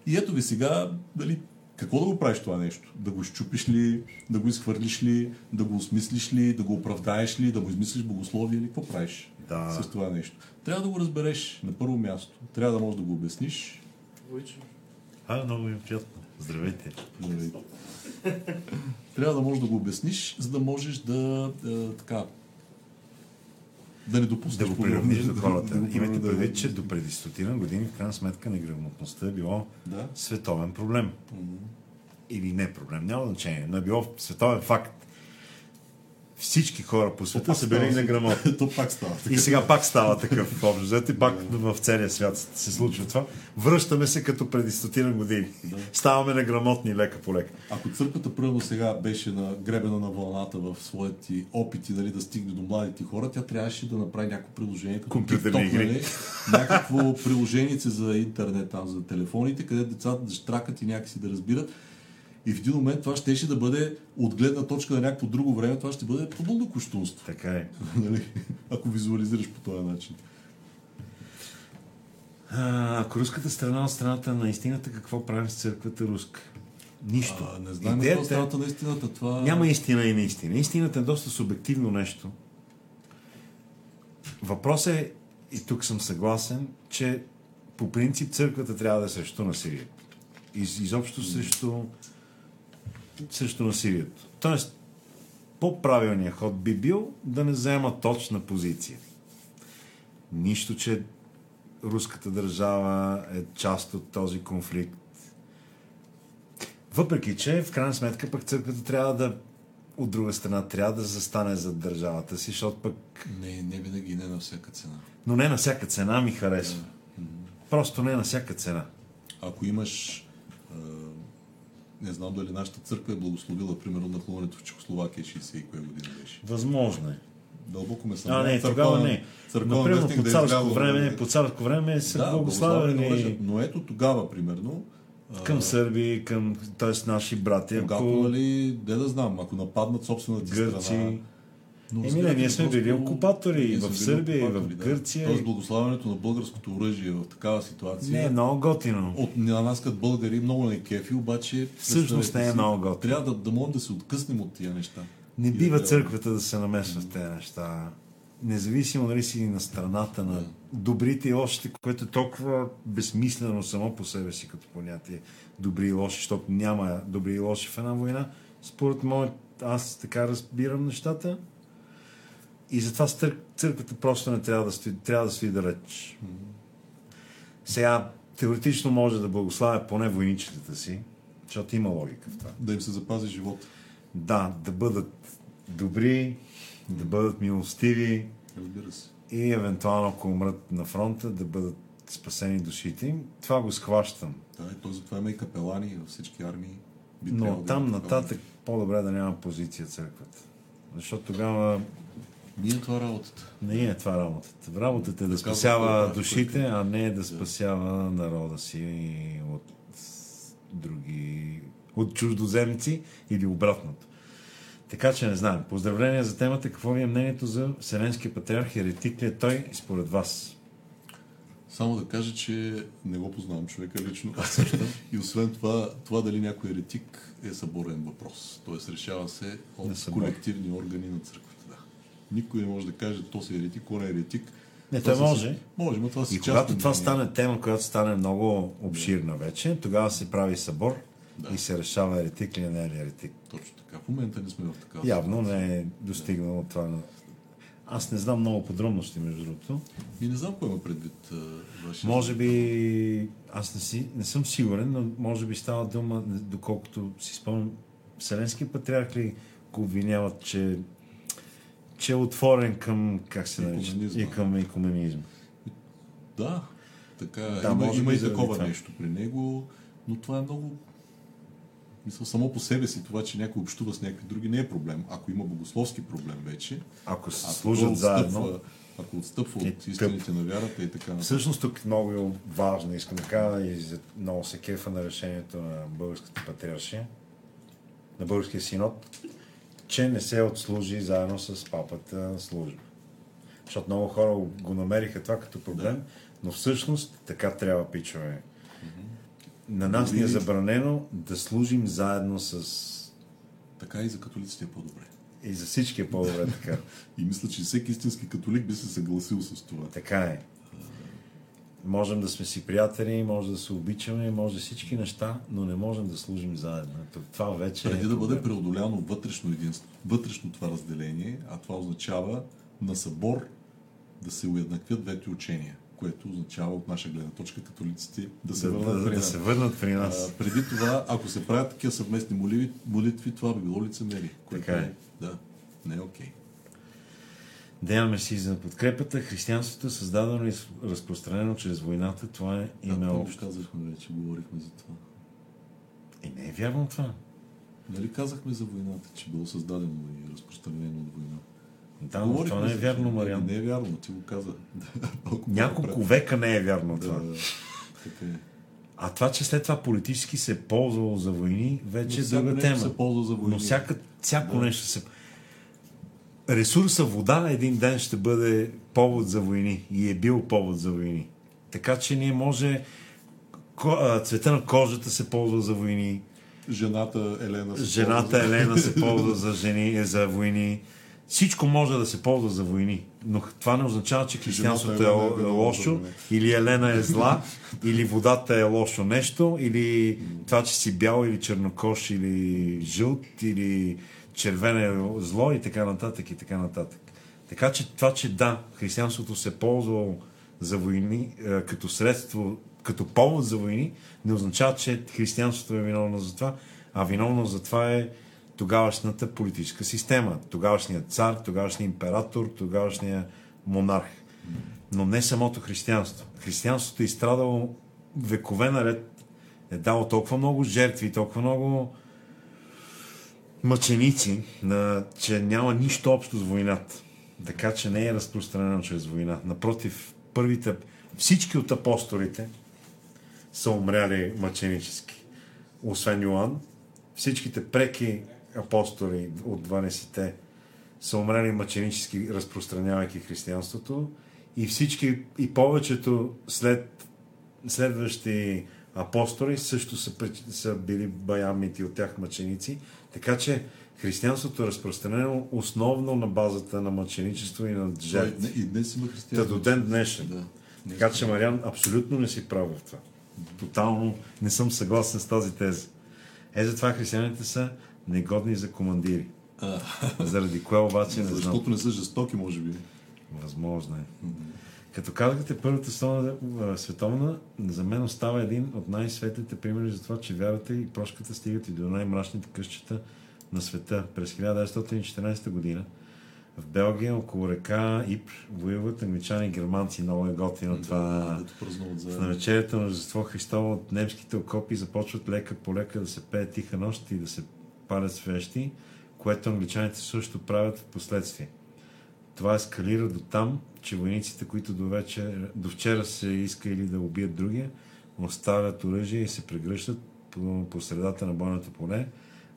B: И ето ви сега, дали, какво да го правиш това нещо? Да го щупиш ли, да го изхвърлиш ли, да го осмислиш ли, да го оправдаеш ли, да го измислиш богословие или какво правиш
A: Да.
B: с това нещо? Трябва да го разбереш на първо място. Трябва да можеш да го обясниш.
C: Войчо.
A: А, много ми е приятно. Здравейте.
B: Нали? Трябва да можеш да го обясниш, за да можеш да, да така да не допуснеш
A: Да го приравниш до
B: Да-
A: хората.
B: да
A: Имайте
B: приравниш,
A: предвид,
B: да-
A: че до преди стотина години, в крайна сметка, неграмотността е било
B: Да.
A: световен проблем. Или не проблем, няма значение, но е било световен факт. Всички хора по света са били неграмотни.
B: То пак става.
A: И сега пак става такъв общо. взето И пак в целия свят се случва това. Връщаме се като преди стотина години.
B: Да.
A: Ставаме неграмотни лека по лека.
B: Ако църквата първо сега беше на гребена на вълната в своите опити нали, да стигне до младите хора, тя трябваше да направи някакво приложение като
A: Компютърни
B: TikTok,
A: игри.
B: Нали, някакво приложение за интернет, там, за телефоните, където децата да штракат и някакси да разбират. И в един момент това щеше да бъде от гледна точка на някакво друго време, това ще бъде пълно куштунство.
A: Така е.
B: нали, ако визуализираш по този начин.
A: А, ако руската страна от страната на истината, какво правим с църквата руска? Нищо.
B: А, не знам
A: Идеята е-
B: страната на истината. Това...
A: Няма истина и неистина. Истината е доста субективно нещо. Въпросът е, и тук съм съгласен, че по принцип църквата трябва да е срещу насилието. Из, изобщо срещу, срещу насилието. Тоест, по-правилният ход би бил да не взема точна позиция. Нищо, че руската държава е част от този конфликт. Въпреки, че в крайна сметка пък църквата трябва да от друга страна трябва да застане зад държавата си, защото пък...
B: Не, не винаги, не на всяка цена.
A: Но не на всяка цена ми харесва. Просто не на всяка цена.
B: Ако имаш, не знам дали нашата църква е благословила, примерно, нахлуването в Чехословакия 60 и кое година беше.
A: Възможно е.
B: Дълбоко ме
A: А,
B: съмнявам.
A: не, тогава не.
B: Църковен
A: Но, примерно, по
B: да е
A: царско
B: излязъл,
A: време,
B: да-
A: по царско време са
B: да,
A: благославени
B: благославени, но ето тогава, примерно, а,
A: към сърби, към т.е. наши братя,
B: когато,
A: ако
B: нали, не да знам, ако нападнат собствената
A: гърци.
B: страна, но
A: Еми, не, ние сме били окупатори в Сърбия, и в
B: окупатори, да.
A: Гърция.
B: Тоест, благославянето на българското оръжие в такава ситуация
A: Не, е много готино.
B: от на нас като българи много не кефи, обаче
A: Всъщност не е
B: си,
A: много готино.
B: Трябва да, да можем да се откъснем от тия неща.
A: Не
B: И да
A: бива
B: трябва-
A: църквата да се намесва в тези неща. Независимо дали си на страната на добрите и лошите, което е толкова безсмислено само по себе си като понятие. Добри и лоши, защото няма добри и лоши в една война. Според моят, аз така разбирам нещата. И затова църквата просто не трябва да стои, трябва да стои далеч. Сега, теоретично може да благославя поне войничетата си, защото има логика в това.
B: Да им се запази живот.
A: Да, да бъдат добри, да бъдат милостиви
B: Разбира се.
A: и евентуално, ако умрат на фронта, да бъдат спасени душите им. Това го схващам.
B: Да, и той затова има и капелани във всички армии. Би
A: Но
B: да
A: там нататък по-добре да няма позиция църквата. Защото тогава
B: Това е работата.
A: не е това работата. Работата е да
B: Така
A: спасява
B: правят
A: душите, а не да спасява народа си от други, от чуждоземци или обратното. Така че не знам. Поздравления за темата. Какво ви е мнението за Вселенския патриарх? Еретик ли е той според вас?
B: Само да кажа, че не го познавам човека лично. и освен това, това дали някой еретик е съборен въпрос. Тоест решава се от колективни органи на църквата. Да. Никой не може да каже, то си еретик, кой не е еретик.
A: Не,
B: Това
A: той може.
B: Може, но това си
A: И когато това стане тема, която стане много обширна вече, тогава се прави събор
B: Да.
A: и се решава еретик ли не е еретик.
B: Точно така. В момента не сме в такава
A: Явно не е достигнало това. на- аз не знам много подробности, между другото.
B: И не знам кой има предвид а, вашия...
A: Може би, аз не, си, не съм сигурен, но може би става дума, доколкото си спомням, Вселенския патриарх ли го обвиняват, че, че е отворен към, как се нарича, и към екуменизма.
B: Да, така
A: Да,
B: има,
A: може
B: има и такова
A: това.
B: нещо при него, но това е много... Мисля, само по себе си това, че някой общува с някакви други, не е проблем. Ако има богословски проблем вече,
A: Ако
B: ако
A: служат
B: той
A: заедно,
B: отстъпва, ако отстъпва от истините на вярата и така нататък.
A: Всъщност тук много важно, искам да кажа и много се кефа на решението на Българската патриаршия, на Българския синод, че не се отслужи заедно с папата служба. Защото много хора го намериха това като проблем, но всъщност така трябва, пичове. На нас ни е забранено да служим заедно с...
B: Така и за католиците е по-добре.
A: И за всички е по-добре така.
B: И мисля, че всеки истински католик би се съгласил с това.
A: Така е. Можем да сме си приятели, може да се обичаме, може всички неща, но не можем да служим заедно. Това вече
B: Преди
A: е
B: да бъде преодоляно вътрешно единство, вътрешно това разделение, а това означава на събор да се уеднаквят двете учения, което означава от наша гледна точка католиците да се
A: да,
B: върнат
A: да,
B: при
A: да се върнат при нас.
B: А, преди това, ако се правят такива съвместни молитви, молитви това би било лицемерие. Което
A: Така е.
B: Да, не е окей.
A: Деян Мерси за подкрепата. Християнството е създадено и разпространено чрез войната. Това е
B: Да,
A: име
B: го
A: общо.
B: казахме вече, говорихме за това.
A: И не е вярно това.
B: Нали казахме за войната, че било създадено и разпространено от война?
A: Да, но това не е вярно. Мариан.
B: Не е вярно, ти го каза.
A: Няколко века не е вярно това.
B: Да, така е.
A: А това, че след това политически се е ползвало за войни, вече е друга тема.
B: се ползва за войни.
A: Но всяка, всяко
B: Да.
A: нещо се... Ресурса вода един ден ще бъде повод за войни и е бил повод за войни. Така че ние може... Цвета на кожата се ползва за войни,
B: Жената Елена се
A: жената
B: ползва
A: Елена се ползва за, жени, за войни. Всичко може да се ползва за войни, но това не означава, че християнството е,
B: е
A: е лошо, или Елена е зла, или водата е лошо нещо, или това, че си бял, или чернокош, или жълт, или червен е зло и така нататък и така нататък. Така че това, че да, християнството се ползва за войни е, като средство, като повод за войни, не означава, че християнството е виновно за това, а виновно за това е тогавашната политическа система, тогавашният цар, тогавашният император, тогавашният монарх. Но не самото християнство. Християнството е изстрадало векове наред, е дало толкова много жертви, толкова много мъченици, на, че няма нищо общо с войната. Така че не е разпространено чрез война. Напротив, първите, всички от апостолите са умряли мъченически. Освен Йоан, всичките преки апостоли от 12-те са умрели мъченически, разпространявайки християнството и всички, и повечето след следващи апостоли също са, са били баямити от тях мъченици. Така че християнството е разпространено основно на базата на мъченичество и на жертви.
B: И днес има
A: Та
B: християни.
A: до ден днешен.
B: Да.
A: Така че Мариан абсолютно не си прав в това. Тотално не съм съгласен с тази теза. Е, затова християните са негодни за командири.
B: А,
A: Заради кое обаче не знам.
B: защото не са жестоки, може би.
A: Възможно е. Като казахте Първата световна, световна, за мен остава един от най-светлите примери за това, че вярата и прошката стигат и до най-мрачните къщета на света. През 1914 година в Белгия, около река Ипр, воюват англичани и германци. Много е готино това.
B: Дето празнуват
A: В навечерието на Рождество Христово от немските окопи започват лека по лека да се пее тиха нощ и да се палят свещи, което англичаните също правят в последствие. Това ескалира до там, че войниците, които до, вечер, до вчера се искали да убият другия, оставят оръжие и се прегръщат по, по средата на бойното поле,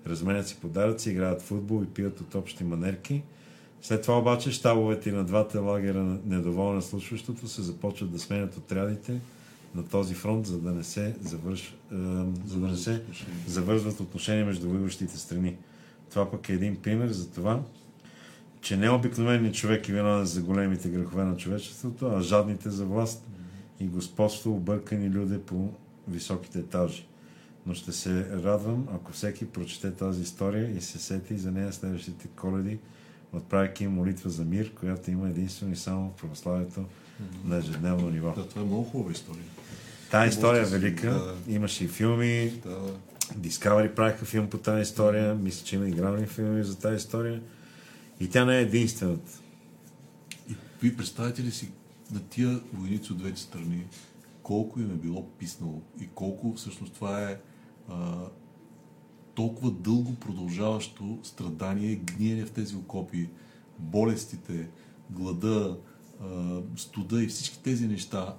A: разменят си подаръци, играят футбол и пият от общи манерки. След това обаче щабовете на двата лагера, недоволни на случващото, се започват да сменят отрядите на този фронт, за да не се завърш, е, за да не се завързват отношения между воюващите страни. Това пък е един пример за това, че не обикновеният човек е виновен за големите грехове на човечеството, а жадните за власт и господство объркани люди по високите етажи. Но ще се радвам, ако всеки прочете тази история и се сети за нея следващите коледи отправяйки молитва за мир, която има единствено и само в православието на ежедневно ниво.
B: Да, това е много хубава история.
A: Тая история е
B: да
A: велика,
B: да.
A: имаше и филми,
B: Да,
A: Discovery правиха филм по тази история, мисля, че има игрални филми за тази история. И тя не е единствената.
B: И вие представяте ли си на тия войници от двете страни колко им е било писнало и колко всъщност това е а, толкова дълго продължаващо страдание, гниене в тези окопи, болестите, глада, а, студа и всички тези неща.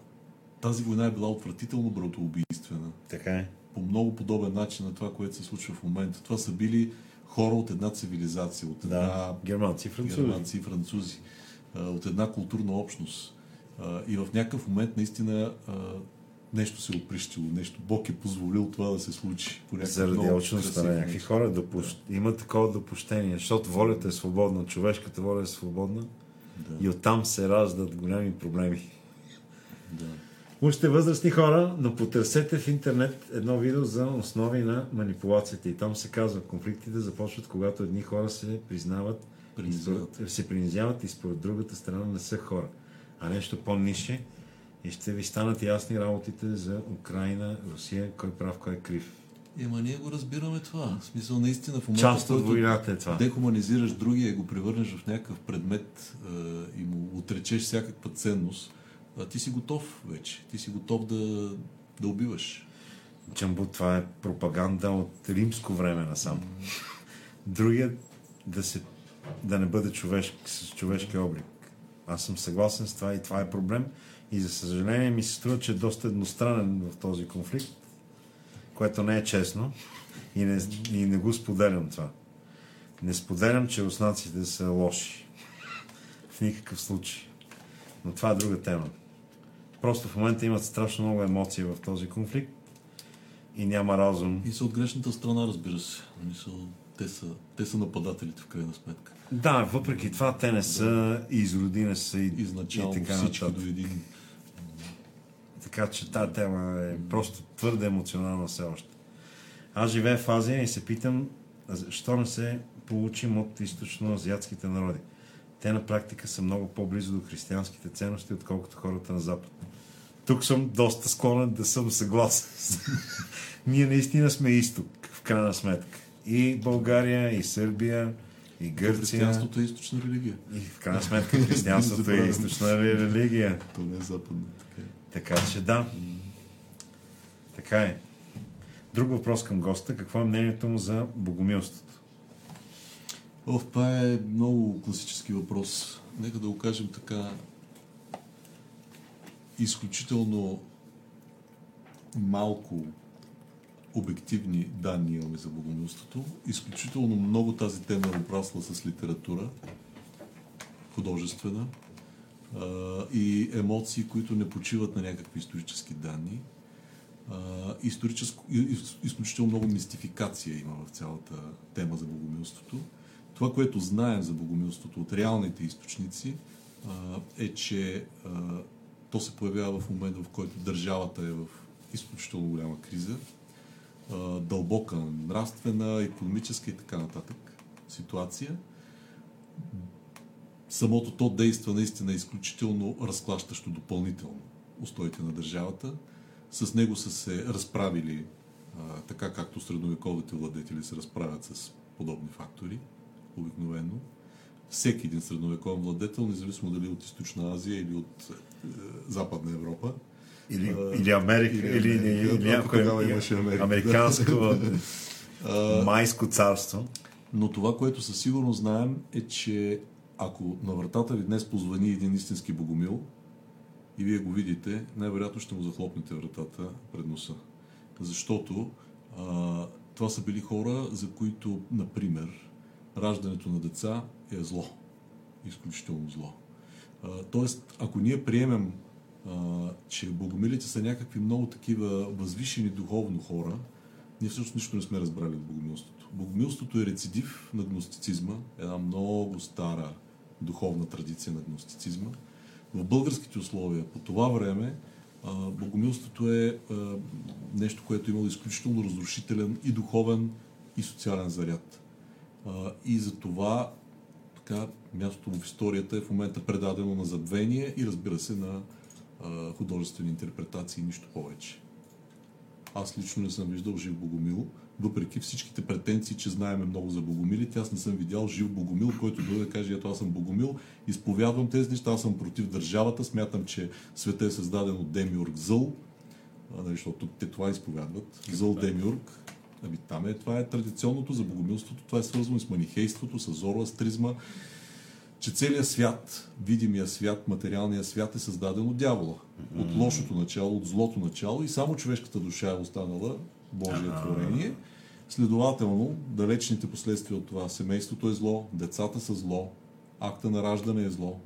B: Тази война е била отвратително братоубийствена
A: Така е.
B: по много подобен начин на това, което се случва в момента. Това са били хора от една цивилизация, от една
A: Да, германци и французи.
B: германци и французи, от една културна общност. И в някакъв момент наистина нещо се е оприщило, нещо. Бог е позволил това да се случи. По
A: Заради очността на някакви хора допущ... има такова допущение, защото волята е свободна, човешката воля е свободна
B: Да,
A: и оттам се раждат големи проблеми.
B: да.
A: Учите възрастни хора, но потърсете в интернет едно видео за основи на манипулацията. И там се казва, конфликтите започват, когато едни хора се признават,
B: Принизяват.
A: според- се принизяват и според другата страна не са хора, а нещо по-нише. И ще ви станат ясни работите за Украина, Русия, кой прав, кой е крив.
B: Ема ние го разбираме това. В смисъл наистина в момента,
A: Част от войната е това.
B: дехуманизираш другия и го превърнеш в някакъв предмет а, и му отречеш всякаква ценност, а, ти си готов вече. Ти си готов да, да убиваш.
A: Чамбу, това е пропаганда от римско време насам. Другият да, се, да не бъде човешк, с човешки облик. Аз съм съгласен с това и това е проблем. И за съжаление ми се струва, че е доста едностранен в този конфликт, което не е честно и не, и не го споделям това. Не споделям, че руснаците са лоши. В никакъв случай. Но това е друга тема. Просто в момента имат страшно много емоции в този конфликт и няма разум.
B: И са от грешната страна, разбира се. Мисъл, те, са, те са нападателите в крайна сметка.
A: Да, въпреки това те не са и изроди не са и,
B: Изначално
A: и така
B: всички
A: нататък.
B: до един.
A: Така че тази тема е просто твърде емоционална все още. Аз живея в Азия и се питам, защо не се получим от източно-азиатските народи. Те на практика са много по-близо до християнските ценности, отколкото хората на Запад. Тук съм доста склонен да съм съгласен. Ние наистина сме изток, в крайна сметка. И България, и Сърбия, и Гърция.
B: Християнството е източна религия.
A: И в крайна сметка християнството е източна религия.
B: То не е западна. Така е.
A: Така че да. Така е. Друг въпрос към госта. Какво е мнението му за богомилството?
B: О, това е много класически въпрос. Нека да го кажем така. Изключително малко обективни данни имаме за богомилството. Изключително много тази тема е обрасла с литература, художествена и емоции, които не почиват на някакви исторически данни. Историческо, изключително много мистификация има в цялата тема за богомилството. Това, което знаем за богомилството от реалните източници, е, че то се появява в момента, в който държавата е в изключително голяма криза, дълбока нравствена, економическа и така нататък ситуация. Самото то действа наистина изключително разклащащо допълнително устоите на държавата. С него са се разправили така както средновековите владетели се разправят с подобни фактори, обикновено. Всеки един средновековен владетел, независимо дали от Източна Азия или от Западна Европа,
A: Или,
B: А,
A: или Америка,
B: или
A: или, или, или
B: ако
A: някое
B: тогава имаше Америка.
A: американско майско царство.
B: Но това, което със сигурност знаем е, че ако на вратата ви днес позвани един истински богомил и вие го видите, най-вероятно ще му захлопнете вратата пред носа. Защото а, това са били хора, за които, например, раждането на деца е зло. Изключително зло. Тоест, ако ние приемем, че богомилите са някакви много такива възвишени духовно хора, ние всъщност нищо не сме разбрали от богомилството. Богомилството е рецидив на гностицизма, една много стара духовна традиция на гностицизма. В българските условия по това време богомилството е нещо, което е имало изключително разрушителен и духовен, и социален заряд. И за това така мястото в историята е в момента предадено на забвение и разбира се на а, художествени интерпретации, нищо повече. Аз лично не съм виждал жив Богомил, въпреки всичките претенции, че знаеме много за богомилите, аз не съм видял жив богомил, който да да каже, ето аз съм богомил, изповядвам тези неща, аз съм против държавата, смятам, че света е създаден от Демиург Зъл, нали, защото те това изповядват. Зъл Демиург, ами там е, това е традиционното за богомилството, това е свързано с манихейството, с зороастризма, че целият свят, видимия свят, материалният свят е създаден от дявола. От лошото начало, от злото начало и само човешката душа е останала Божие творение. Следователно, далечните последствия от това семейството е зло, децата са зло, акта на раждане е зло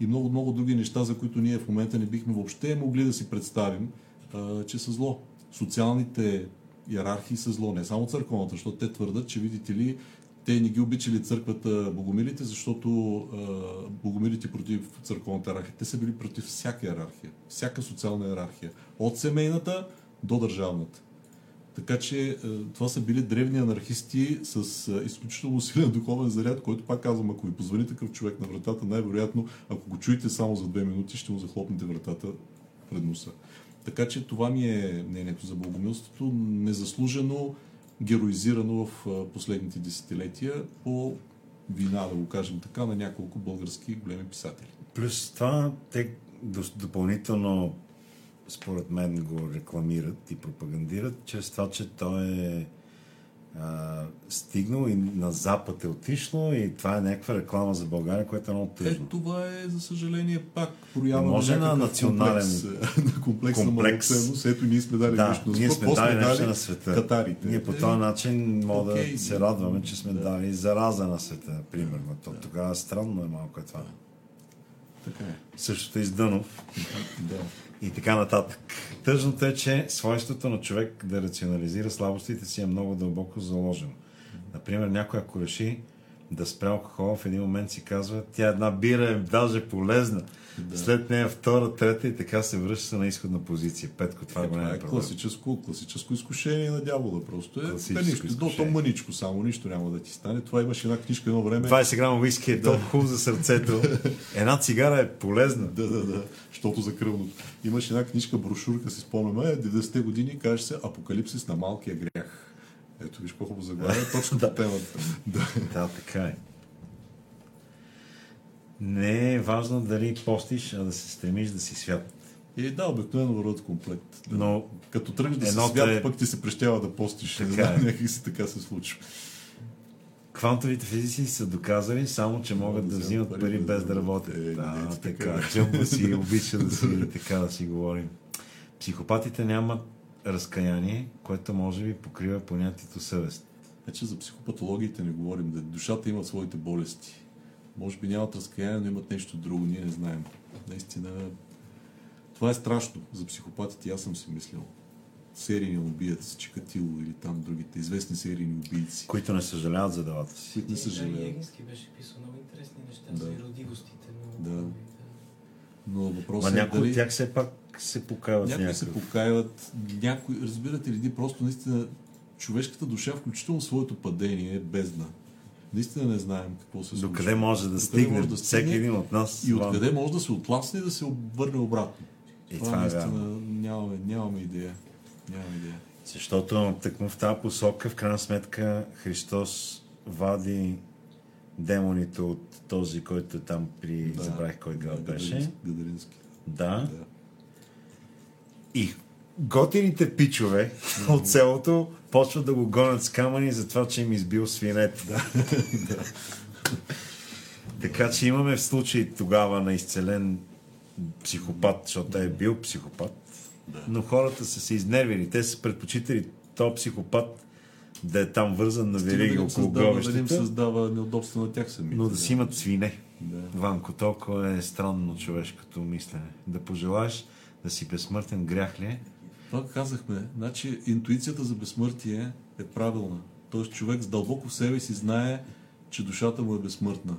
B: и много, много други неща, за които ние в момента не бихме въобще могли да си представим, а, че са зло. Социалните иерархии са зло, не само църковната, защото те твърдат, че видите ли, те не ги обичали църквата богомилите, защото а, богомилите против църковната иерархия. Те са били против всяка иерархия, всяка социална иерархия. От семейната до държавната. Така че това са били древни анархисти с изключително силен духовен заряд, който пак казвам, ако ви позвони такъв човек на вратата, най-вероятно, ако го чуете само за две минути, ще му захлопнете вратата пред носа. Така че това ми е мнението за богомилството, незаслужено героизирано в последните десетилетия по вина, да го кажем така, на няколко български големи писатели.
A: Плюс това те допълнително според мен го рекламират и пропагандират чрез това, че той е а, стигнал и на Запад е отишло и това е някаква реклама за България, което е много
B: Е,
A: тъжно.
B: това е, за съжаление, пак проява
A: Може на национален
B: комплекс, на комплекс, на
A: комплекс.
B: малоценност. Ето, ние сме дали
A: Да,
B: нещо
A: ние сме дали нещо на света.
B: Катарите.
A: Ние по
B: Е,
A: този начин мога
B: окей.
A: да се радваме, че сме дали зараза на света, примерно. То тогава странно е малко е това.
B: Така е.
A: Същото е и с Дънов
B: Да.
A: и така нататък. Тъжното е, че свойството на човек да рационализира слабостите си е много дълбоко заложено. Например, някой ако реши да спре алкохола, в един момент си казва, тя една бира е даже полезна.
B: Да.
A: След нея втора, трета и така се връща на изходна позиция. Петко, това
B: Е,
A: голям
B: е класическо, класическо изкушение на дявола. Просто е до то мъничко само, нищо няма да ти стане. Това имаше една книжка едно време.
A: 20 грама виски е толкова хубаво за сърцето. Една цигара е полезна.
B: Да, да, да, защото за кръвното. Имаше една книжка, брошурка, си спомняме, е, 90-те години, каже се Апокалипсис на малкия грях. Ето виж по-хубаво заглавие, точно по темата. Да.
A: Да, така е. Не е важно дали постиш, а да се стремиш да си свят.
B: И да, обикновено върват комплект. Да.
A: Но
B: Като тръгнеш да си свят,
A: е-
B: пък ти се прещява да постиш.
A: Така
B: не знам,
A: е.
B: някак си така се случва.
A: квантовите физици са доказали само, че могат да взимат пари без да работят.
B: Е,
A: Да,
B: не,
A: така.
B: така.
A: Джъмба си обича да си, така да си говорим. Психопатите нямат разкаяние, което може би покрива понятието съвест.
B: Значи за психопатологиите не говорим, да душата има своите болести. Може би нямат разкаяние, но имат нещо друго, ние не знаем. Наистина, това е страшно за психопатите, аз съм си мислил. Серийни убиец, Чикатило или там другите известни серийни убийци,
A: Които не съжаляват за делата си.
B: които не съжаляват.
C: Егински беше писал много интересни неща
B: Да.
C: за еродивостите.
B: Да.
C: Много
B: Но
A: Ма
B: въпросът е
A: някои
B: дали...
A: от тях все пак се покават
B: Някои се
A: някакъв.
B: покаиват, някои, разбирате ли, просто наистина човешката душа, включително своето падение, е бездна. Наистина не знаем какво се случва.
A: Докъде може да стигне
B: може да
A: всеки
B: стигне
A: един от нас.
B: И
A: вам.
B: откъде може да се отласне и да се върне обратно.
A: И това е
B: наистина
A: вярно.
B: нямаме, нямаме идея. Нямаме идея.
A: Защото тъкмо в тази посока, в крайна сметка, Христос вади демоните от този, който е там при...
B: Да.
A: Забравих кой град
B: Да,
A: беше.
B: Гадарински.
A: Да.
B: Да.
A: И готините пичове от селото почват да го гонят с камъни за това, че им избил свинете. Да. така че имаме в случай тогава на изцелен психопат, защото е бил психопат,
B: Да.
A: но хората са се изнервили. Те са предпочитали то психопат да е там вързан на вериги
B: да
A: около
B: създава, да им
A: гробищата,
B: създава неудобство на тях самите.
A: но да си имат свине.
B: Да.
A: Ванко, толкова е странно човешкото мислене. Да пожелаеш да си безсмъртен грях ли е?
B: Това казахме. Значи интуицията за безсмъртие е правилна. Тоест човек с дълбоко в себе си знае, че душата му е безсмъртна.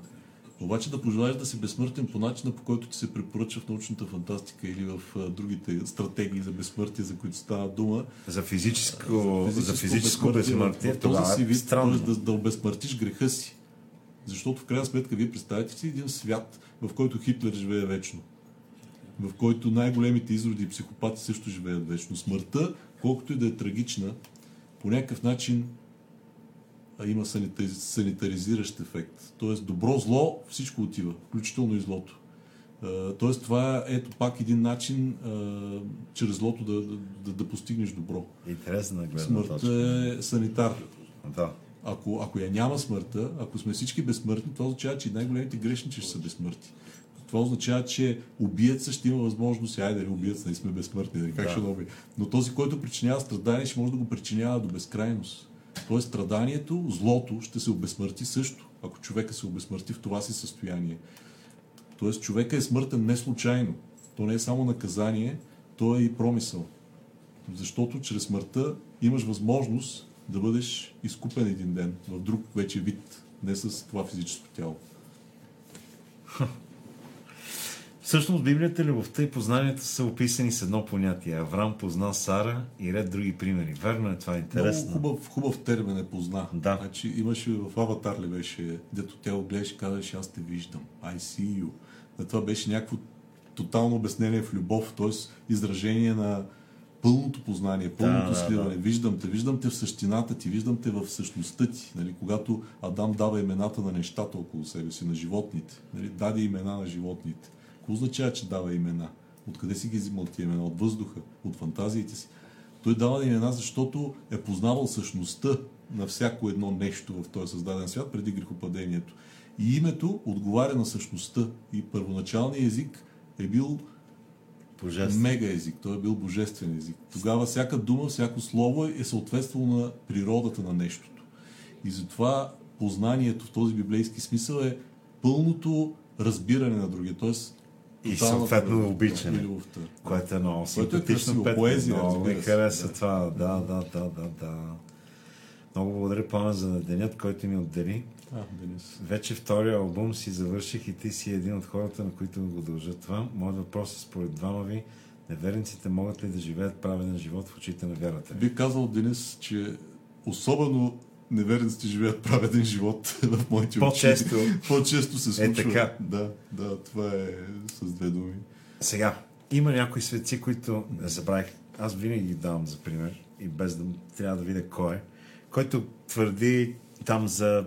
B: Обаче да пожелаеш да си безсмъртен по начина, по който ти се препоръча в научната фантастика или в другите стратегии за безсмъртие, за които става дума.
A: За физическо, за физическо безсмъртие,
B: В този
A: това
B: си
A: е
B: вид,
A: странно.
B: да, да обезсмъртиш греха си. Защото в крайна сметка вие представяте си един свят, в който Хитлер живее вечно. В който най-големите изроди и психопати също живеят вечно. Смъртта, колкото и да е трагична, по някакъв начин има санитари- санитаризиращ ефект. Тоест добро-зло, всичко отива, включително и злото. Тоест това е ето пак един начин чрез злото да, да, да, постигнеш добро.
A: Интересна гледна
B: Смъртта
A: точка.
B: е санитар.
A: Да.
B: Ако, ако я няма смъртта, ако сме всички безсмъртни, това означава, че най-големите грешници ще са безсмъртни. Това означава, че убиеца ще има възможност, айде, дали убиец, нали сме безсмъртни, нали, как
A: Да.
B: ще доби. Но този, който причинява страдание, ще може да го причинява до безкрайност. Тоест страданието, злото ще се обезсмърти също, ако човека се обезсмърти в това си състояние. Тоест човека е смъртен не случайно. То не е само наказание, то е и промисъл. Защото чрез смъртта имаш възможност да бъдеш изкупен един ден в друг вече вид, не с това физическо тяло.
A: Всъщност Библията, любовта и познанието са описани с едно понятие. Авраам позна Сара и ред други примери. Верно е това, интересно.
B: Много хубав, хубав термин е позна.
A: Да.
B: Значи имаше в Аватар ли беше, дето тя го гледаше, казваше аз те виждам. I see you. А това беше някакво тотално обяснение в любов, т.е. изражение на пълното познание, пълното
A: да,
B: сливане.
A: да.
B: Виждам те, виждам те в същината ти, виждам те в същността ти. Нали, когато Адам дава имената на нещата около себе си, на животните, нали, даде имена на животните. Какво означава, че дава имена? Откъде си ги взимал тия имена? От въздуха, от фантазиите си. Той дава имена, защото е познавал същността на всяко едно нещо в този създаден свят преди грехопадението. И името отговаря на същността. И първоначалният език е бил
A: Божествено.
B: мега език, той е бил божествен език. Тогава всяка дума, всяко слово е съответствало на природата на нещото. И затова познанието в този библейски смисъл е пълното разбиране на другия, т.е.
A: И съответно
B: любов,
A: обичане. Което е много
B: Което е
A: симпатично.
B: красиво.
A: Петко.
B: Поезия,
A: Много ми хареса
B: Да.
A: това. Да, да, да, да, да. Много благодаря, Пламен, за денят, който ми отдели.
B: А, Денис.
A: Вече втория албум си завърших и ти си един от хората, на които го дължа това. Моят въпрос е според двама ви. Неверниците могат ли да живеят праведен живот в очите на вярата? ви?
B: Бих казал, Денис, че особено неверниците живеят праведен живот в моите очи.
A: По-често.
B: По-често се случва.
A: Е, така.
B: Да, да, това е с две думи.
A: Сега, има някои светци, които не забравих. Аз винаги ги давам за пример и без да трябва да видя кой е, който твърди там за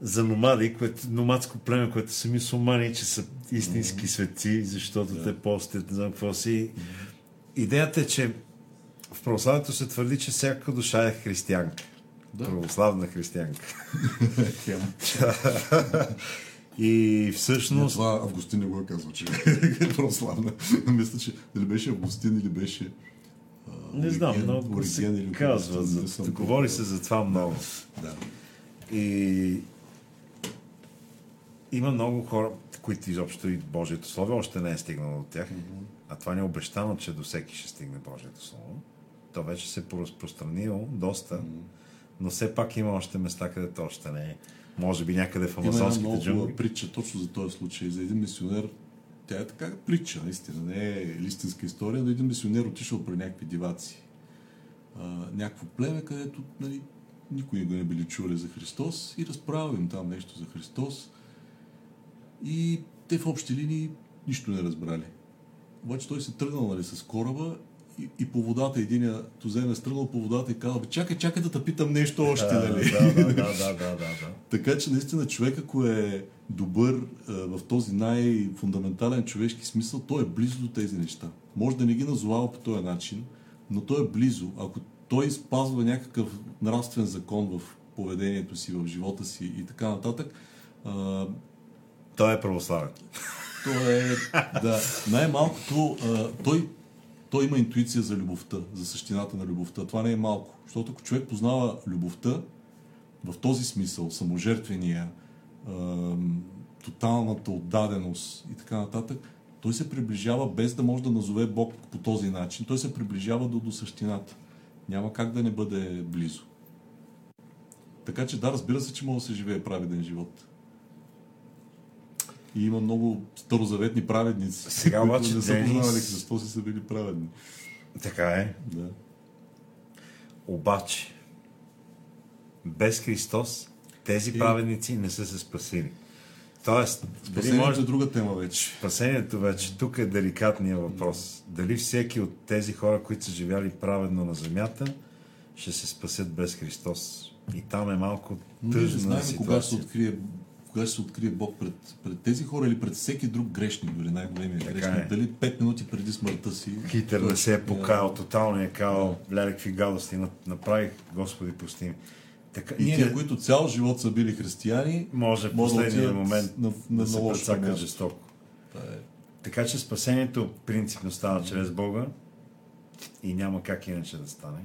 A: за номади, което, номадско племе, което са мусулмани, че са истински светци, защото
B: Да.
A: те постят, не знам какво си. Идеята е, че в православието се твърди, че всяка душа е християнка.
B: Да.
A: Православна християнка. И
B: Но
A: всъщност...
B: това Августин не го е казал, че е православна. Мисля, че дали беше Августин или беше а,
A: Не знам,
B: Ориген-
A: много
B: Ориген
A: се
B: или
A: казва. За,
B: съм
A: говори се за това много.
B: Да.
A: И има много хора, които изобщо и Божието Слово още не е стигнало до тях. А това не е обещано, че до всеки ще стигне Божието Слово. То вече се е поразпространило доста, но все пак има още места, където още не е. Може би някъде в
B: Има една
A: амазонските
B: много притча точно за този случай. За един мисионер, тя е така притча, наистина, не е истинска история, но един мисионер отишъл при някакви диваци. А, някакво племе, където нали, никой го не били чули за Христос и разправил им там нещо за Христос. И те в общи линии нищо не разбрали. Обаче той се тръгнал нали, с кораба и, и по водата, единия тузем е стръгнал по водата и казал, «Бе, чакай, чакай да те питам нещо още,
A: Да,
B: нали?
A: да, да, да, да, да, да.
B: Така че наистина човек, ако е добър а, в този най-фундаментален човешки смисъл, той е близо до тези неща. Може да не ги назовава по този начин, но той е близо. Ако той спазва някакъв нравствен закон в поведението си, в живота си и така нататък, а,
A: Той е православен.
B: то е, да, най-малкото, а, той, той има интуиция за любовта, за същината на любовта. Това не е малко. Защото ако човек познава любовта, в този смисъл, саможертвения, а, тоталната отдаденост и така нататък, той се приближава без да може да назове Бог по този начин. Той се приближава до, до същината. Няма как да не бъде близо. Така че да, разбира се, че може да се живее праведен живот. И има много старозаветни праведници.
A: Сега обаче,
B: не са
A: Денис-
B: познавали Христос и са били праведни.
A: Така е.
B: Да.
A: Обаче, без Христос тези
B: И-
A: праведници не са се спасили. Тоест, дали
B: Спасението
A: може
B: е друга тема вече.
A: Спасението вече, тук е деликатният въпрос. Дали всеки от тези хора, които са живяли праведно на земята, ще се спасят без Христос. И там е малко
B: ние не
A: тъжна
B: знаем кога ще се открие кога ще се открие Бог пред, пред тези хора или пред всеки друг грешник, дори най-големия грешник.
A: е.
B: Дали 5 минути преди смъртта си.
A: Хитър не се е покаял, тотално е казал, ляля какви гадости на- направих, Господи, прости ми. Така,
B: Ние,
A: те-
B: които цял живот са били християни,
A: може в
B: може да
A: последния
B: отидат
A: момент
B: на, на,
A: да
B: на
A: се
B: лошо
A: жестоко.
B: Това е.
A: Така че спасението принципно става чрез Бога и няма как иначе да стане.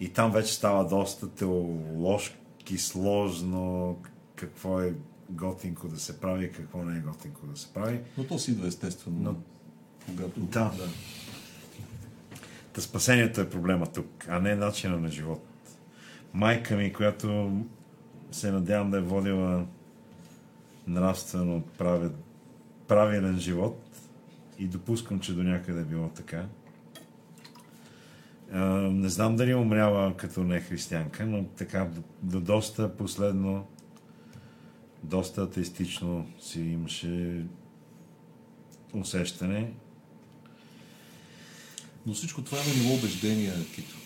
A: И там вече става доста теоложки, сложно, какво е готинко да се прави и какво не е готинко да се прави.
B: Но то си идва естествено.
A: Но-
B: когато...
A: Да. Та спасението е проблема тук, а не начина на живот. Майка ми, която се надявам да е водила нравствено правед, правилен живот и допускам, че до някъде е било така. Не знам дали е умряла като не християнка, но така до, до доста последно, доста атеистично си имаше усещане.
B: Но всичко това е на ниво убеждения, Кито.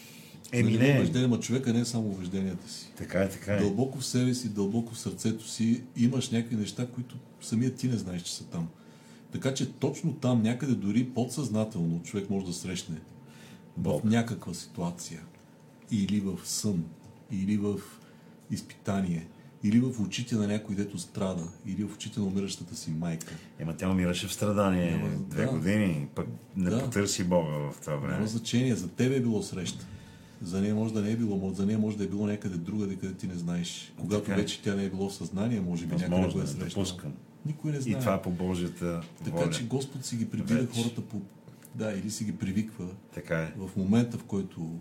A: Еми не,
B: убеждения, ма човека не е само убежденията си.
A: така е, така е.
B: Дълбоко в себе си, дълбоко в сърцето си имаш някакви неща, които самият ти не знаеш, че са там. Така че точно там, някъде дори подсъзнателно, човек може да срещне
A: Бог.
B: в някаква ситуация, или в сън, или в изпитание, или в очите на някой, дето страда, или в очите на умиращата си майка.
A: Ема тя умираше в страдание
B: Няма-
A: две
B: да.
A: години, пък не
B: Да.
A: потърси Бога в това време.
B: Няма значение, за тебе е било среща. За нея може да не е било, за нея може да е било някъде другаде, къде ти не знаеш. Когато
A: Така е.
B: вече тя не е било в съзнание, може би някъде го е
A: е,
B: срещала. Никой не
A: И
B: знае.
A: това е по Божията
B: Така
A: воля.
B: че Господ си ги прибира хората по... Да, или си ги привиква
A: Така е.
B: в момента, в който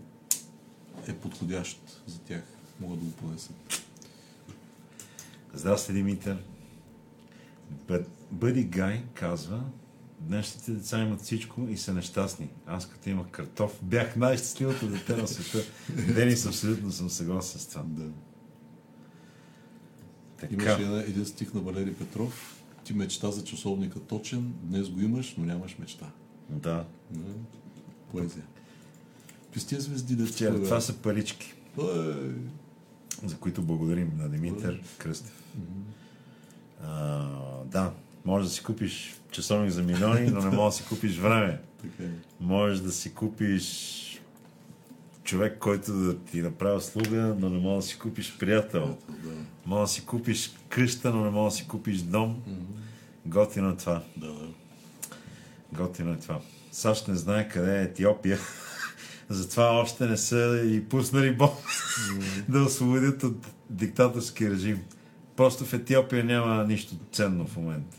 B: е подходящ за тях. Могат да го понесат.
A: Здрасти, Димитър. Бъ- Бъди Гай казва, днешните деца имат всичко и са нещастни. Аз като имах картоф, бях най-щастливото дете на света. Денис, абсолютно съм съгласен с това.
B: Да.
A: Така.
B: Имаше една, един стих на Валери Петров. Ти мечта за часовника точен, днес го имаш, но нямаш мечта.
A: Да.
B: Да. Поезия. Пестия звезди, да
A: Тя, това са парички, за които благодарим на Димитър Кръстев. А, да, може да си купиш часовник за милиони, но не можеш да си купиш време.
B: Така е.
A: Можеш да си купиш човек, който да ти направи услуга, но не можеш да си купиш приятел.
B: Да.
A: Може да си купиш къща, но не можеш да си купиш дом.
B: Мгм.
A: Готино е това.
B: Да, да.
A: Готино е това. САЩ не знае къде е Етиопия. Затова още не са и пуснали бомб да освободят от диктаторски режим. Просто в Етиопия няма нищо ценно в момента.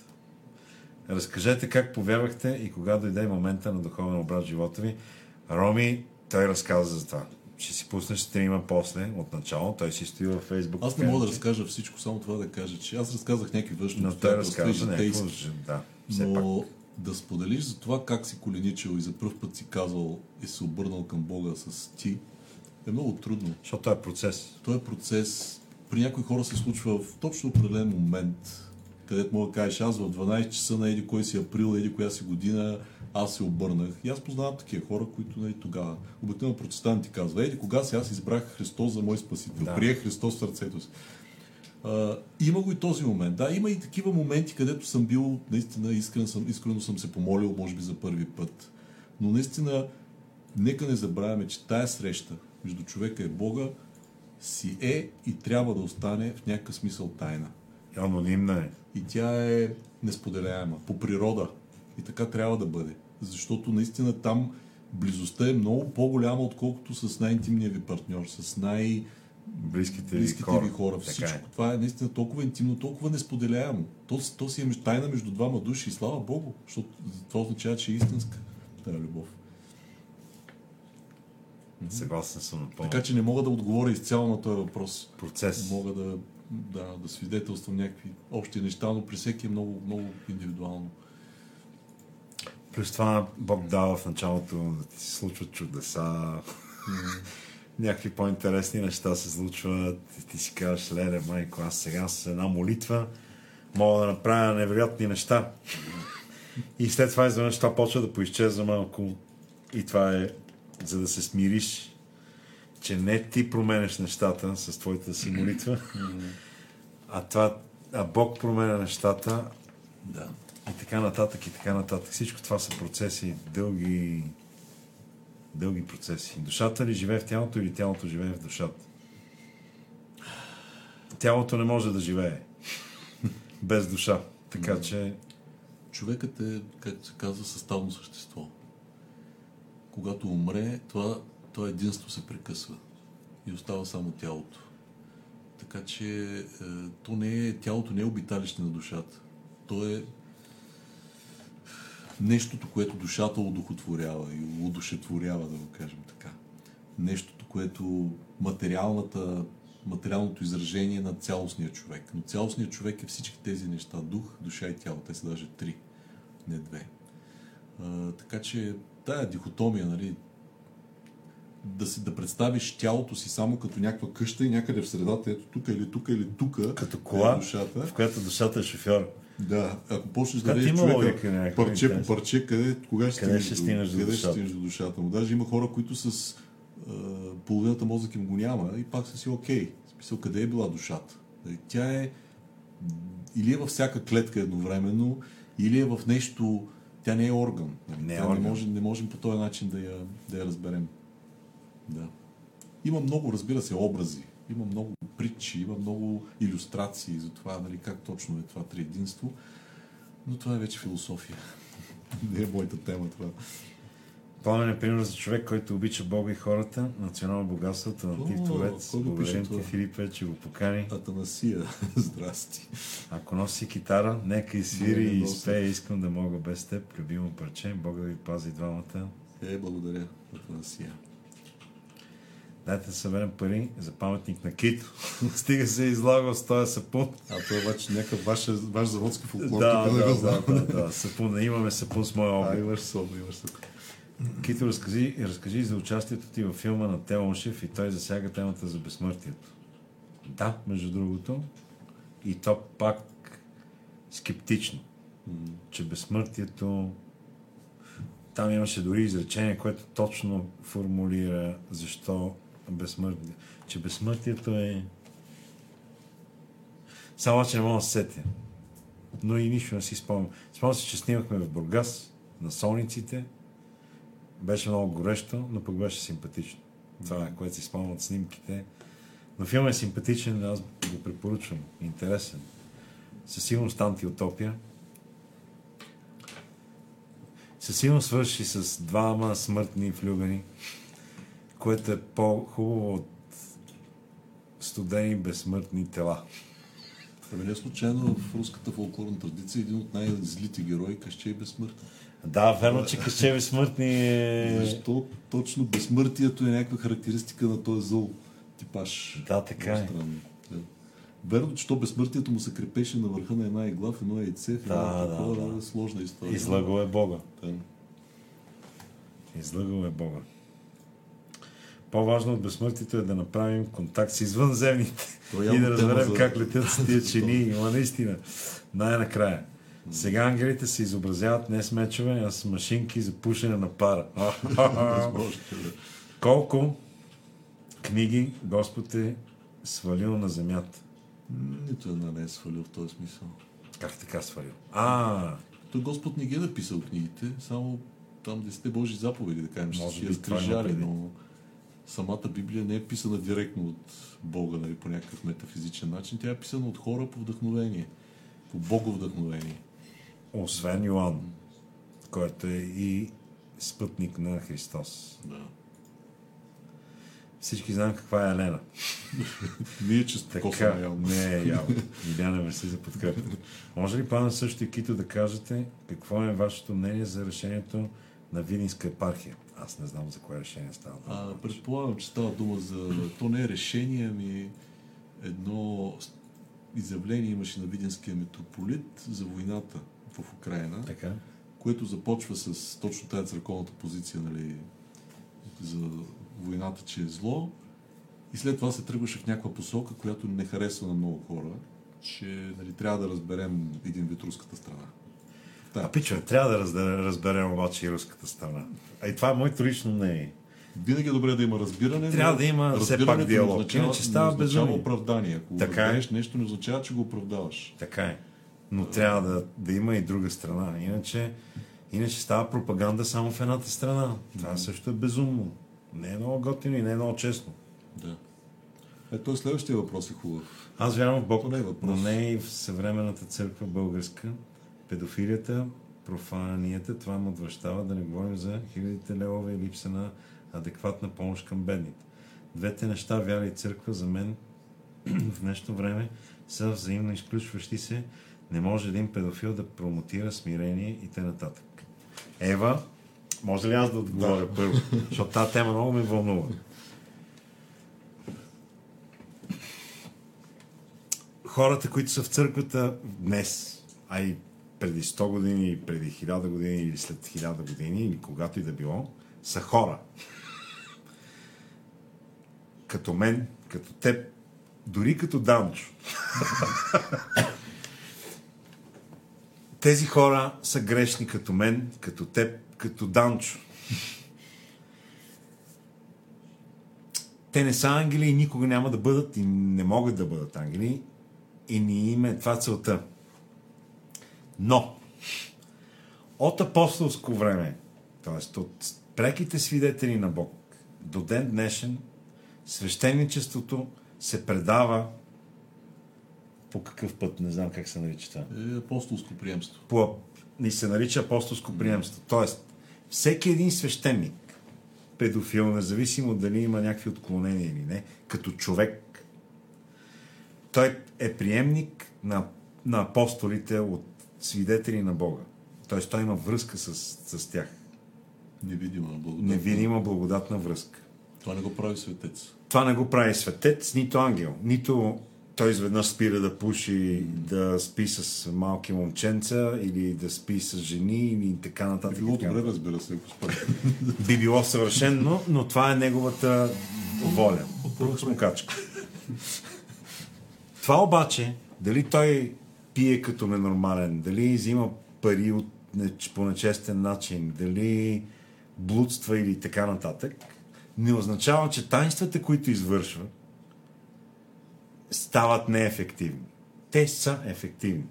A: Разкажете как повярвахте и кога дойде момента на духовен обрат в живота ви. Роми, той разказа за това. Ще си пуснеш стрима после, от начало. Той си стои във Фейсбук.
B: Аз не мога да разкажа всичко, само това да кажа, че аз разказах някакви външни
A: Но той разказа някакво. Да, все пак.
B: Да споделиш за това как си коленичил и за първ път си казал и се обърнал към Бога с ти, е много трудно.
A: Защото това е процес.
B: Този процес при някои хора се случва в точно определен момент, където мога да кажеш, аз в 12 часа на еди кой си април, еди коя си година, аз се обърнах. И аз познавам такива хора, които нали, тогава. Обикновено протестанти казва, еди кога си аз избрах Христос за мой спасител,
A: Да.
B: приех Христос в сърцето си. А, има го и този момент. Да, има и такива моменти, където съм бил, наистина искрен съм, искрено съм се помолил, може би за първи път. Но наистина, нека не забравяме, че тая среща между човека и Бога си е и трябва да остане в някакъв смисъл тайна.
A: Анонимна е.
B: И тя е несподеляема по природа. И така трябва да бъде. Защото наистина там близостта е много по-голяма, отколкото с най-интимния ви партньор, с най-
A: Близките,
B: близките
A: ви хора.
B: ви хора.
A: Така
B: Всичко
A: е.
B: това е наистина толкова интимно, толкова несподеляемо. То, то си е тайна между двама души и слава Богу, защото това означава, че е истинска тази любов.
A: Съгласен съм напълно.
B: Така че не мога да отговоря изцяло на този въпрос.
A: Процес.
B: Мога да, да, да свидетелствам някакви общи неща, но при всеки е много, много индивидуално.
A: Плюс това Бог дава в началото да ти се случват чудеса. Някакви по-интересни неща се случват. Ти си казваш, леле, майко, аз сега с една молитва мога да направя невероятни неща. И след това изведнъж това почва да поизчезва малко. И това е за да се смириш, че не ти променеш нещата с твоята си молитва, а, това, а Бог променя нещата
B: Да.
A: и така нататък, и така нататък. Всичко това са процеси, дълги, дълги процеси. Душата ли живее в тялото или тялото живее в душата? Тялото не може да живее без душа. Така че
B: Човекът е, както се казва, съставно същество. Когато умре, това, това единство се прекъсва и остава само тялото. Така че е, то не е, тялото не е обиталище на душата. То е нещото, което душата удохотворява и удушетворява, да го кажем така. Нещото, което материалната, материалното изражение на цялостния човек. Но цялостният човек е всички тези неща. Дух, душа и тяло. Те са даже три, не две. А, така че тая дихотомия, нали, да, си, да представиш тялото си само като някаква къща и някъде в средата, ето тук или тук или тук,
A: като кола,
B: е душата.
A: в която душата е шофьор.
B: Да, ако почнеш да видиш човека
A: логика
B: парче по парче, къде, кога ще,
A: Къде ще стигнеш до
B: къде ще
A: душата?
B: стигнеш до душата му. Даже има хора, които с а, половината мозък им го няма и пак са си окей. В смисъл, къде е била душата? Нали, Тя е или е във всяка клетка едновременно, или е в нещо, тя не е орган. Нали?
A: Не е
B: Тя
A: орган.
B: Не, можем, не можем по този начин да я, да я разберем. Да. Има много, разбира се, образи. Има много притчи, има много иллюстрации за това, нали, как точно е това триединство. Но това е вече философия. Не е моята тема това.
A: Пламен е пример за човек, който обича Бога и хората, национално богатство, талантлив
B: О,
A: творец. Благодарим ти? Филип, е, че го покани.
B: Атанасия, здрасти.
A: Ако носи китара, нека и свири и изпее. Искам да мога без теб, любимо парче. Бога ви пази двамата.
B: Е, благодаря, Атанасия.
A: Дайте да съберем пари за паметник на Кито. Стига се излагал с този сапун.
B: А е обаче някакъв ваш, ваш заводски фолклор.
A: Да, да, да, да, да, сапун. Имаме сапун с моя облик.
B: имаш соб, имаш соб.
A: Кито, разкажи, разкажи за участието ти във филма на Телоншев и той засяга темата за безсмъртието. Да, между другото. И то пак скептично, че безсмъртието там имаше дори изречение, което точно формулира защо безсмъртие. Че безсмъртието е... Само, че не мога да се сетя. Но и нищо не си спомням. Спомням си, че снимахме в Бургас, на солниците. Беше много горещо, но пък беше симпатично. Това е, което си спомням от снимките. Но филмът е симпатичен, аз го препоръчвам. Интересен. Със сигурност антиутопия. Със сигурност свърши с двама смъртни влюбени, което е по-хубаво от студени безсмъртни тела.
B: Не случайно в руската фолклорна традиция един от най-злите герои Каще е безсмъртен.
A: Да, верно, че Кащеви смъртни е...
B: Защо точно безсмъртието е някаква характеристика на този зъл типаж?
A: Да, така е.
B: Да. Верно, че то безсмъртието му се крепеше на върха на една игла в едно яйце. В
A: Да,
B: една
A: да,
B: такова
A: да.
B: сложна история.
A: Излагал е Бога.
B: Да.
A: Излъгал е Бога. По-важно от безсмъртието е да направим контакт с извънземните и да разберем
B: за-
A: как летят с тия чини. Ама наистина, най-накрая. Сега ангелите се изобразяват не с мечове, а с машинки за пушене на пара.
B: Е.
A: Колко книги Господ е свалил на земята?
B: Нито една не е свалил в този смисъл.
A: Как така свалил? А,
B: Той Господ не ги е написал книгите, само там десете Божи заповеди, да кажем, ще си
A: има
B: разкрижали,
A: предвид.
B: но самата Библия не е писана директно от Бога, нали, по някакъв метафизичен начин. Тя е писана от хора по вдъхновение, по Бого вдъхновение.
A: освен Йоан, който е и спътник на Христос.
B: Да.
A: Всички знаем каква е Елена.
B: Ние че
A: Така,
B: явно.
A: не е явно. Иляна мерси за подкрепа. Може ли пана също и Кито да кажете какво е вашето мнение за решението на Видинска епархия? Аз не знам за кое решение става. дума.
B: А, предполагам, че става дума за... То не е решение, ами едно изявление имаше на Видинския митрополит за войната в Украина.
A: Така?
B: което започва с точно тази църковната позиция, нали, за войната, че е зло И след това се тръгваше в някаква посока, която не харесва на много хора, че нали, трябва да разберем един вид руската страна.
A: А пичове, трябва да разберем, разберем обаче и руската страна. А и това е моето лично мнение.
B: Винаги е добре да има разбиране.
A: Трябва да има все пак диалог.
B: означава-
A: Иначе става безумие.
B: оправдание. Ако
A: Така е.
B: нещо, не означава, че го оправдаваш.
A: Така е. Но трябва да, да има и друга страна. Иначе, иначе става пропаганда само в едната страна. Това също е безумно. Не е много готино и не е много честно.
B: Да. Ето следващия въпрос е хубав.
A: Аз вярвам в Бог,
B: не е въпрос.
A: но не и в съвременната църква българска. Педофилията, профанията, това му отвръщава, да не говорим за хилядите левове и липса на адекватна помощ към бедните. Двете неща, вяра и църква, за мен в днешно време са взаимно изключващи се. Не може един педофил да промотира смирение и т.н. Ева, може ли аз да отговоря първо? Защото тази тема много ме вълнува. хората, които са в църквата днес, а и преди 100 години, преди 1000 години, или след 1000 години, или когато и да било, са хора. Като мен, като теб, дори като Данчо. Тези хора са грешни като мен, като теб, като Данчо. Те не са ангели и никога няма да бъдат и не могат да бъдат ангели и ни им е това целта. Но, от апостолско време, т.е. от преките свидетели на Бог до ден днешен, свещеничеството се предава по какъв път, не знам как се нарича това.
B: Е апостолско приемство.
A: По, ни се нарича апостолско приемство. Тоест, всеки един свещеник, педофил, независимо дали има някакви отклонения или не, като човек, той е приемник на, на апостолите от свидетели на Бога. Тоест, той има връзка с, с тях.
B: Невидима благодат.
A: Невидима благодатна връзка.
B: Това не го прави светец.
A: Това не го прави светец, нито ангел. Нито той изведнъж спира да пуши, да спи с малки момченца или да спи с жени или така нататък.
B: Било
A: и така
B: добре, разбира се, ако спали.
A: би било съвършено, но това е неговата воля. Това обаче, дали той пие като ненормален, дали взима пари от, по нечестен начин, дали блудства или така нататък, не означава, че таинствата, които извършва, стават неефективни. Те са ефективни.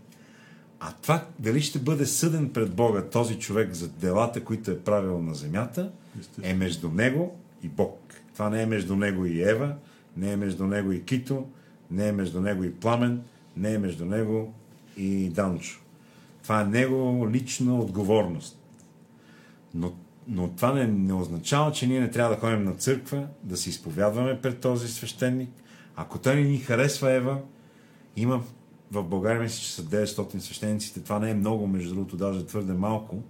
A: А това дали ще бъде съден пред Бога този човек за делата, които е правил на земята, е между него и Бог. Това не е между него и Ева, не е между него и Кито, не е между него и Пламен, не е между него и Данчо. Това е него лична отговорност. Но, но това не, не означава, че ние не трябва да ходим на църква, да се изповядваме пред този свещеник. Ако той не ни харесва Ева, има в България мисля, че са 900 свещениците. Това не е много, между другото, даже твърде малко.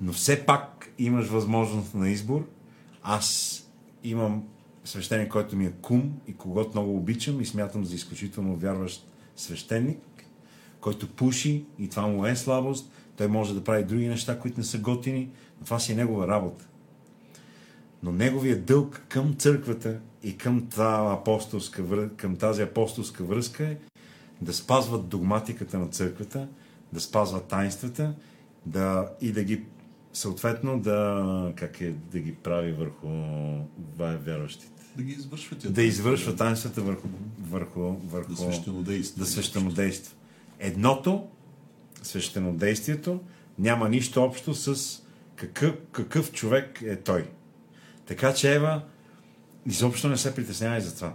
A: Но все пак имаш възможност на избор. Аз имам свещеник, който ми е кум и когото много обичам и смятам за изключително вярващ свещеник, който пуши и това му е слабост. Той може да прави други неща, които не са готини, но това си е негова работа. Но неговия дълг към църквата и към, апостолска, към тази апостолска връзка е да спазват догматиката на църквата, да спазват тайнствата да, и да ги съответно да, как е, да ги прави върху ва- вярващите.
B: Да ги извършват.
A: Да извършва таинствата върху, върху, върху
B: Да свещенодейства.
A: да свещенодейства. Едното, свещенодействието, няма нищо общо с какъв, какъв човек е той. Така че Ева изобщо не се притеснява и за това.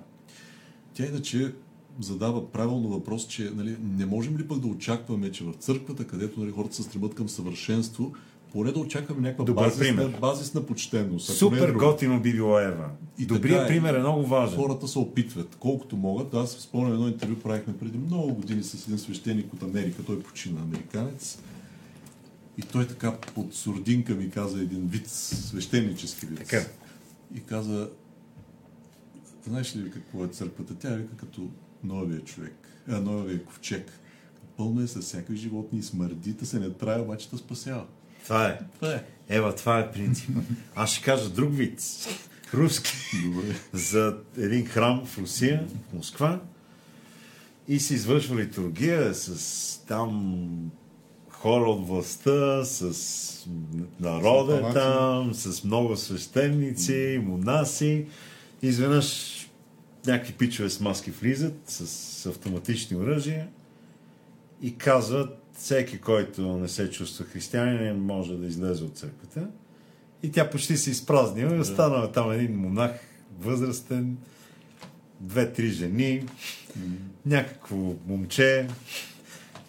B: Тя иначе задава правилно въпрос, че нали, не можем ли пък да очакваме, че в църквата, където нали, хората се стремат към съвършенство, поне да очакваме някаква
A: Добър
B: базисна,
A: пример.
B: базисна почтеност. е
A: Супер
B: друго.
A: готино би било Ева.
B: И
A: Добрият
B: е.
A: пример е много важен.
B: Хората се опитват, колкото могат. Аз спомням едно интервю, правихме преди много години с един свещеник от Америка. Той почина американец. И той така под сурдинка ми каза един вид, свещенически вид.
A: Така.
B: И каза, знаеш ли какво е църквата? Тя вика като новия човек, а, новия ковчег. Пълно е с всякакви животни и смърди, да се не трае, обаче да спасява.
A: Това е.
B: Това е.
A: Ева, това е принцип. Аз ще кажа друг вид. руски
B: Добре.
A: за един храм в Русия, в Москва. И се извършва литургия с там хора от властта, с народа там, с много свещеници, монаси. Изведнъж някакви пичове с маски влизат с автоматични оръжия и казват всеки, който не се чувства християнин, може да излезе от църквата. И тя почти се изпразнила и останал е там един монах, възрастен, две-три жени, някакво момче.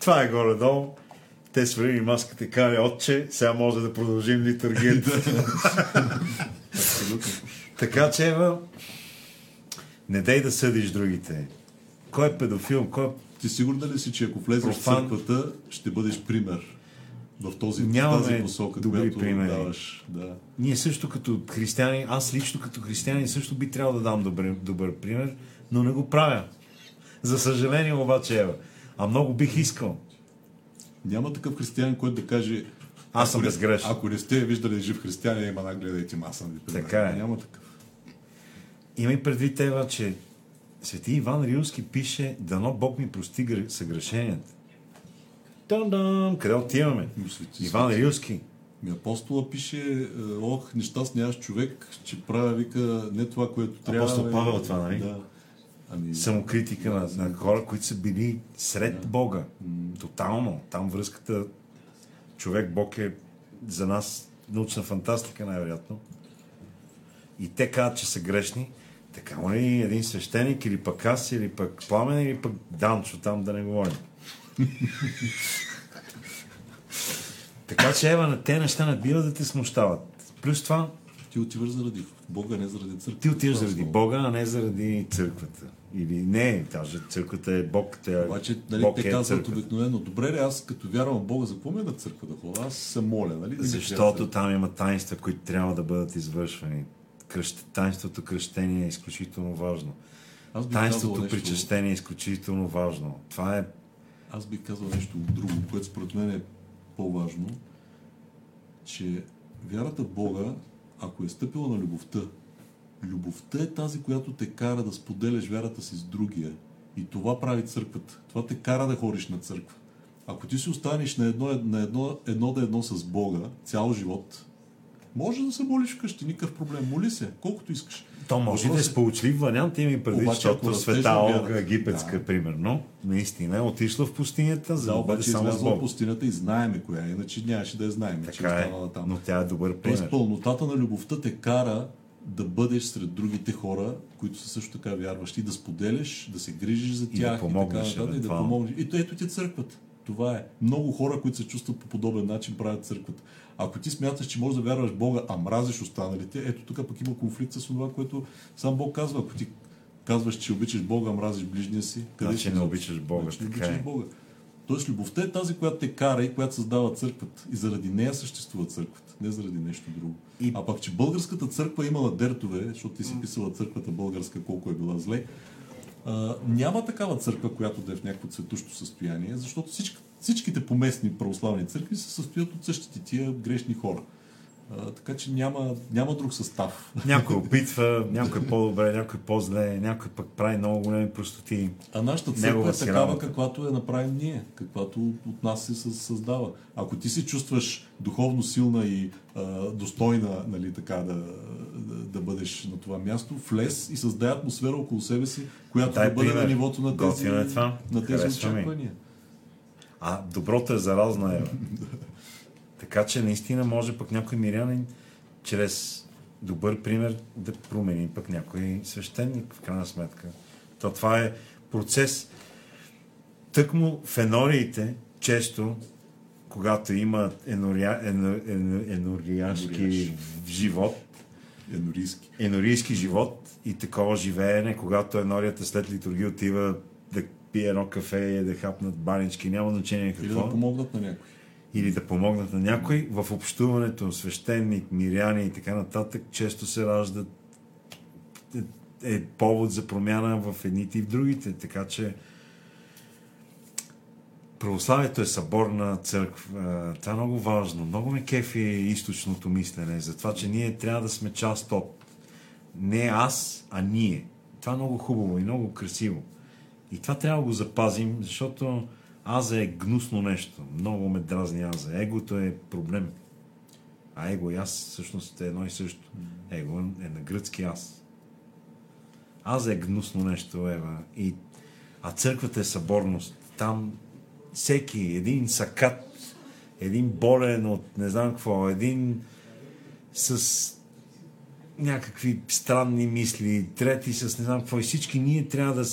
A: Това е горе-долу. Те свалили маската и казали, отче, сега може да продължим литургията. Така че, Ева, не дай да съдиш другите. Кой е педофил, кой е
B: Ти сигурна ли си, че ако влезеш
A: Профан.
B: в църквата, ще бъдеш пример в този,
A: Нямаме
B: тази посока,
A: добри
B: която
A: примери.
B: даваш? Да.
A: Ние също като християни, аз лично като християнин също би трябвало да дам добър, добър пример, но не го правя. За съжаление обаче, Ева. А много бих искал.
B: Няма такъв християнин, който да каже
A: Аз съм безгрешен.
B: Ако не сте виждали жив християнин, има на гледайте аз съм ви.
A: Така е.
B: Няма такъв.
A: Имай предвид, Ева, че Свети Иван Рилски пише Дано Бог ми прости гр- съгрешенията. Дан-дан! Къде отиваме?
B: Свети,
A: Иван. Рилски.
B: Апостола пише, е, ох, нещастни аз човек, че правя, вика, не това, което трябва.
A: Апостол
B: бе.
A: Павел това, нали?
B: Да. Ами,
A: Самокритика на, на хора, които са били сред Бога. Тотално. Там връзката човек-Бог е за нас научна фантастика, най-вероятно. И те казват, че са грешни. Така ли един свещеник, или пък аз, или пък Пламен, или пък Данчо, там да не говорим. така че, Ева, на те неща не бива да те смущават. Плюс това,
B: ти отиваш заради Бога, не заради църквата.
A: ти отиваш
B: е
A: заради. Бога, а не заради църквата. Или не, даже църквата е Бог. Тя,
B: Обаче, нали,
A: Бог
B: те
A: е
B: казват
A: църквата.
B: обикновено, добре ли, аз като вярвам в Бога, за какво ме на църква да ходя? Аз се моля, нали? Ми
A: Защото там има таинства, които трябва да бъдат извършвани. Кръщ... Таинството кръщение е изключително важно.
B: Аз
A: Таинството
B: нещо-
A: причащение е изключително важно. Това е
B: Аз бих казал нещо друго, което според мен е по-важно, че вярата в Бога, ако е стъпила на любовта, любовта е тази, която те кара да споделяш вярата си с другия. И това прави църквата. Това те кара да ходиш на църква. Ако ти си останеш на едно, на едно, едно да едно с Бога цял живот, може да се молиш вкъщи, никакъв проблем. Моли се, колкото искаш.
A: То може и да е
B: Въпросът-
A: сполучлив вариант, има и предвид,
B: Обаче,
A: защото света Олга египетска,
B: Да.
A: примерно, наистина е отишла в пустинята, за
B: Да,
A: да
B: обаче
A: само
B: излязла в пустинята и знаеме коя е, иначе нямаше да я знаем, че е
A: Така е,
B: останала там.
A: но тя е добър
B: Тоест
A: пример.
B: пълнотата на любовта те кара да бъдеш сред другите хора, които са също така вярващи, да споделяш, да се грижиш за
A: да
B: тях
A: помогнеш,
B: и така нататък, и да помогнеш. И то ето ти е църквата. Това е. Много хора, които се чувстват по подобен начин, правят църквата. Ако ти смяташ, че можеш да вярваш Бога, а мразиш останалите, ето тук пък има конфликт с това, което сам Бог казва. Ако ти казваш, че обичаш Бога, а мразиш ближния си, къде
A: Значи не обичаш Бога,
B: Значи не обичаш
A: е.
B: Бога. Тоест любовта е тази, която те кара и която създава църквата. И заради нея съществува църквата, не заради нещо друго.
A: И-
B: А пък, че българската църква е имала дертове, защото ти си писала църквата българска колко е била зле, а, няма такава църква, която да е в някакво цветущо състояние, защото всички, всичките поместни православни църкви се състоят от същите тия грешни хора. А, така че няма, няма друг състав.
A: Някой опитва, някой е по-добре, някой по-зле, някой пък прави много големи простоти.
B: А нашата църква е такава, каквато я направим ние, каквато от нас се съ- създава. Ако ти се чувстваш духовно силна и а, достойна нали, така, да, да, да бъдеш на това място, влез и създай атмосфера около себе си, която
A: Дай
B: да бъде
A: пример.
B: на нивото на тези,
A: е
B: на тези
A: Харесва ми. А доброто е заразна, Ева. така че наистина може пък някой мирянин чрез добър пример да промени пък някой свещеник, в крайна сметка. То това е процес. Тъкмо в енориите, често, когато има енория, ено, ено, енорияшки
B: Енорияш.
A: живот,
B: Енорийски.
A: енорийски живот и такова живеене, когато енорията след литургия отива да пие едно кафе да хапнат банички, няма значение
B: Или
A: какво
B: да помогнат на някой.
A: или да помогнат на някой, в общуването свещеник, миряни и така нататък, често се раждат е, е повод за промяна в едните и в другите. Така че православието е съборна църква. Това е много важно. Много ме кефи източното мислене за това, че ние трябва да сме част от. Не аз, а ние. Това е много хубаво и много красиво. И това трябва да го запазим, защото аза е гнусно нещо. Много ме дразни аза. Егото е проблем. А его и аз всъщност е едно и също. Его е на гръцки аз. Аза е гнусно нещо, Ева. И, а църквата е съборност. Там всеки, един сакат, един болен от не знам какво, един с някакви странни мисли, трети с не знам какво. И всички ние трябва да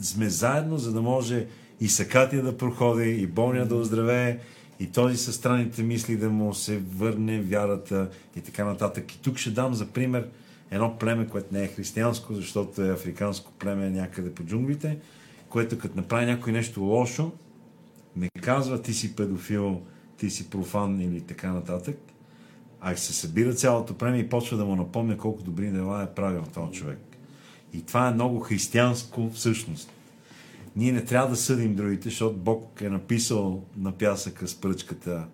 A: сме заедно, за да може и сакатия да проходи, и болния да оздравее, и този със странните мисли да му се върне вярата и така нататък. И тук ще дам за пример едно племе, което не е християнско, защото е африканско племе някъде по джунглите, което като направи някой нещо лошо, не казва ти си педофил, ти си профан или така нататък, а се събира цялото племе и почва да му напомня колко добри дела е правил този човек. И това е много християнско всъщност. Ние не трябва да съдим другите, защото Бог е написал на пясъка с пръчката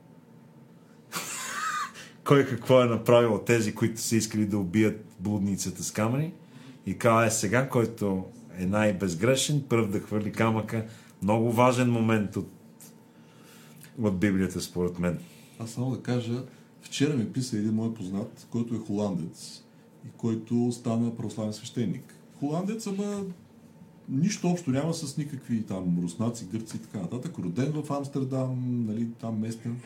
A: кой какво е направил от тези, които са искали да убият блудницата с камъни. И казва е сега, който е най-безгрешен, първ да хвърли камъка. Много важен момент от, от Библията, според мен.
B: Аз само да кажа, вчера ми писа един мой познат, който е холандец и който стана православен свещеник. Холандец, ама нищо общо няма с никакви там руснаци, гърци и така нататък. Роден в Амстердам, нали, там местен.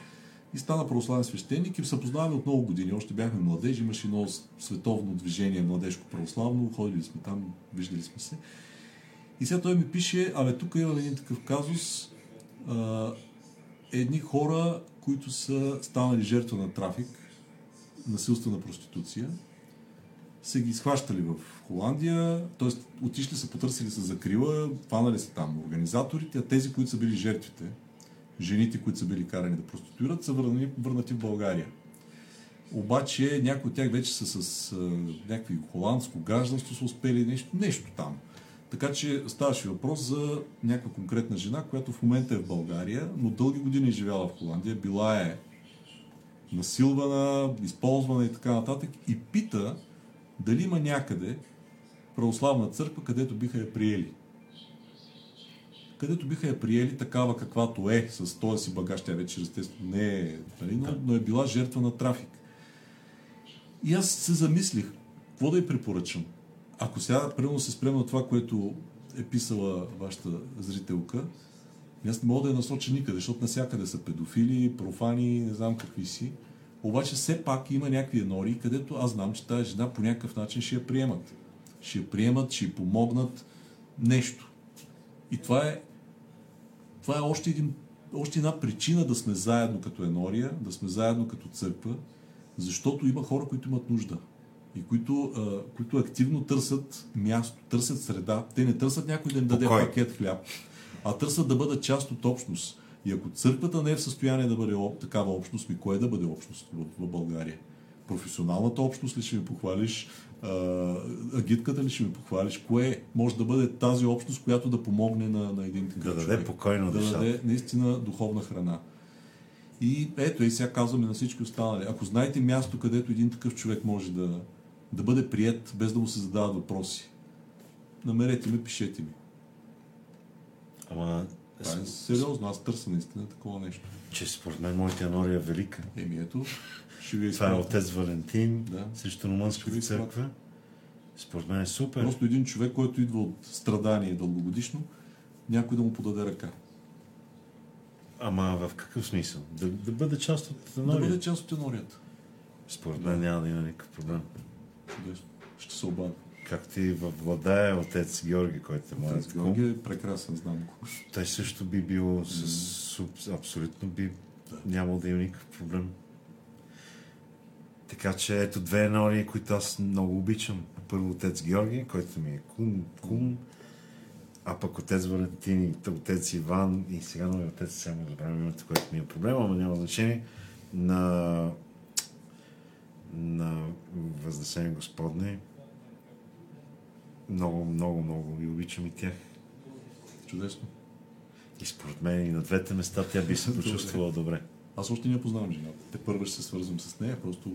B: И стана православен свещеник и се познаваме от много години. Още бяхме младежи, имаше едно световно движение, младежко православно, ходили сме там, виждали сме се. И сега той ми пише, абе тук имам един такъв казус, а, едни хора, които са станали жертва на трафик, насилствена проституция, са ги схващали в Холандия, т.е. отишли са, потърсили са закрила, фанали са там организаторите, а тези, които са били жертвите, жените, които са били карани да проституират, са върнати, върнати в България. Обаче някои от тях вече са с а, някакви холандско гражданство, са успели нещо, нещо там. Така че ставаше въпрос за някаква конкретна жена, която в момента е в България, но дълги години е живяла в Холандия, била е насилвана, използвана и така нататък и пита дали има някъде православна църква, където биха я приели. Където биха я приели такава каквато е, с този си багаж, тя вече естествено не е, нали, но, но е била жертва на трафик. И аз се замислих, какво да й препоръчам? Ако сега, примерно, се спрем на това, което е писала вашата зрителка, аз не мога да я насоча никъде, защото навсякъде са педофили, профани, не знам какви си. Обаче все пак има някакви енори, където аз знам, че тази жена по някакъв начин ще я приемат. Ще я приемат, ще й помогнат нещо. И това е, това е още, един, още една причина да сме заедно като енория, да сме заедно като църква, защото има хора, които имат нужда и които, а, които активно търсят място, търсят среда. Те не търсят някой да им даде
A: Покой.
B: пакет хляб, а търсят да бъдат част от общност. И ако църквата не е в състояние да бъде такава общност, ми кое да бъде общност в, България? Професионалната общност ли ще ми похвалиш? Агитката ли ще ми похвалиш? Кое може да бъде тази общност, която да помогне на, на един такъв
A: Да даде
B: човек?
A: покойно
B: да
A: душата.
B: даде наистина духовна храна. И ето, и сега казваме на всички останали. Ако знаете място, където един такъв човек може да, да бъде прият, без да му се задават въпроси, намерете ми, пишете ми.
A: Ама,
B: Това е сериозно, аз търся наистина такова нещо.
A: че според мен моята анория е велика.
B: Еми ето, ще ви
A: Това е отец Валентин
B: Да.
A: срещу Румънската църква. Според мен е супер.
B: Просто един човек, който идва от страдание дългогодишно, някой да му подаде ръка.
A: Ама в какъв смисъл? Да, да бъде част от
B: Да
A: анория.
B: бъде част от енорията.
A: Според мен няма да има никакъв проблем.
B: Чудесно. Ще се обадя.
A: Както и в Владая отец Георги, който е моят
B: Отец. Георги е прекрасен, знам го.
A: Той също би бил с... суб- Абсолютно би нямал да има никакъв проблем. Така че ето две енории, които аз много обичам. Първо отец Георги, който ми е кум, кум а пък отец Валентин отец Иван и сега нови отец, сега му забравям името, което ми е проблема, ама няма значение, на на Възнесение Господне. Много, много, много ви обичам и тях.
B: Чудесно.
A: И според мен и на двете места тя би се почувствала добре.
B: Аз още не я познавам жената. Те първо ще се свързвам с нея, просто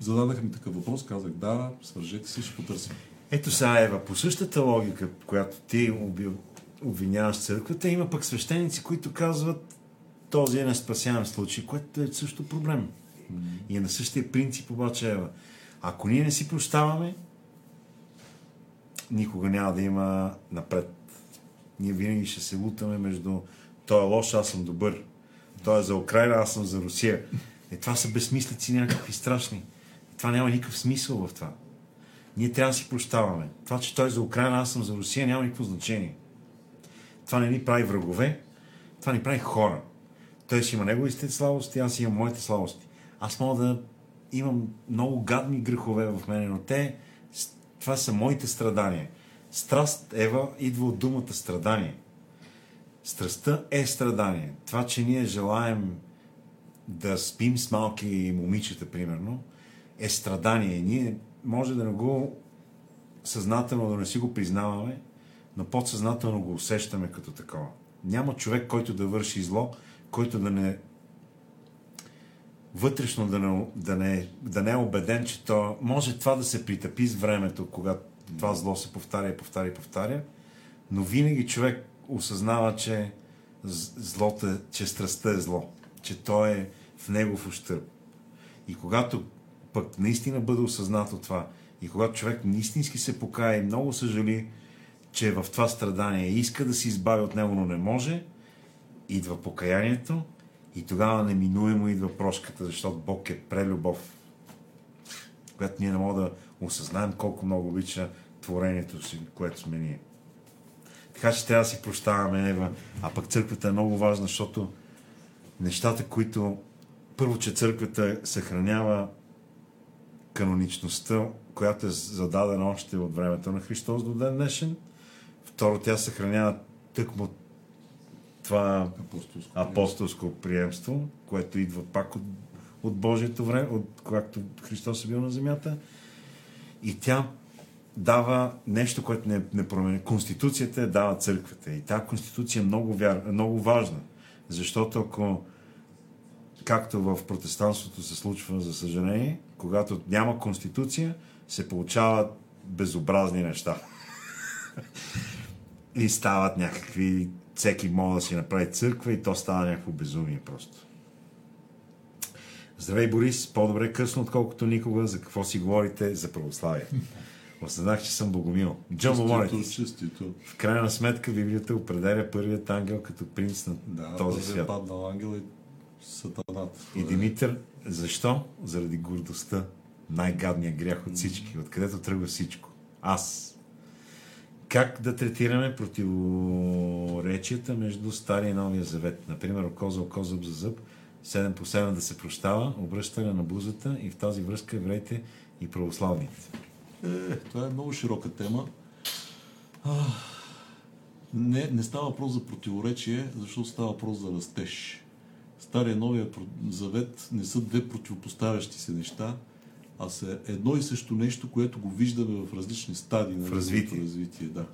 B: зададаха ми такъв въпрос, казах да, свържете се, ще потърсим.
A: Ето сега, Ева, по същата логика, която ти обвиняваш църквата, има пък свещеници, които казват този е неспасяем случай, което е също проблем. И е на същия принцип обаче, Ева. Ако ние не си прощаваме, никога няма да има напред. Ние винаги ще се лутаме между той е лош, аз съм добър. Той е за Украина, аз съм за Русия. Е, това са безсмислици някакви страшни. Това няма никакъв смисъл в това. Ние трябва да си прощаваме. Това, че той е за Украина, аз съм за Русия, няма никакво значение. Това не ни прави врагове, това ни прави хора. Той си има неговите слабости, аз имам моите слабости. Аз мога да имам много гадни грехове в мене, но те, това са моите страдания. Страст, Ева, идва от думата страдание. Страстта е страдание. Това, че ние желаем да спим с малки момичета, примерно, е страдание. Ние може да не го съзнателно да не си го признаваме, но подсъзнателно го усещаме като такова. Няма човек, който да върши зло, който да не вътрешно да не, да не, да не е убеден, че то може това да се притъпи с времето, когато това зло се повтаря повтаря повтаря, но винаги човек осъзнава, че злото, че страстта е зло, че то е в негов ущърб. И когато пък наистина бъде осъзнато това, и когато човек наистински се покая и много съжали, че в това страдание иска да се избави от него, но не може, идва покаянието и тогава неминуемо идва прошката, защото Бог е прелюбов, която ние не можем да осъзнаем колко много обича творението си, което сме ние. Така че трябва да си прощаваме, Ева. А пък църквата е много важна, защото нещата, които първо, че църквата съхранява каноничността, която е зададена още от времето на Христос до ден днешен. Второ, тя съхранява тъкмо това
B: Апостолско.
A: апостолско приемство, което идва пак от, от Божието време, от когато Христос е бил на земята. И тя дава нещо, което не, не промени. Конституцията я дава църквата. И тази конституция е много, вяр, много важна. Защото ако както в протестантството се случва, за съжаление, когато няма конституция, се получават безобразни неща. И стават някакви... Всеки може да си направи църква и то става някакво безумие просто. Здравей, Борис! По-добре късно, отколкото никога. За какво си говорите? За православие. Осъзнах, че съм богомил. Джон
B: честито.
A: В крайна сметка Библията определя първият ангел като принц на
B: Да,
A: този свят.
B: паднал ангел и сатаната.
A: И Димитър, защо? Заради гордостта. Най-гадният грях от всички. Откъдето тръгва всичко. Аз. Как да третираме противоречията между Стария и Новия Завет? Например, око за око, зъб за зъб, 7 по 7 да се прощава, обръщане на бузата и в тази връзка евреите и православните.
B: Е, това е много широка тема. Не, не става въпрос за противоречие, защото става въпрос за растеж. Стария и Новия завет не са две противопоставящи се неща, а са едно и също нещо, което го виждаме в различни стадии на
A: развитие.
B: развитие да.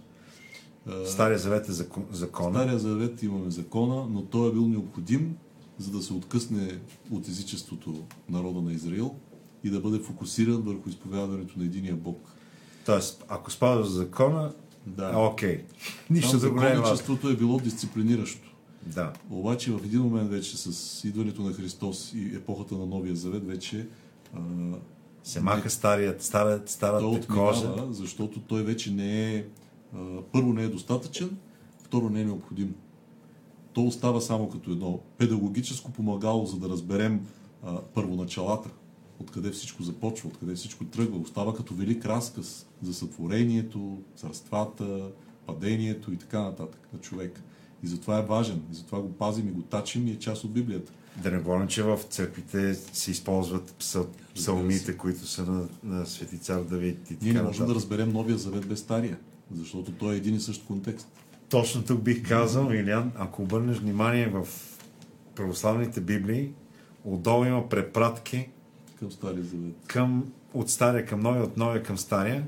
A: Стария Завет е закон, закона.
B: Стария завет имаме закона, но той е бил необходим, за да се откъсне от езичеството народа на Израил и да бъде фокусиран върху изповядването на единия Бог.
A: Тоест, ако спазваш закона,
B: Да.
A: окей. Нищо
B: Там
A: друго не е
B: законничеството е било дисциплиниращо.
A: Да.
B: Обаче в един момент вече с идването на Христос и епохата на Новия завет вече а,
A: Се маха старият, старият,
B: той
A: старата кожа.
B: отминава, защото той вече не е първо не е достатъчен, второ не е необходим. То остава само като едно педагогическо помагало, за да разберем а, първоначалата, откъде всичко започва, откъде всичко тръгва. Остава като велик разказ за сътворението, царствата, падението и така нататък на човек. И затова е важен, и затова го пазим и го тачим и е част от Библията.
A: Да не говорим, че в църквите се използват псал, псалмите, които са на, на свети цар Давид и
B: Ние не можем да разберем Новия завет без Стария, защото той е един и същ контекст.
A: Точно тук бих казал, Илян, ако обърнеш внимание в православните библии, отдолу има препратки
B: към Стария завет.
A: към, от стария към новия, от новия към стария.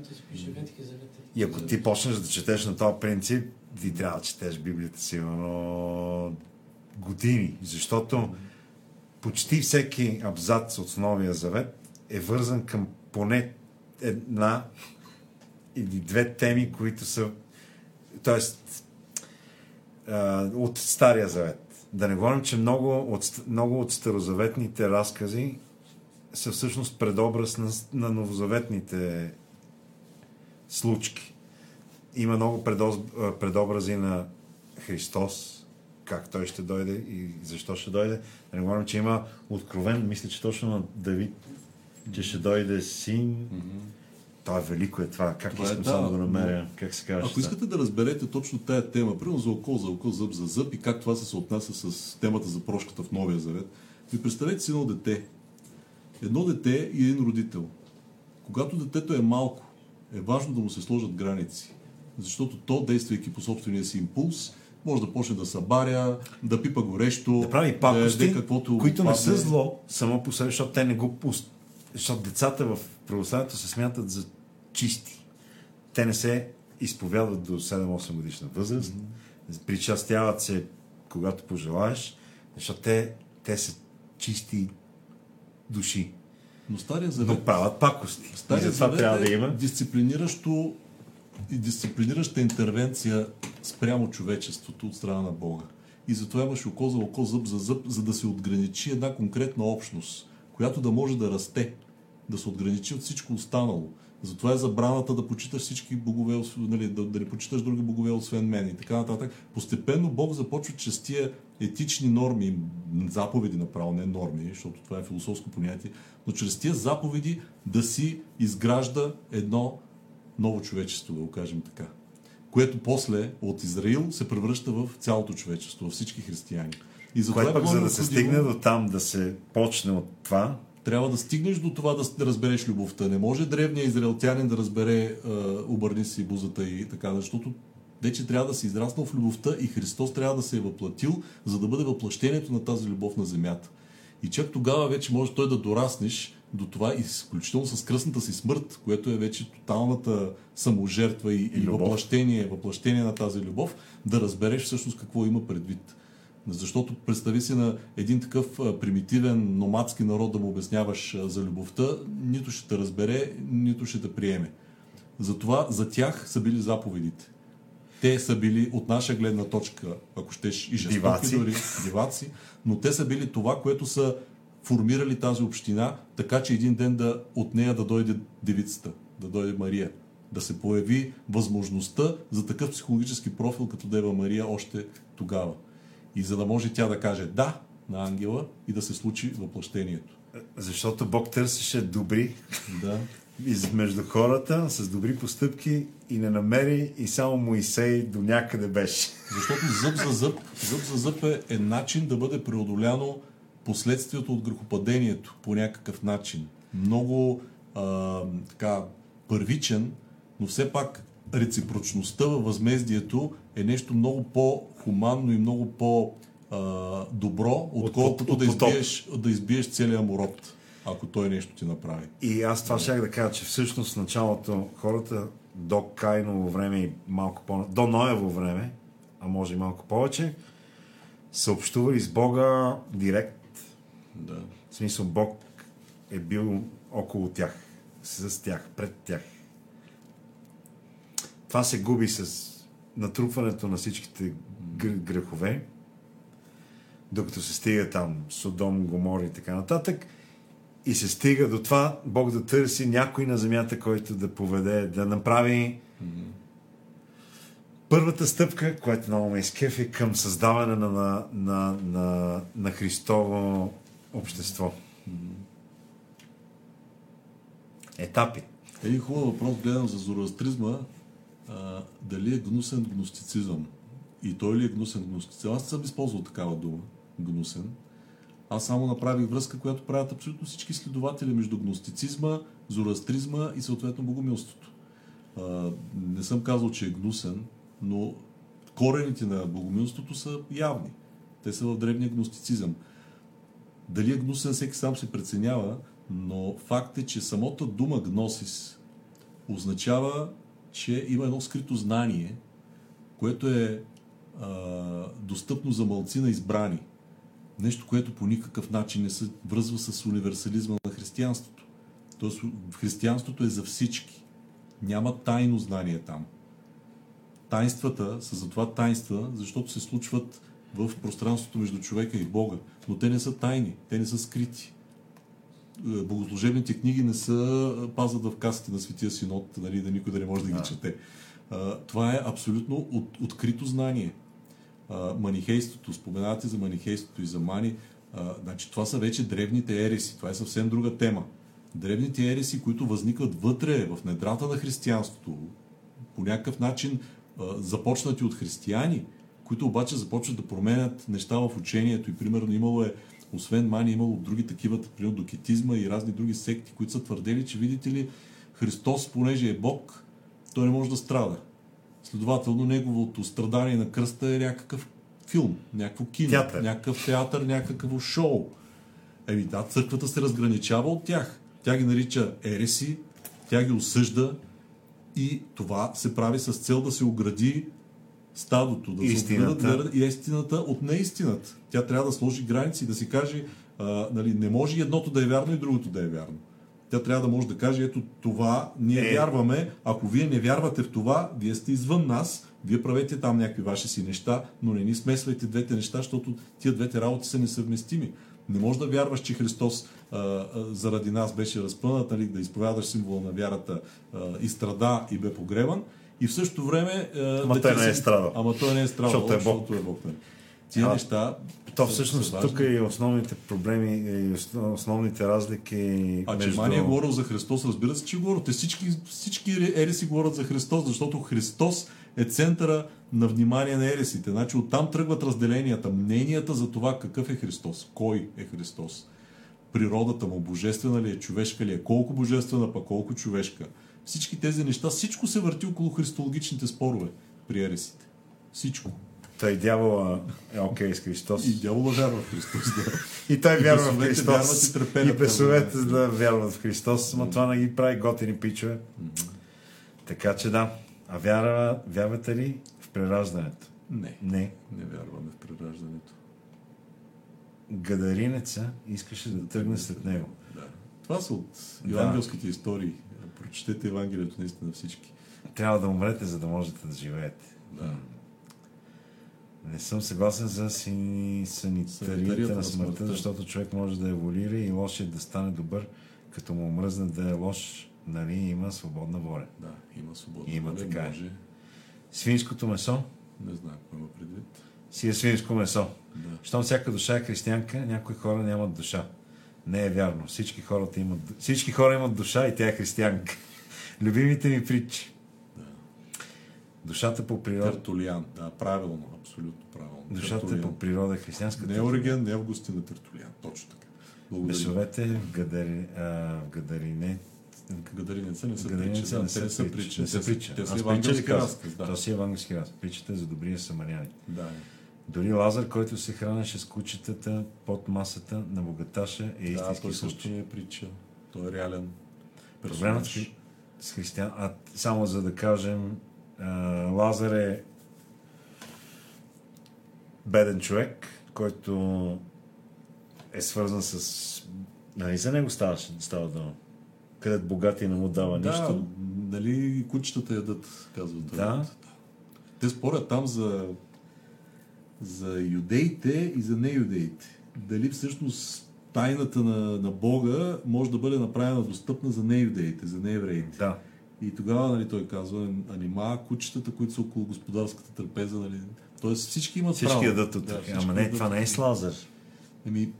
A: И ако ти почнеш да четеш на този принцип, ти трябва да четеш Библията сигурно години, защото почти всеки абзац от Новия Завет е вързан към поне една или две теми, които са Тоест, от Стария завет. Да не говорим, че много от, много от старозаветните разкази са всъщност предобраз на, на новозаветните случки. Има много предоз, предобрази на Христос, как той ще дойде и защо ще дойде. Да не говорим, че има откровен, мисля, че точно на Давид, че ще дойде син. Mm-hmm това е велико е това. Как това искам е, да, само да намеря? Как се казва?
B: Ако искате да разберете точно тая тема, примерно за око, за око, зъб за зъб и как това се съотнася с темата за прошката в Новия Завет, ви представете си едно дете. Едно дете и един родител. Когато детето е малко, е важно да му се сложат граници. Защото то, действайки по собствения си импулс, може да почне да събаря, да пипа горещо,
A: да прави пакости, да каквото които не са зло само по себе, защото те не го пуст. Защото децата в православието се смятат за чисти. Те не се изповядват до 7-8 годишна възраст. Mm-hmm. Причастяват се, когато пожелаеш, защото те, те са чисти души.
B: Но Стария Завет...
A: Но правят пакости.
B: Стария Завет трябва да има. дисциплиниращо и дисциплинираща интервенция спрямо човечеството от страна на Бога. И затова имаш око за око, зъб за зъб, за да се отграничи една конкретна общност, която да може да расте, да се отграничи от всичко останало. Затова е забраната да почиташ всички богове, нали, да, да не почиташ други богове, освен мен и така нататък. Постепенно Бог започва чрез тия етични норми, заповеди направо, не норми, защото това е философско понятие, но чрез тия заповеди да си изгражда едно ново човечество, да го кажем така. Което после от Израил се превръща в цялото човечество, във всички християни.
A: И за Което пък, за да се стигне до там, да се почне от това,
B: трябва да стигнеш до това да разбереш любовта. Не може древният израелтянин да разбере обърни си бузата и така, защото вече трябва да се израснал в любовта и Христос трябва да се е въплатил, за да бъде въплъщението на тази любов на земята. И чак тогава вече може той да дораснеш до това, и включително с кръсната си смърт, което е вече тоталната саможертва и, и въплъщение, въплъщение на тази любов, да разбереш всъщност какво има предвид. Защото представи си на един такъв примитивен номадски народ да му обясняваш за любовта, нито ще те разбере, нито ще те приеме. Затова за тях са били заповедите. Те са били от наша гледна точка, ако щеш и жестоки дори, диваци, но те са били това, което са формирали тази община, така че един ден да, от нея да дойде девицата, да дойде Мария, да се появи възможността за такъв психологически профил като Дева Мария още тогава. И за да може тя да каже да на ангела и да се случи въплъщението.
A: Защото Бог търсеше добри
B: да.
A: между хората с добри постъпки и не намери и само Моисей до някъде беше.
B: Защото зъб за зъб, зъб за зъб е, е начин да бъде преодоляно последствието от грехопадението по някакъв начин. Много а, така първичен, но все пак реципрочността във възмездието е нещо много по-хуманно и много по-добро, отколкото от, от, от, да, избиеш, да избиеш целия му род, ако той нещо ти направи.
A: И аз това ще да кажа, че всъщност началото хората до Кайново време и малко по до Ноево време, а може и малко повече, са общували с Бога директ.
B: Да.
A: В смисъл Бог е бил около тях, с тях, пред тях това се губи с натрупването на всичките грехове, докато се стига там Содом, Гомор и така нататък. И се стига до това Бог да търси някой на земята, който да поведе, да направи mm-hmm. първата стъпка, която много ме изкефи към създаване на, на, на, на, на Христово общество. Етапи.
B: Един хубав въпрос гледам за зороастризма а, дали е гнусен гностицизъм. И той ли е гнусен гностицизъм? Аз съм използвал такава дума, гнусен. Аз само направих връзка, която правят абсолютно всички следователи между гностицизма, зороастризма и съответно богомилството. А, не съм казал, че е гнусен, но корените на богомилството са явни. Те са в древния гностицизъм. Дали е гнусен, всеки сам се преценява, но факт е, че самата дума гносис означава че има едно скрито знание, което е а, достъпно за малцина избрани. Нещо, което по никакъв начин не се връзва с универсализма на християнството. Тоест, християнството е за всички. Няма тайно знание там. Тайнствата са затова тайнства, защото се случват в пространството между човека и Бога. Но те не са тайни, те не са скрити. Е, Богослужебните книги не са пазат в касите на Светия Синод, нали, да никой да не може да ги
A: Да.
B: чете. А, Това е абсолютно от, открито знание. А, Манихейството, споменавате за манихейството и за мани, а, значи това са вече древните ереси. Това е съвсем друга тема. Древните ереси, които възникват вътре, в недрата на християнството, по някакъв начин започнати от християни, които обаче започват да променят неща в учението и примерно имало е, освен мани, имало други такива, примерно докетизма и разни други секти, които са твърдели, че видите ли, Христос, понеже е Бог, той не може да страда. Следователно, неговото страдание на кръста е някакъв филм, някакво кино,
A: Театър.
B: някакъв театър, някакво шоу. Еми да, църквата се разграничава от тях. Тя ги нарича ереси, тя ги осъжда и това се прави с цел да се огради стадото, да
A: Истината.
B: и истината от неистината. Тя трябва да сложи граници и да си каже, а, нали, не може едното да е вярно и другото да е вярно. Тя трябва да може да каже, ето това ние
A: Е.
B: вярваме, ако вие не вярвате в това, вие сте извън нас, вие правете там някакви ваши си неща, но не ни смесвайте двете неща, защото тия двете работи са несъвместими. Не можеш да вярваш, че Христос а, а, заради нас беше разпънат, нали, да изповядаш символа на вярата а, и страда и бе погребан, и в същото време... а,
A: Ама
B: да
A: той не е страдал.
B: Ама той не е страдал,
A: Защото е Бог.
B: защото е Бог. нали. Тия
A: А,
B: неща...
A: То всъщност тук и основните проблеми, и ос- основните разлики
B: А че
A: между...
B: Мания е говорил за Христос, разбира се, че говорил. Те всички, всички ереси говорят за Христос, защото Христос е центъра на внимание на ересите. Значи оттам тръгват разделенията, мненията за това какъв е Христос, кой е Христос. Природата му, божествена ли е, човешка ли е, колко божествена, па колко човешка. Всички тези неща, всичко се върти около христологичните спорове при ересите. Всичко.
A: Той дявола е окей с Христос.
B: И дявола вярва в Христос. Да.
A: И той
B: И
A: вярва в Христос.
B: и
A: бесовете да вярват в Христос, но това не ги прави готини пичове. Така че да. А вяра, вярвате ли в прераждането?
B: Не,
A: Не.
B: не вярваме в прераждането.
A: Гадаринеца искаше да тръгне след него.
B: Да. Това са от
A: Да.
B: евангелските истории. Прочетете Евангелието наистина всички.
A: Трябва да умрете, за да можете да живеете.
B: Да.
A: Не съм съгласен за си... санитарията на смъртта, защото човек може да еволюира и лошият да стане добър, като му мръзне да е лош, нали, има свободна воля.
B: Да, има свобода.
A: Има
B: воля,
A: така е.
B: Може,
A: Свинското месо
B: не знам какво има предвид.
A: си е свинско месо.
B: Да.
A: Щом всяка душа е християнка, някои хора нямат душа. Не е вярно. Всички, хората имат, всички хора имат душа и тя е християнка. Любимите ми притчи. Душата по природа,
B: Тертулиан. Да, правилно, абсолютно правилно.
A: душата
B: Тертулиан.
A: по природа е християнска.
B: Не Ориген, не Августина Тертулиан. Точно така. Благодаря.
A: Бесовете в, гадари, а, в Гадарине.
B: Гадаринеца не са притча.
A: не са
B: не са
A: притча.
B: Те са евангелски разказ. Да.
A: То си е евангелски раз. Притчата е за добрия самарянин.
B: да.
A: Дори Лазар, който се хранеше с кучетата под масата на богаташа е
B: Да,
A: истински
B: той също не е притча. Той е реален
A: Проблемът с,
B: персонаж.
A: с християн... А само за да кажем, Лазар е беден човек, който е свързан с... Нали за него ставаше, става дума? Където богатия не му дава
B: Да,
A: нищо.
B: нали кучетата ядат, казва той.
A: Да.
B: Те спорят там за, за юдеите и за неюдеите. Дали всъщност тайната на, на Бога може да бъде направена достъпна за неюдеите, за неевреите.
A: Да.
B: И тогава нали, той казва, анима кучетата, които са около господарската трапеза, нали, Тоест всички имат право.
A: Всички ядат от
B: Да,
A: да,
B: всички
A: Ама не, това не е с Лазар.
B: Еми,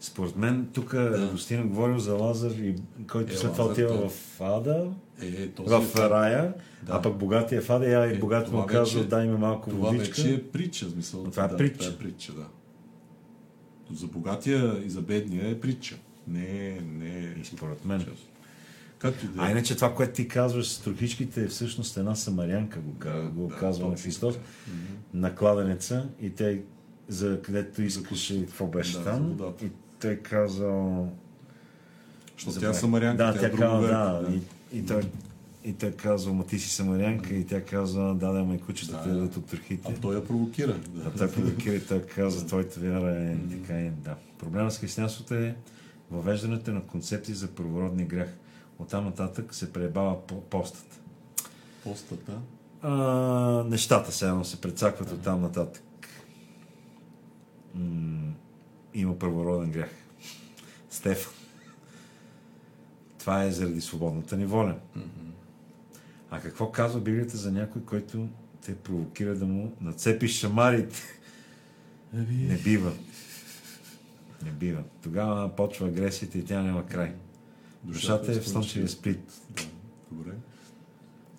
A: Според мен, тук да. Гостина говорил за Лазар, и, който
B: Е,
A: след това отива
B: той-
A: в Ада,
B: е, този
A: в
B: е,
A: рая,
B: Да.
A: а пък богатия е в Ада, и
B: Е,
A: богат
B: това
A: му казва, дай ми малко
B: Това
A: водичка.
B: вече е притча, смисъл.
A: Това е
B: да,
A: притча.
B: Това е притча, да. За богатия и за бедния е притча. Не, не
A: И според мен.
B: Както и да
A: А
B: е.
A: иначе това, което ти казваш с трохичките е всъщност една самарянка, го, да, го
B: да,
A: казва на Христос,
B: така.
A: на кладенеца и те за където искаше, какво беше
B: Да,
A: там. И той казал...
B: Защото тя е самарянка,
A: да,
B: тя, е
A: казва,
B: друговерка.
A: да, и, и, той, и той казва, ма ти си самарянка, и тя казва, да, да, ма и кучетата
B: Да.
A: ядат от трохите.
B: А той я провокира.
A: А
B: Да.
A: той провокира и той каза, твоята вяра е така и да. Проблема с християнството е въвеждането на концепции за първородния грях. Оттам нататък се пребава по постът.
B: Постата.
A: А, нещата се едно се прецакват от там нататък. М- има първороден грях. Стефан. Това е заради свободната ни воля. А какво казва Библията за някой, който те провокира да му нацепиш шамарите? Не бива. Не бива. Тогава почва агресията и тя няма край. Душата е в слънчевия сплит.
B: Да, добре.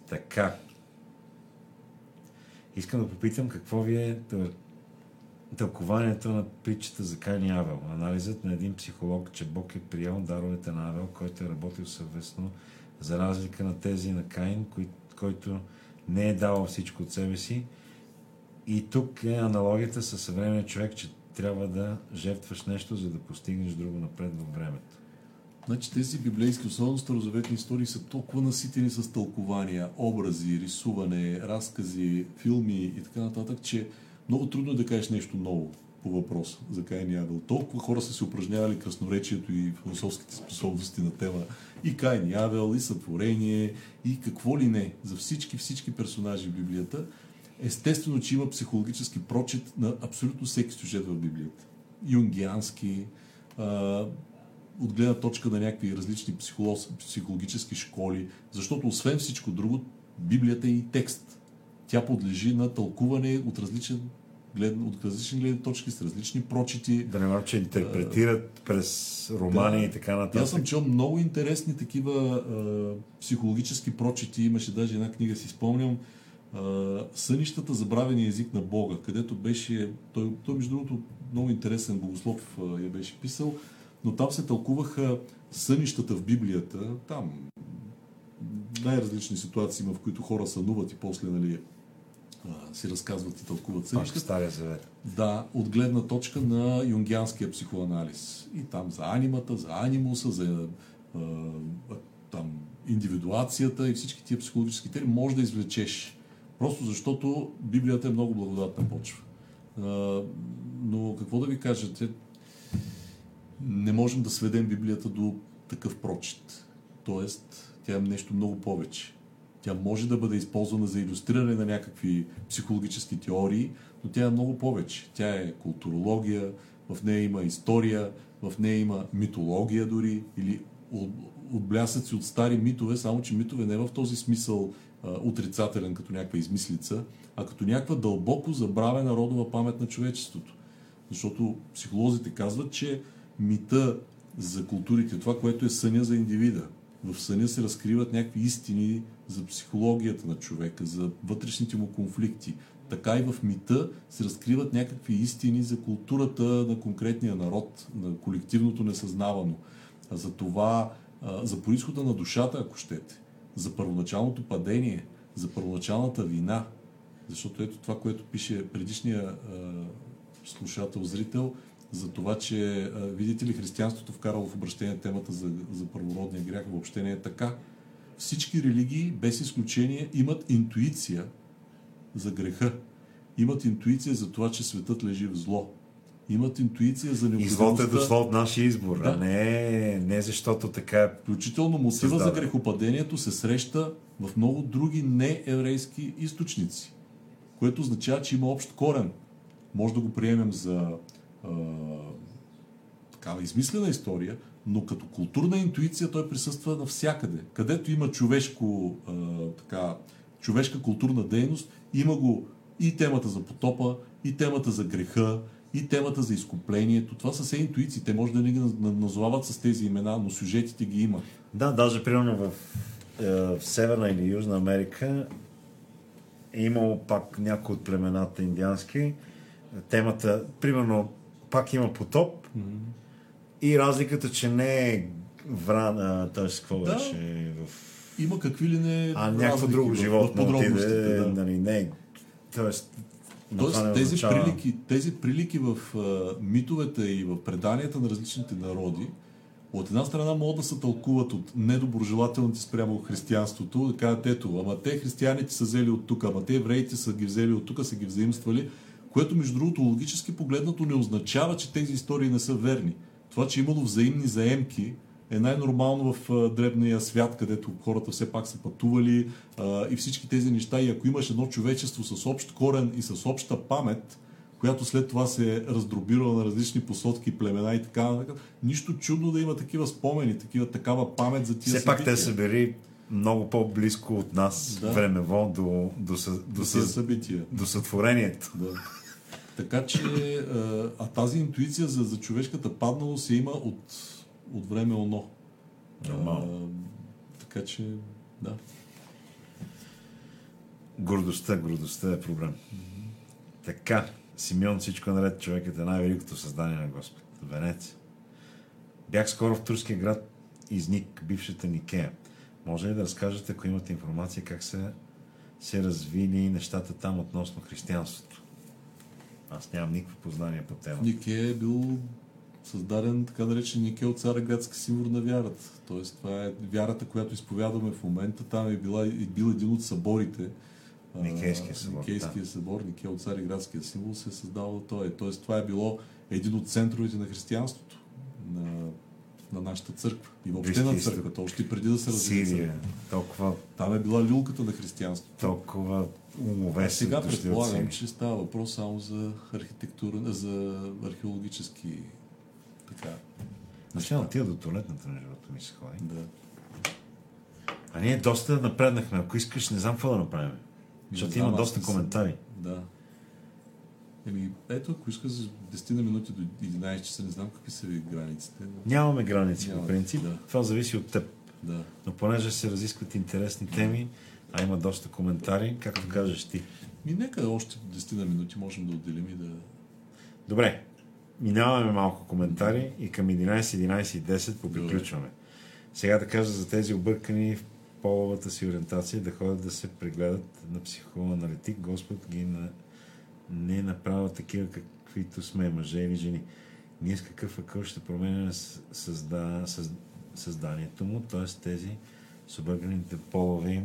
A: Така. Искам да попитам какво ви е тълкованието на притчата за Кайн и Авел. Анализът на един психолог, че Бог е приел даровете на Авел, който е работил съвестно, за разлика на тези на Кайн, кои, който не е давал всичко от себе си. И тук е аналогията със съвременния човек, че трябва да жертваш нещо, за да постигнеш друго напред във времето.
B: Значи тези библейски, особено старозаветни истории, са толкова наситени с тълкования, образи, рисуване, разкази, филми и така нататък, че много трудно е да кажеш нещо ново по въпроса за Каин и Авел. Толкова хора са се упражнявали красноречието и философските способности на тема и Каин и Авел, и сътворение, и какво ли не, за всички, всички персонажи в Библията. Естествено, че има психологически прочит на абсолютно всеки сюжет в Библията. Юнгиански, а, от гледна точка на някакви различни психологически школи, защото освен всичко друго, Библията е и текст. Тя подлежи на тълкуване от, различен, глед, от различни гледни точки, с различни прочити.
A: Да не може, че интерпретират през романи
B: Да.
A: и така
B: Аз
A: нататък.
B: съм чел много интересни такива а, психологически прочити. Имаше даже една книга, си спомням, а, Сънищата, забравени език на Бога, където беше, той, той между другото много интересен богослов а, я беше писал, но там се тълкуваха сънищата в Библията, там най-различни ситуации има, в които хора сънуват и после нали, а, си разказват и тълкуват сънищата.
A: Стария завет.
B: Да, от гледна точка на юнгианския психоанализ. И там за анимата, за анимуса, за а, а, там, индивидуацията и всички тия психологически теми може да извлечеш. Просто защото Библията е много благодатна почва. А, но какво да ви кажа, те, не можем да сведем Библията до такъв прочит. Тоест, тя е нещо много повече. Тя може да бъде използвана за иллюстриране на някакви психологически теории, но тя е много повече. Тя е културология, в нея има история, в нея има митология дори, или от- отблясъци от стари митове, само че митове не в този смисъл а, отрицателен, като някаква измислица, а като някаква дълбоко забравена родова памет на човечеството. Защото психолозите казват, че мита за културите, това, което е съня за индивида. В съня се разкриват някакви истини за психологията на човека, за вътрешните му конфликти. Така и в мита се разкриват някакви истини за културата на конкретния народ, на колективното несъзнавано. За това, за происхода на душата, ако щете, за първоначалното падение, за първоначалната вина. Защото ето това, което пише предишния а, слушател, зрител, за това, че видите ли, християнството вкарало в обращение темата за, за първородния грях, въобще не е така. Всички религии, без изключение, имат интуиция за греха. Имат интуиция за това, че светът лежи в зло. Имат интуиция за
A: Извод е
B: необходимостта...
A: дошло от нашия избор,
B: Да.
A: а не, не защото така е
B: Включително мотива за грехопадението се среща в много други нееврейски източници, което означава, че има общ корен. Може да го приемем за а, такава измислена история, но като културна интуиция той присъства навсякъде. Където има човешко, а, така, човешка културна дейност, има го и темата за потопа, и темата за греха, и темата за изкуплението. Това са все интуиции. Те може да не ги наз- назовават с тези имена, но сюжетите ги има.
A: Да, даже примерно в, е, в Северна или Южна Америка е имало пак някои от племената индиански. Темата, примерно, пак има потоп и разликата, че не е врана, т.е. какво
B: Да.
A: беше в...
B: Има какви ли не
A: А някакво друго животно отиде,
B: да.
A: нали, не, Тоест,
B: Тоест, тези,
A: означава-
B: прилики, тези прилики в а, митовете и в преданията на различните народи, от една страна могат да се тълкуват от недоброжелателните спрямо християнството, да кажат, ето, ама те християните са взели от тук, ама те евреите са ги взели от тук, са ги взаимствали, което между другото логически погледнато не означава, че тези истории не са верни. Това, че имало взаимни заемки е най-нормално в а, дребния свят, където хората все пак са пътували а, и всички тези неща. И ако имаш едно човечество с общ корен и с обща памет, която след това се е раздробила на различни посотки, племена и така, нататък, нищо чудно да има такива спомени, такива, такава памет за тия
A: Все пак
B: събития.
A: те са били много по-близко от нас
B: Да.
A: времево до, до, до,
B: до
A: съ-
B: събития.
A: до сътворението.
B: Да. Така че, а, а тази интуиция за, за човешката падналост се има от, от време оно.
A: Нормално.
B: Така че, да.
A: Гордостта, гордостта е проблем. Така, Симеон всичко наред, човекът е най-великото създание на Господ. Венеция. Бях скоро в турския град Изник, бившата Никея. Може ли да разкажете, ако имате информация, как са се развили нещата там относно християнството? Аз нямам никакво познание по темата.
B: Нике е бил създаден така наречен Нике от Цареградски символ на вярата. Тоест, това е вярата, която изповядваме в момента. Там е била, е бил един от съборите.
A: Никейския събор,
B: Никейския събор, Нике от Цареградския символ се е създавал той. Тоест, това е било един от центровете на християнството. На, на нашата църква. И въобще
A: Близкия
B: на църквата. Още преди да се развие
A: Сирия, толкова,
B: Там е била люлката на християнството.
A: толкова умове
B: А
A: са
B: сега предполагам, че става въпрос само за архитектура, за археологически така.
A: Начало отида до туалетната, между другото ми се ходи.
B: Да.
A: А ние доста напреднахме. Ако искаш, не знам какво да направим. Защото има доста коментари.
B: Да. Еми, ето, ако искаш за 10 на минути до 11 часа, не знам какви са ви границите. Но...
A: Нямаме граници по
B: Нямаме,
A: принцип.
B: да.
A: Това зависи от теб.
B: Да.
A: Но понеже се разискват интересни теми, а има доста коментари, както кажеш ти.
B: Ми, нека още 10 на минути можем да отделим и да...
A: Добре, минаваме малко коментари и към 11, 11 и 10 поприключваме. Сега да кажа за тези объркани в половата си ориентация да ходят да се прегледат на психоаналитик. Господ ги на... не направя такива, каквито сме, мъже или жени. Ние с какъв акъл ще променяме създа... съз... създанието му, т.е. тези с обърканите полови.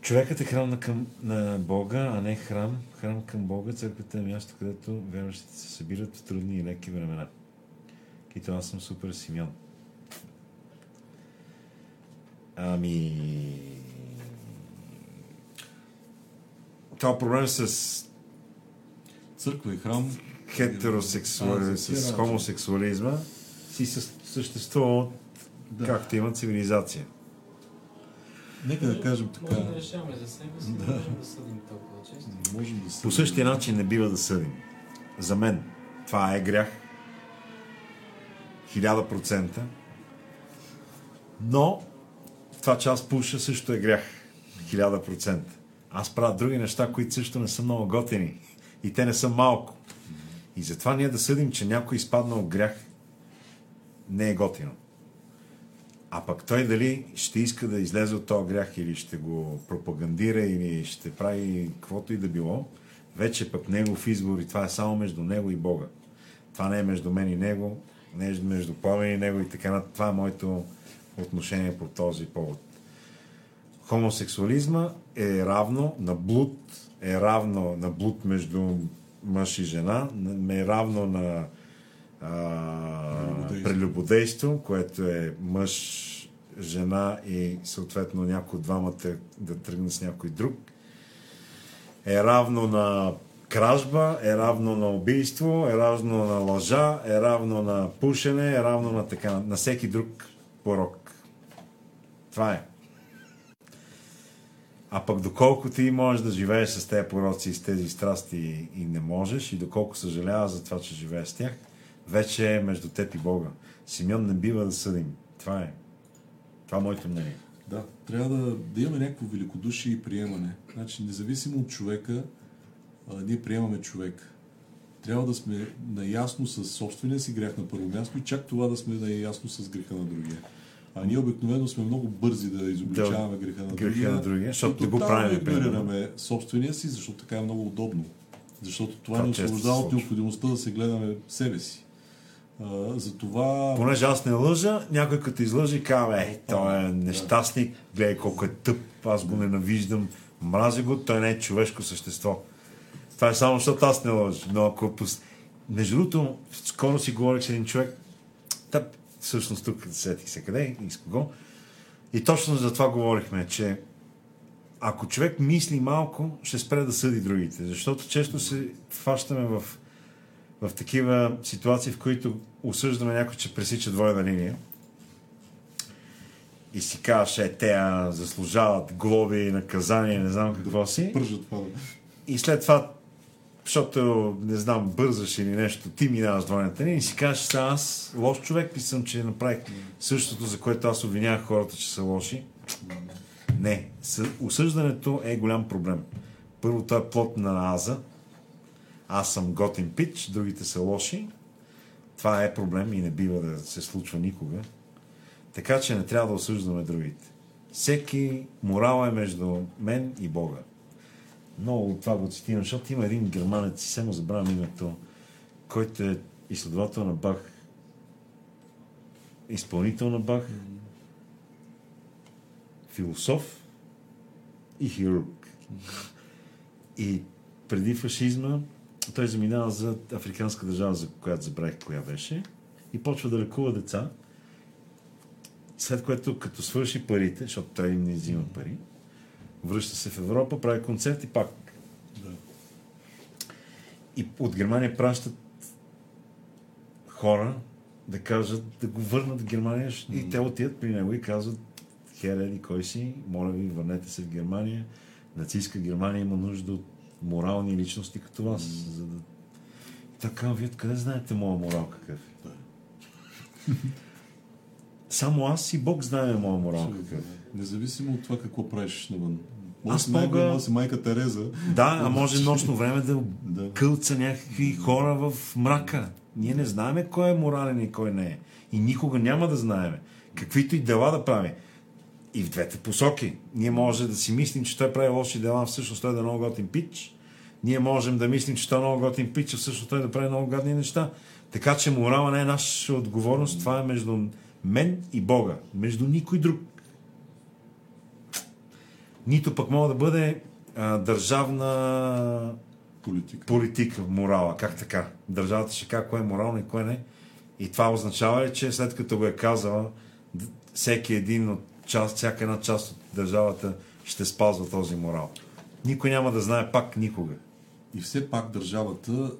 A: Човекът е храм на, към, на Бога, а не храм. Храм към Бога, църквата е място, където вярващите се събират в трудни и леки времена. Кито аз съм супер Симеон. Ами... Това проблем с
B: Църква и храм...
A: хетеросексуали...
B: А,
A: с хомосексуализма си съществува от
B: Да.
A: както има цивилизация.
B: Нека да кажем така.
C: Може да решаваме за себе си, да. можем да съдим толкова често.
B: Можем да се...
A: По същия начин не бива да съдим. За мен това е грях. Хиляда процента. Но това, че аз пуша, също е грях. Хиляда процента. Аз правя други неща, които също не са много готини. И те не са малко. И затова ние да съдим, че някой изпаднал грях, не е готино. А пък той дали ще иска да излезе от този грях или ще го пропагандира или ще прави каквото и да било, вече пък негов избор и това е само между него и Бога. Това не е между мен и него, не е между Пламен и него и така. Това е моето отношение по този повод. Хомосексуализма е равно на блуд, е равно на блуд между мъж и жена, на- е равно на а,
B: прелюбодейство,
A: което е мъж, жена и съответно някой от двамата да тръгне с някой друг. Е равно на кражба, е равно на убийство, е равно на лъжа, е равно на пушене, е равно на така, на всеки друг порок. Това е. А пък доколко ти можеш да живееш с тези пороци и с тези страсти и не можеш, и доколко съжаляваш за това, че живееш с тях, вече е между теб и Бога. Симеон не бива да съдим. Това е. Това е моето мнение.
B: Да, трябва да, да имаме някакво великодушие и приемане. Значи, независимо от човека, а, ние приемаме човек. Трябва да сме наясно с собствения си грях на първо място и чак това да сме наясно с греха на другия. А ние обикновено сме много бързи да изобличаваме греха на
A: греха
B: другия.
A: на другия, защото го правим,
B: игнорираме собствения си, защото така е много удобно. Защото това
A: Това
B: ни освобождава от необходимостта да се гледаме себе си. А, затова
A: Понеже аз не лъжа, някой като излъжи, казва, е, той е нещастник, гледай колко е тъп, аз го ненавиждам, мразя го, той не е човешко същество. Това е само защото аз не лъжа. Но ако... Между другото, скоро си говорих с един човек, всъщност тук сетих се къде и с кого. И точно за това говорихме, че ако човек мисли малко, ще спре да съди другите. Защото често се фащаме в, в такива ситуации, в които осъждаме някой, че пресича двойна линия. И си казваш, е, те заслужават глоби, наказания, не знам какво си.
B: Пържат това.
A: И след това, защото, не знам, бързаш или нещо, ти минаваш двойната линия и си кажеш, сега аз лош човек ли съм, че направих същото, за което аз обвинявах хората, че са лоши. Не. Съ- Осъждането е голям проблем. Първо, това е плод на аза. Аз съм готин пич, другите са лоши. Това е проблем и не бива да се случва никога. Така че не трябва да осъждаме другите. Всеки морал е между мен и Бога. Много от това го цитирам, защото има един германец, само забравям името, който е изследовател на Бах, изпълнител на Бах, философ и хирург. И преди фашизма той заминава за африканска държава, за която забравих коя беше, и почва да лекува деца, след което като свърши парите, защото той им не взима пари, връща се в Европа, прави концерт и пак.
B: Да.
A: И от Германия пращат хора да кажат, да го върнат в Германия и те отиват при него и казват, хереди, кой си, моля ви, върнете се в Германия. Нацистска Германия има нужда от морални личности като вас. За да... Така, вие откъде знаете моя морал какъв е? Само аз и Бог знае моя морал какъв е.
B: Независимо от това какво правиш навън.
A: Аз мога-
B: мога... си майка Тереза.
A: Да, а може нощно време да
B: Да.
A: кълца някакви хора в мрака. Ние не знаеме кой е морален и кой не е. И никога няма да знаеме. Каквито и дела да прави. И в двете посоки. Ние може да си мислим, че той прави лоши дела, всъщност той да е много готин пич. Ние можем да мислим, че той е много готин пич, а всъщност той да прави много гадни неща. Така че морала не е наша отговорност. Това е между мен и Бога. Между никой друг. Нито пък мога да бъде а, държавна
B: Политика.
A: политика, морала. Как така? Държавата ще каже кое е морално и кое не. И това означава ли, че след като го е казала, всеки един от част, всяка една част от държавата ще спазва този морал. Никой няма да знае пак никога.
B: И все пак държавата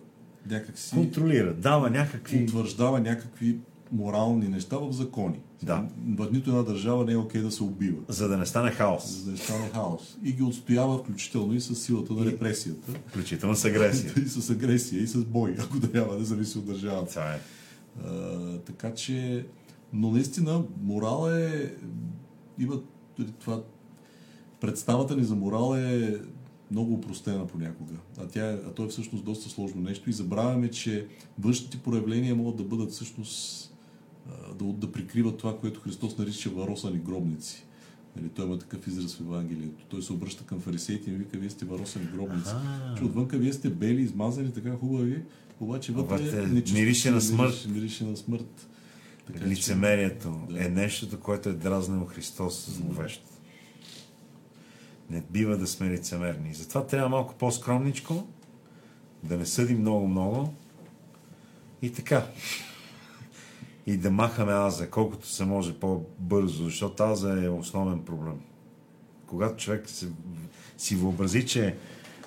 B: някакси
A: Контролира, дава някакви...
B: утвърждава някакви морални неща в закони.
A: Да.
B: В нито една държава не е окей да се убива.
A: За да не стане хаос.
B: За да не стане хаос. И ги отстоява включително и с силата на
A: И-
B: репресията.
A: Включително с агресия.
B: и с агресия, и с бой, ако трябва да зависи от държавата.
A: Това е.
B: А, така че, но наистина, морал е. Има това. Представата ни за морал е много упростена понякога. А, тя е, а то е всъщност доста сложно нещо и забравяме, че външните проявления могат да бъдат всъщност да, да прикриват това, което Христос нарича варосани гробници. Нали, той има такъв израз в Евангелието. Той се обръща към фарисеите и им вика, вие сте варосани гробници.
A: Аха.
B: Че отвънка вие сте бели, измазани, така хубави, обаче вътре
A: Обаче
B: нечистоти,
A: мирише на смърт.
B: Мирише, мирише на смърт. Така че-
A: Лицемерието
B: Да.
A: е нещото, което е дразнило Христос зловещо. Не бива да сме лицемерни. Затова трябва малко по-скромничко, да не съдим много-много и така. И да махаме аза, колкото се може по-бързо, защото аза е основен проблем. Когато човек се, си въобрази, че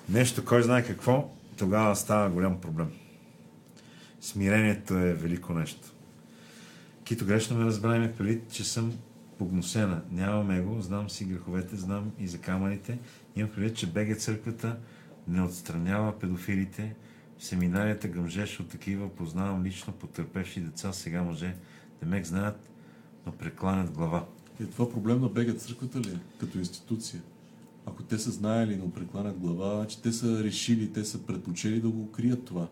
A: нещо, кой знае какво, тогава става голям проблем. Смирението е велико нещо. Кито грешно ме разбра, имах предвид, че съм погносена. Нямам его, знам си греховете, знам и за камъните. Имам предвид, че беге църквата не отстранява педофилите. В семинарията гъмжеше от такива, познавам лично потърпевши деца, сега мъже. Демек знаят, но прекланят глава.
B: Е, това проблем на бега църквата ли е? Като институция? Ако те са знаели, но прекланят глава, значи те са решили, те са предпочели да го крият това.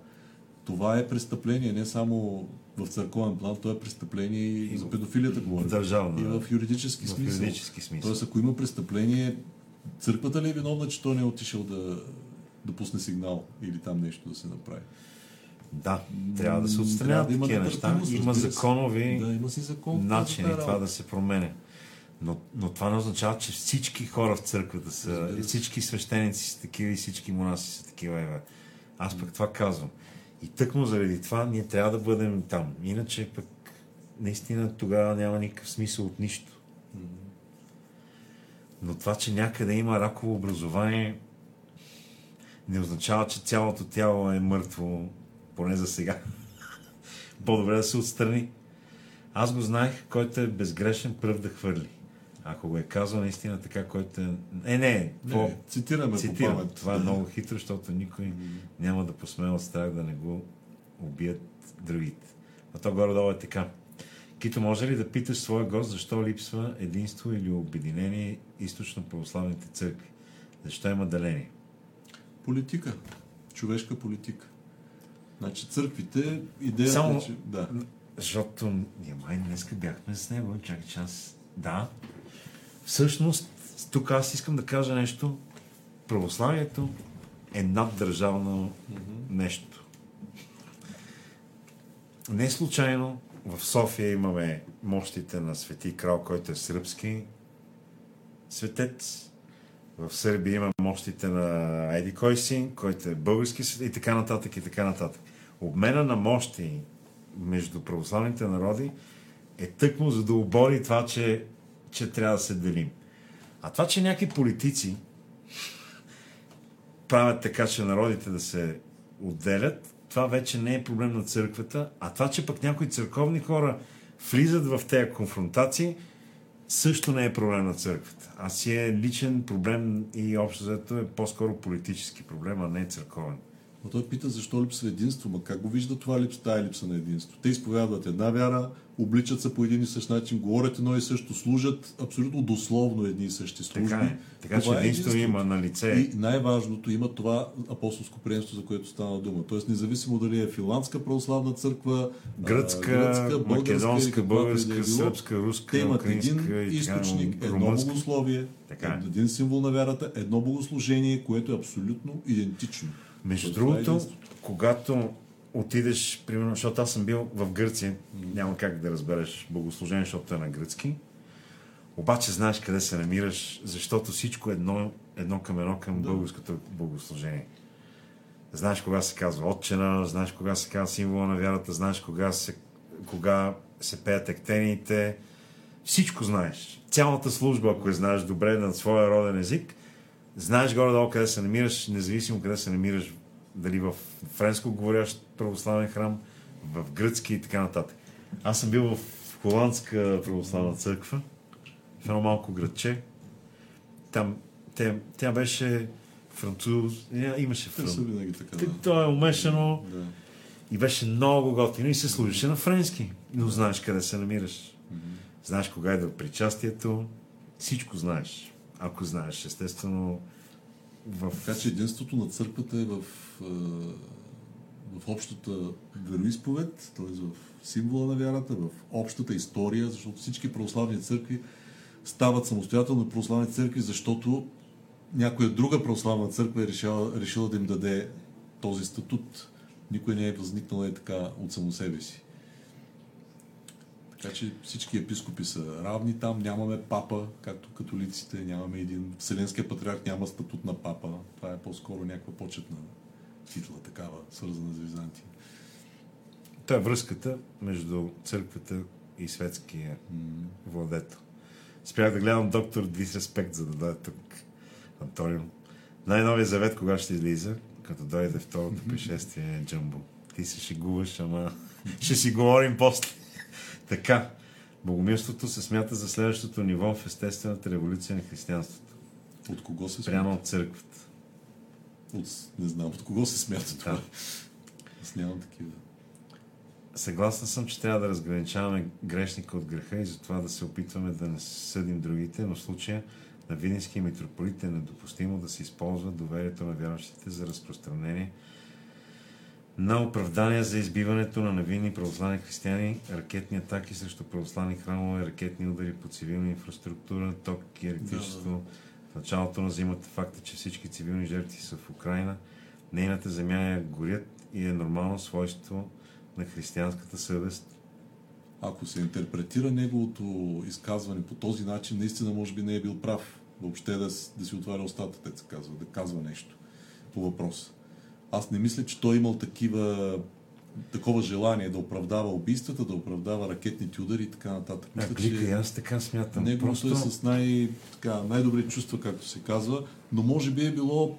B: Това е престъпление, не само в църковен план, то е престъпление и за педофилията говорим.
A: Държавно,
B: И в юридически
A: В
B: смисъл.
A: юридически смисъл.
B: Тоест, ако има престъпление, църквата ли е виновна, че той не е отишъл да, да пусне сигнал или там нещо да се направи?
A: Да, трябва да се отстраняват
B: да
A: такива неща.
B: нетърпимост,
A: Има законови
B: Да, има си закон.
A: начини това да се променя. Но, но това не означава, че всички хора в църквата са,
B: Разбира
A: всички свещеници са такива и всички монаси са такива. Еве. Аз пък това казвам. И тъкмо заради това ние трябва да бъдем там. Иначе пък наистина тогава няма никакъв смисъл от нищо. Но това, че някъде има раково образование, не означава, че цялото тяло е мъртво, поне за сега. По-добре да се отстрани. Аз го знаех, който е безгрешен пръв да хвърли. Ако го е казал наистина така, който е... Е, не, по...
B: Не, цитираме
A: цитирам.
B: по.
A: Това е много хитро, защото никой няма да посмее от страх да не го убият другите. А то горе-долу е така. Кито, може ли да питаш своя гост, защо липсва единство или обединение източно-православните църкви? Защо има деление?
B: Политика. Човешка политика. Значи църквите, идеята
A: Само-
B: е, че... Да.
A: Защото ние май днеска бяхме с него. Чакай, че аз... Да. Всъщност, тук аз искам да кажа нещо. Православието е наддържавно нещо. Не случайно в София имаме мощите на Свети Крал, който е сръбски светец. В Сърбия има мощите на Еди Кой си, който е български светец и така нататък и така нататък. Обмена на мощи между православните народи е тъкмо за да обори това, че, че трябва да се делим. А това, че някакви политици правят така, че народите да се отделят, това вече не е проблем на църквата, а това, че пък някои църковни хора влизат в тези конфронтации, също не е проблем на църквата. А си е личен проблем и общо заето е по-скоро политически проблем, а не църковен.
B: Но той пита защо липсва единство. Ма как го вижда това липса, тая липса на единство? Те изповядват една вяра, обличат се по един и същ начин, говорят едно и също, служат абсолютно дословно едни и същи служби.
A: Така е. Така че
B: Това е
A: единство
B: единството.
A: има на лице.
B: И най-важното има това апостолско приемство, за което стана дума. Тоест, независимо дали е финландска православна църква, а,
A: Гръцка, македонска,
B: е
A: българска,
B: било,
A: сръбска, руска,
B: те имат един източник, едно
A: румънска.
B: богословие,
A: Така е.
B: един символ на вярата, едно богослужение, което е абсолютно идентично.
A: Между
B: е
A: другото,
B: единството.
A: когато отидеш, примерно, защото аз съм бил в Гърция, няма как да разбереш богослужение, защото е на гръцки. Обаче знаеш къде се намираш, защото всичко е едно, едно към едно към
B: Да.
A: българското богослужение. Знаеш кога се казва отчена, знаеш кога се казва символа на вярата, знаеш кога се, кога се пеят ектениите. Всичко знаеш. Цялата служба, ако я знаеш добре на своя роден език, знаеш горе-долу къде се намираш, независимо къде се намираш, дали в френско говорящ православен храм, в гръцки и така нататък. Аз съм бил в холандска православна църква, в едно малко градче. Там те, тя беше француз, имаше француз. То е умешано
B: Да.
A: и беше много готино и се служеше на френски. Но знаеш къде се намираш. Знаеш кога е да причастието. Всичко знаеш. Ако знаеш, естествено, в...
B: Така че единството на църквата е в, в общата вероисповед, т.е. в символа на вярата, в общата история, защото всички православни църкви стават самостоятелни православни църкви, защото някоя друга православна църква е решила, решила да им даде този статут. Никой не е възникнал е така от само себе си. Така че всички епископи са равни там, нямаме папа, както католиците, нямаме един. Вселенския патриарх няма статут на папа. Това е по-скоро някаква почетна титла, такава, свързана с Византия.
A: Та е връзката между църквата и светския владетел. Спрях да гледам доктор Дисреспект, за да дойде тук Антонио. Най-новия завет кога ще излиза, като дойде второто пришествие Джамбо. Ти се шегуваш, ама ще си говорим после. Така, богомилството се смята за следващото ниво в естествената революция на християнството.
B: От кого се
A: Прямо
B: смята?
A: от църквата.
B: От, не знам, от кого се смята това?
A: Да.
B: Аз нямам такива.
A: Съгласен съм, че трябва да разграничаваме грешника от греха и затова да се опитваме да не съдим другите, но в случая на Видинския митрополит е недопустимо да се използва доверието на вярващите за разпространение на оправдания за избиването на невинни православни християни, ракетни атаки срещу православни храмове, ракетни удари по цивилна инфраструктура, ток и електричество. В началото на зимата факта, че всички цивилни жертви са в Украина, нейната земя я горят и е нормално свойство на християнската съвест.
B: Ако се интерпретира неговото изказване по този начин, наистина може би не е бил прав. Въобще да, да си отваря устата, те се казва, да казва нещо по въпроса. Аз не мисля, че той е имал такива такова желание да оправдава убийствата, да оправдава ракетните удари и така нататък.
A: А, глика, и аз така смятам.
B: Неговото
A: Просто...
B: е с най, така, най-добри чувства, както се казва, но може би е било,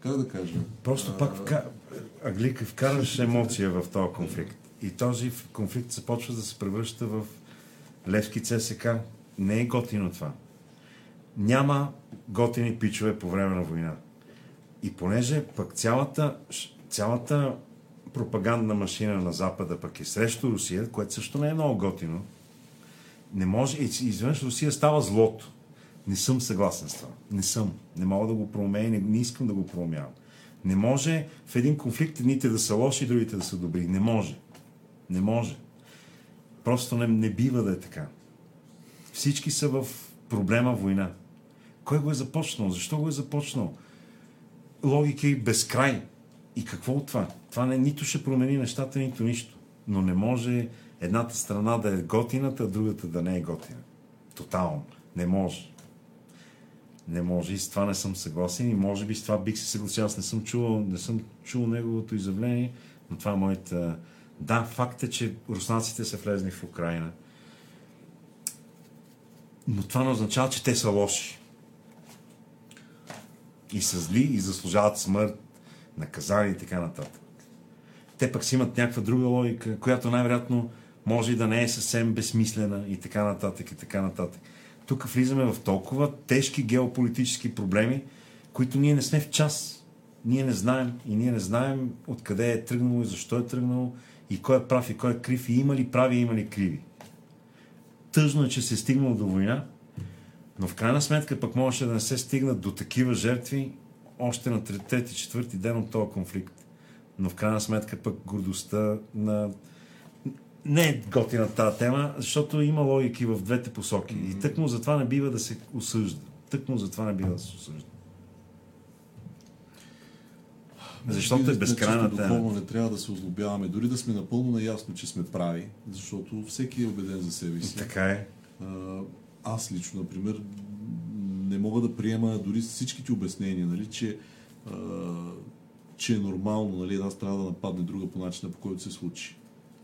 B: как да кажа,
A: Просто пак вка... Аглика вкараш емоция в този конфликт. И този конфликт започва да се превръща в Левски ЦСК. Не е готино това. Няма готини пичове по време на война. И понеже пък цялата, цялата пропагандна машина на Запада пък е срещу Русия, което също не е много готино, не може, изведнъж Русия става злото. Не съм съгласен с това. Не съм. Не мога да го проумея, не, не искам да го проумявам. Не може в един конфликт едните да са лоши, другите да са добри. Не може. Не може. Просто не, не бива да е така. Всички са в проблема война. Кой го е започнал? Защо го е започнал? Логика и безкрай. И какво от това? Това не, нито ще промени нещата, нито нищо. Но не може едната страна да е готината, а другата да не е готина. Тотално. Не може. Не може и с това не съм съгласен и може би с това бих се съгласил. Аз не съм чувал, не съм чул неговото изявление, но това е моята... Да, факт е, че руснаците са влезли в Украина. Но това не означава, че те са лоши. И са зли, и заслужават смърт, наказание и така нататък. Те пък си имат някаква друга логика, която най-вероятно може и да не е съвсем безсмислена и така нататък и така нататък. Тук влизаме в толкова тежки геополитически проблеми, които ние не сме в час. Ние не знаем и ние не знаем откъде е тръгнало и защо е тръгнало и кой е прав и кой е крив и има ли прави и има ли криви. Тъжно е, че се е стигнало до война, но в крайна сметка пък можеше да не се стигнат до такива жертви още на трети, четвърти ден от този конфликт. Но в крайна сметка пък гордостта на... Не е готина тази тема, защото има логики в двете посоки. И тъкмо затова не бива да се осъжда. Тъкмо затова не бива да се осъжда. Защото е безкрайна
B: тема. Духовно не трябва да се озлобяваме, дори да сме напълно наясно, че сме прави, защото всеки е убеден за себе си.
A: Така е.
B: Аз лично, например, не мога да приема дори всичките обяснения, нали, че, а, че е нормално нали, една страна да нападне друга по начина, по който се случи.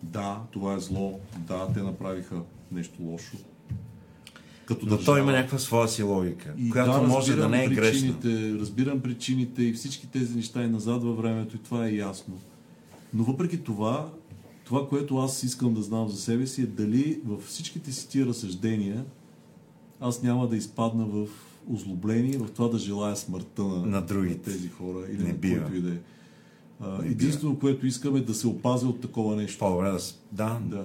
B: Да, това е зло, да, те направиха нещо лошо.
A: Като Но той има някаква своя си логика, и която да, може да не е грешна.
B: Разбирам причините и всички тези неща и назад във времето и това е ясно. Но въпреки това, това, което аз искам да знам за себе си е дали във всичките си тия разсъждения аз няма да изпадна в озлобление, в това да желая смъртта на,
A: на, другите.
B: на тези хора или не на бива. който и да е. Единствено, което искаме е да се опази от такова нещо.
A: По-добре да, да. да.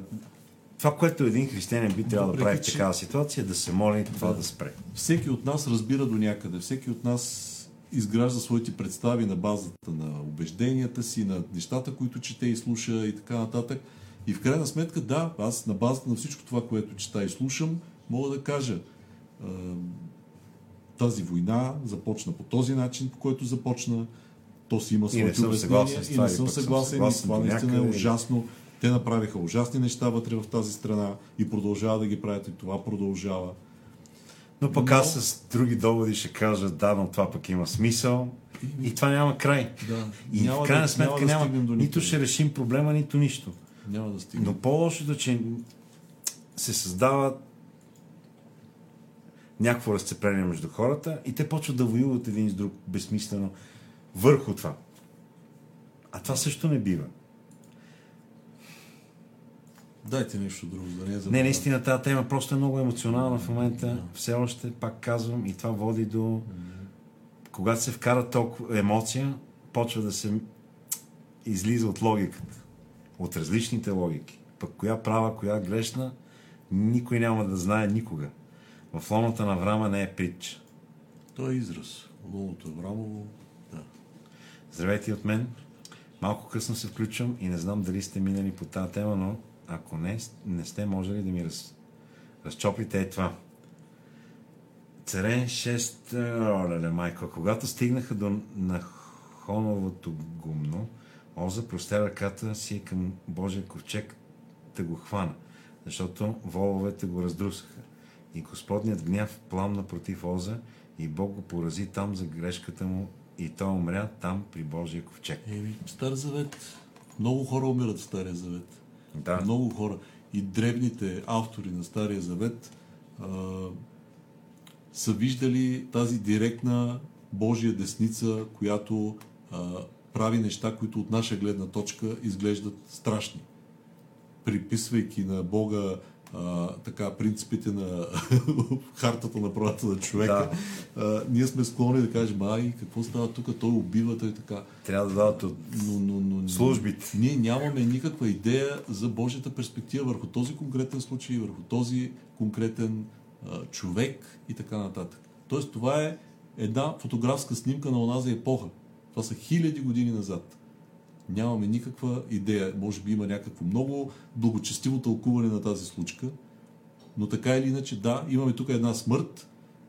A: Това, което един християнин би трябвало да прави в такава ситуация, е да се моли това да. да спре.
B: Всеки от нас разбира до някъде. Всеки от нас изгражда своите представи на базата на убежденията си, на нещата, които чете и слуша и така нататък. И в крайна сметка, да, аз на базата на всичко това, което чета и слушам, мога да кажа, тази война започна по този начин, по който започна. То си има своите обяснения и не съм съгласен. И това наистина е ужасно. Те направиха ужасни неща вътре в тази страна и продължава да ги правят и това продължава.
A: Но пък но... аз с други доводи ще кажа, да, но това пък има смисъл. И, това няма край.
B: Да.
A: И няма в крайна да, сметка няма, да няма нито ще решим проблема, нито нищо.
B: Няма да стигнем.
A: Но по-лошото, е, че се създават някакво разцепление между хората и те почват да воюват един с друг безсмислено върху това. А това също не бива.
B: Дайте нещо друго, да не е
A: Не, наистина тази тема просто е много емоционална в момента. Все още, пак казвам, и това води до... Когато се вкара толкова емоция, почва да се излиза от логиката. От различните логики. Пък коя права, коя грешна, никой няма да знае никога. В лоната на Врама не е притча.
B: Той е израз. Лоното Аврамово, да.
A: Здравейте от мен. Малко късно се включвам и не знам дали сте минали по тази тема, но ако не, не сте, може ли да ми раз, разчоплите е това. Царен 6, оле, майко, когато стигнаха до Нахоновото гумно, Оза простя ръката си към Божия ковчег да го хвана, защото воловете го раздрусаха. И Господният гняв пламна против Оза и Бог го порази там за грешката му и той умря там при Божия ковчег.
B: Еми, Стар завет. Много хора умират в Стария Завет.
A: Да.
B: Много хора. И древните автори на Стария Завет а, са виждали тази директна Божия десница, която а, прави неща, които от наша гледна точка изглеждат страшни. Приписвайки на Бога а, така, принципите на хартата на правата на човека, а, ние сме склонни да кажем, ай, какво става тук, той убива, той така.
A: Трябва да дадат от
B: Но, но, но,
A: службите.
B: ние нямаме никаква идея за Божията перспектива върху този конкретен случай, върху този конкретен а, човек и така нататък. Тоест това е една фотографска снимка на онази епоха. Това са хиляди години назад. Нямаме никаква идея. Може би има някакво много благочестиво тълкуване на тази случка, но така или иначе, да, имаме тук една смърт,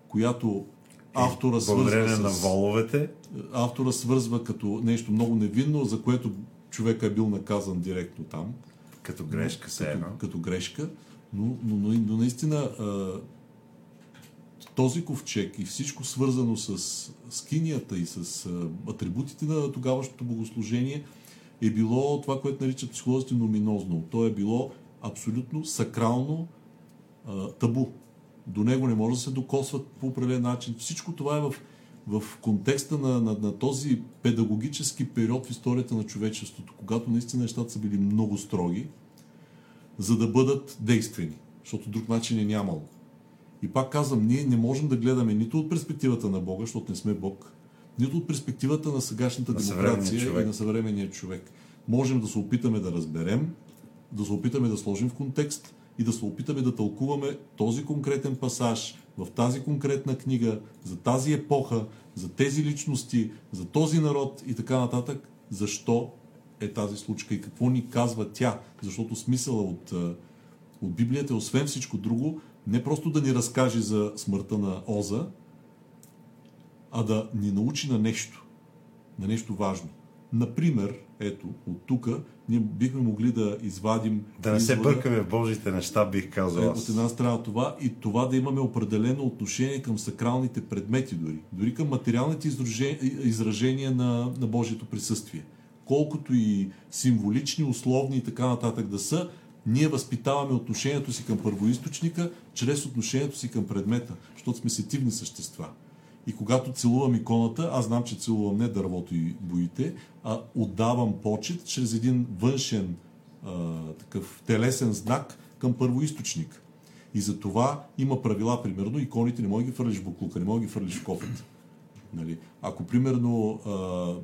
B: която автора свързва с...
A: на воловете.
B: автора свързва като нещо много невинно, за което човека е бил наказан директно там,
A: Като грешка се едно.
B: като, като грешка, но, но, но, но наистина а, този ковчег и всичко свързано с скинията и с а, атрибутите на тогавашното богослужение е било това, което наричат психолозите номинозно. То е било абсолютно сакрално а, табу. До него не може да се докосват по определен начин. Всичко това е в, в контекста на, на, на този педагогически период в историята на човечеството, когато наистина нещата са били много строги, за да бъдат действени, защото друг начин е нямало. И пак казвам, ние не можем да гледаме нито от перспективата на Бога, защото не сме Бог, нито от перспективата на сегашната
A: На
B: демокрация и на съвременния човек. Можем да се опитаме да разберем, да се опитаме да сложим в контекст и да се опитаме да тълкуваме този конкретен пасаж в тази конкретна книга, за тази епоха, за тези личности, за този народ и така нататък, защо е тази случка и какво ни казва тя. Защото смисъла от, а, от Библията е, освен всичко друго, не просто да ни разкаже за смъртта на Оза, а да ни научи на нещо, на нещо важно. Например, ето, от тук ние бихме могли да извадим
A: Да не се бъркаме в Божите неща, бих казал
B: е, от една страна това и това да имаме определено отношение към сакралните предмети дори. Дори към материалните изражения на, на Божието присъствие. Колкото и символични, условни и така нататък да са, ние възпитаваме отношението си към първоисточника чрез отношението си към предмета, защото сме сетивни същества. И когато целувам иконата, аз знам, че целувам не дървото и боите, а отдавам почет чрез един външен а, такъв телесен знак към първоисточник. И за това има правила, примерно, иконите не може да ги фърлиш в буклука, не може да ги фърлиш в кофата. Нали? Ако, примерно, а,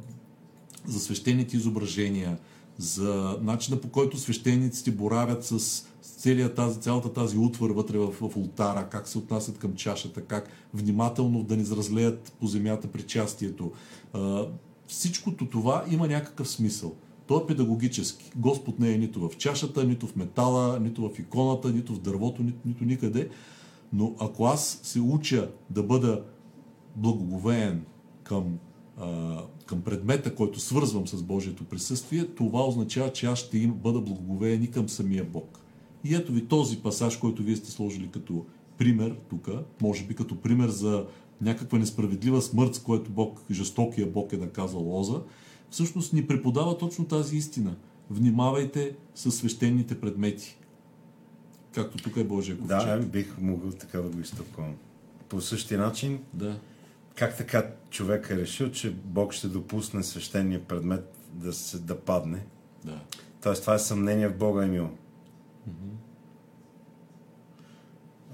B: за свещените изображения, за начина по който свещениците боравят с целият тази, цялата тази утвар вътре в, в ултара, как се отнасят към чашата, как внимателно да не изразлеят по земята причастието. А, всичкото това има някакъв смисъл. То е педагогически. Господ не е нито в чашата, нито в метала, нито в иконата, нито в дървото, нито, нито никъде. Но ако аз се уча да бъда благоговеен към, а, към предмета, който свързвам с Божието присъствие, това означава, че аз ще им бъда благоговеен и към самия Бог. И ето ви този пасаж, който вие сте сложили като пример тук, може би като пример за някаква несправедлива смърт, с което Бог, жестокия Бог е наказал Лоза, всъщност ни преподава точно тази истина. Внимавайте с свещените предмети. Както тук е Божия ковчег.
A: Да, бих могъл така да го изтълкувам. По същия начин,
B: да.
A: как така човек е решил, че Бог ще допусне свещения предмет да, се, да падне?
B: да.
A: Тоест, това е съмнение в Бога, Емил.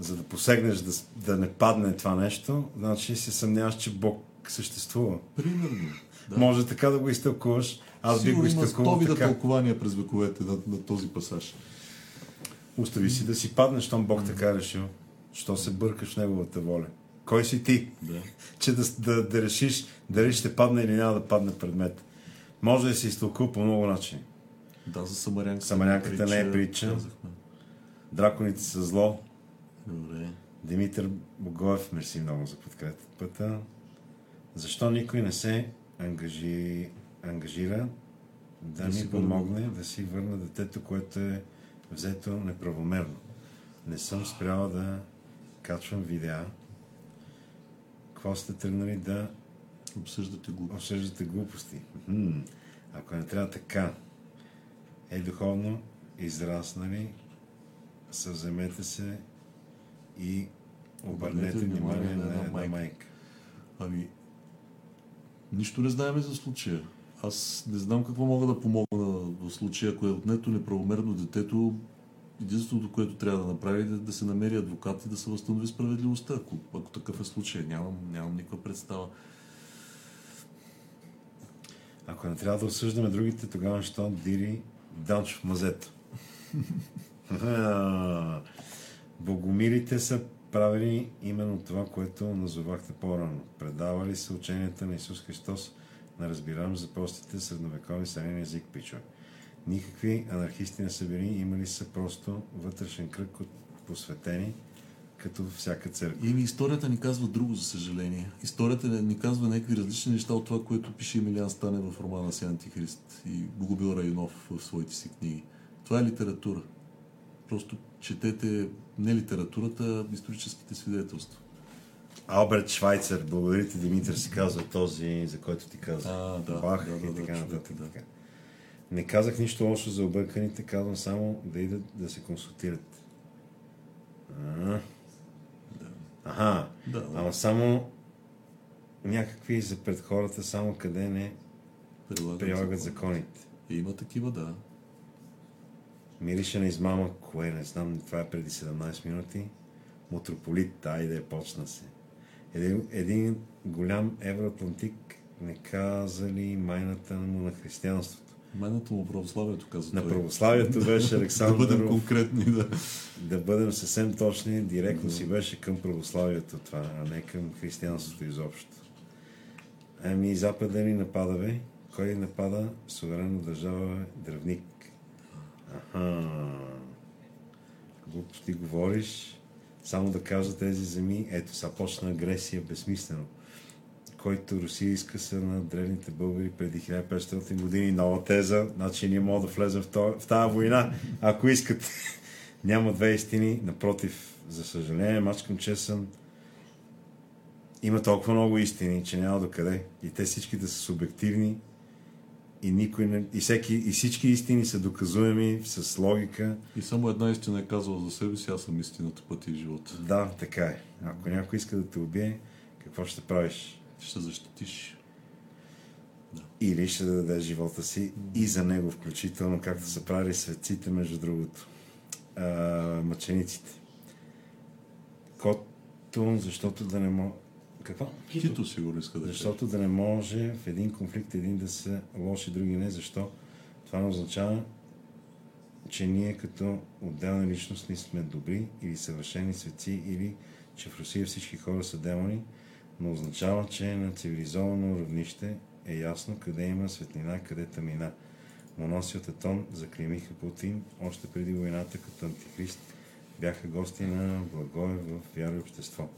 A: За да посегнеш да, да не падне това нещо, значи се съмняваш, че Бог съществува.
B: Примерно. Да.
A: Може така да го изтълкуваш. Аз бих го
B: има
A: изтълкувал
B: вида
A: така.
B: тълкования през вековете на, на този пасаж.
A: Остави си да си паднеш, щом Бог така е решил. Що се бъркаш в Неговата воля? Кой си ти?
B: Да.
A: че да, да, да решиш дали ще падне или няма да падне предмет. Може да се изтълкува по много начини.
B: Да, за Самарянката.
A: Самарянката не е притча.
B: казахме.
A: Драконите са зло.
B: Добре.
A: Димитър Богоев, мерси много за подкрепата. Защо никой не се ангажи, ангажира да,
B: Да
A: ми помогне да си върна детето, което е взето неправомерно? Не съм спряла да качвам видеа. Какво сте тръгнали да
B: Обсъждате глупо.
A: обсъждате глупости. Мгм. Ако не трябва така, е духовно израснали, съвземете се и обърнете внимание на една майка.
B: Ами, нищо не знаем за случая. Аз не знам какво мога да помогна в случая, ако е отнето неправомерно детето. Единственото, което трябва да направи е да, да се намери адвокат и да се възстанови справедливостта, ако, ако такъв е случай. Нямам, нямам никаква представа.
A: Ако не трябва да осъждаме другите, тогава що дири данч в мазето? Богомилите са правили именно това, което назовахте по-рано. Предавали са ученията на Исус Христос на разбираем за простите средновекови сарен език, пичове. Никакви анархисти не са били, имали са просто вътрешен кръг от посветени, като всяка църква.
B: И историята ни казва друго, за съжаление. Историята ни казва някакви различни неща от това, което пише Емилиан Стане в романа си Антихрист и Богобил Районов в своите си книги. Това е литература. Просто четете не литературата, а историческите свидетелства.
A: Алберт Швайцер, благодаря ти, Димитър, се казва този, за който ти казах.
B: А, да,
A: Бах
B: да, да,
A: и
B: да,
A: така
B: човек,
A: нататък.
B: да.
A: така. Не казах нищо лошо за обърканите, казвам само да идат да се консултират. А,
B: Да.
A: Аха,
B: Да, да.
A: ама само някакви за пред хората, само къде не
B: Прилагат,
A: прилагат
B: закон.
A: законите.
B: Има такива, да.
A: Мирише на измама, кое не знам, това е преди 17 минути. Митрополит, айде, почна се. Един, един голям евроатлантик не каза ли майната му на християнството.
B: Майната му православието, каза
A: На
B: той.
A: православието беше
B: Да
A: Александър.
B: бъдем конкретни, да.
A: да бъдем съвсем точни, директно си беше към православието това, а не към християнството изобщо. Ами Запада ни напада, бе. Кой напада? Суверенна държава? Дръвник. Аха. Глупости говориш. Само да кажа тези земи, ето са почна агресия безсмислено. Който Русия иска са на древните българи преди 1500 години. Нова теза, значи ние можем да влезем в, то, в тази война, ако искате. Няма две истини, напротив, за съжаление, мачкам чесън, има толкова много истини, че няма до къде. И те всички да са субективни и никой не... И, всеки, и всички истини са доказуеми с логика.
B: И само една истина е казала за себе си, аз съм истината, пътя и живота.
A: Да, така е. Ако някой иска да те убие, какво ще правиш?
B: Ще защитиш.
A: Или ще даде живота си и за него включително, както са правили светците, между другото. А, мъчениците. Кото, защото да не може... Какво?
B: Кито сигурно иска да.
A: Защото да не може в един конфликт един да са лоши, други не. Защо? Това не означава, че ние като отделни личности сме добри или съвършени светци, или че в Русия всички хора са демони, но означава, че на цивилизовано равнище е ясно къде има светлина, къде тъмнина. Моносио Тетон заклеймиха Путин още преди войната като антихрист. Бяха гости на Благое в Вяра и общество.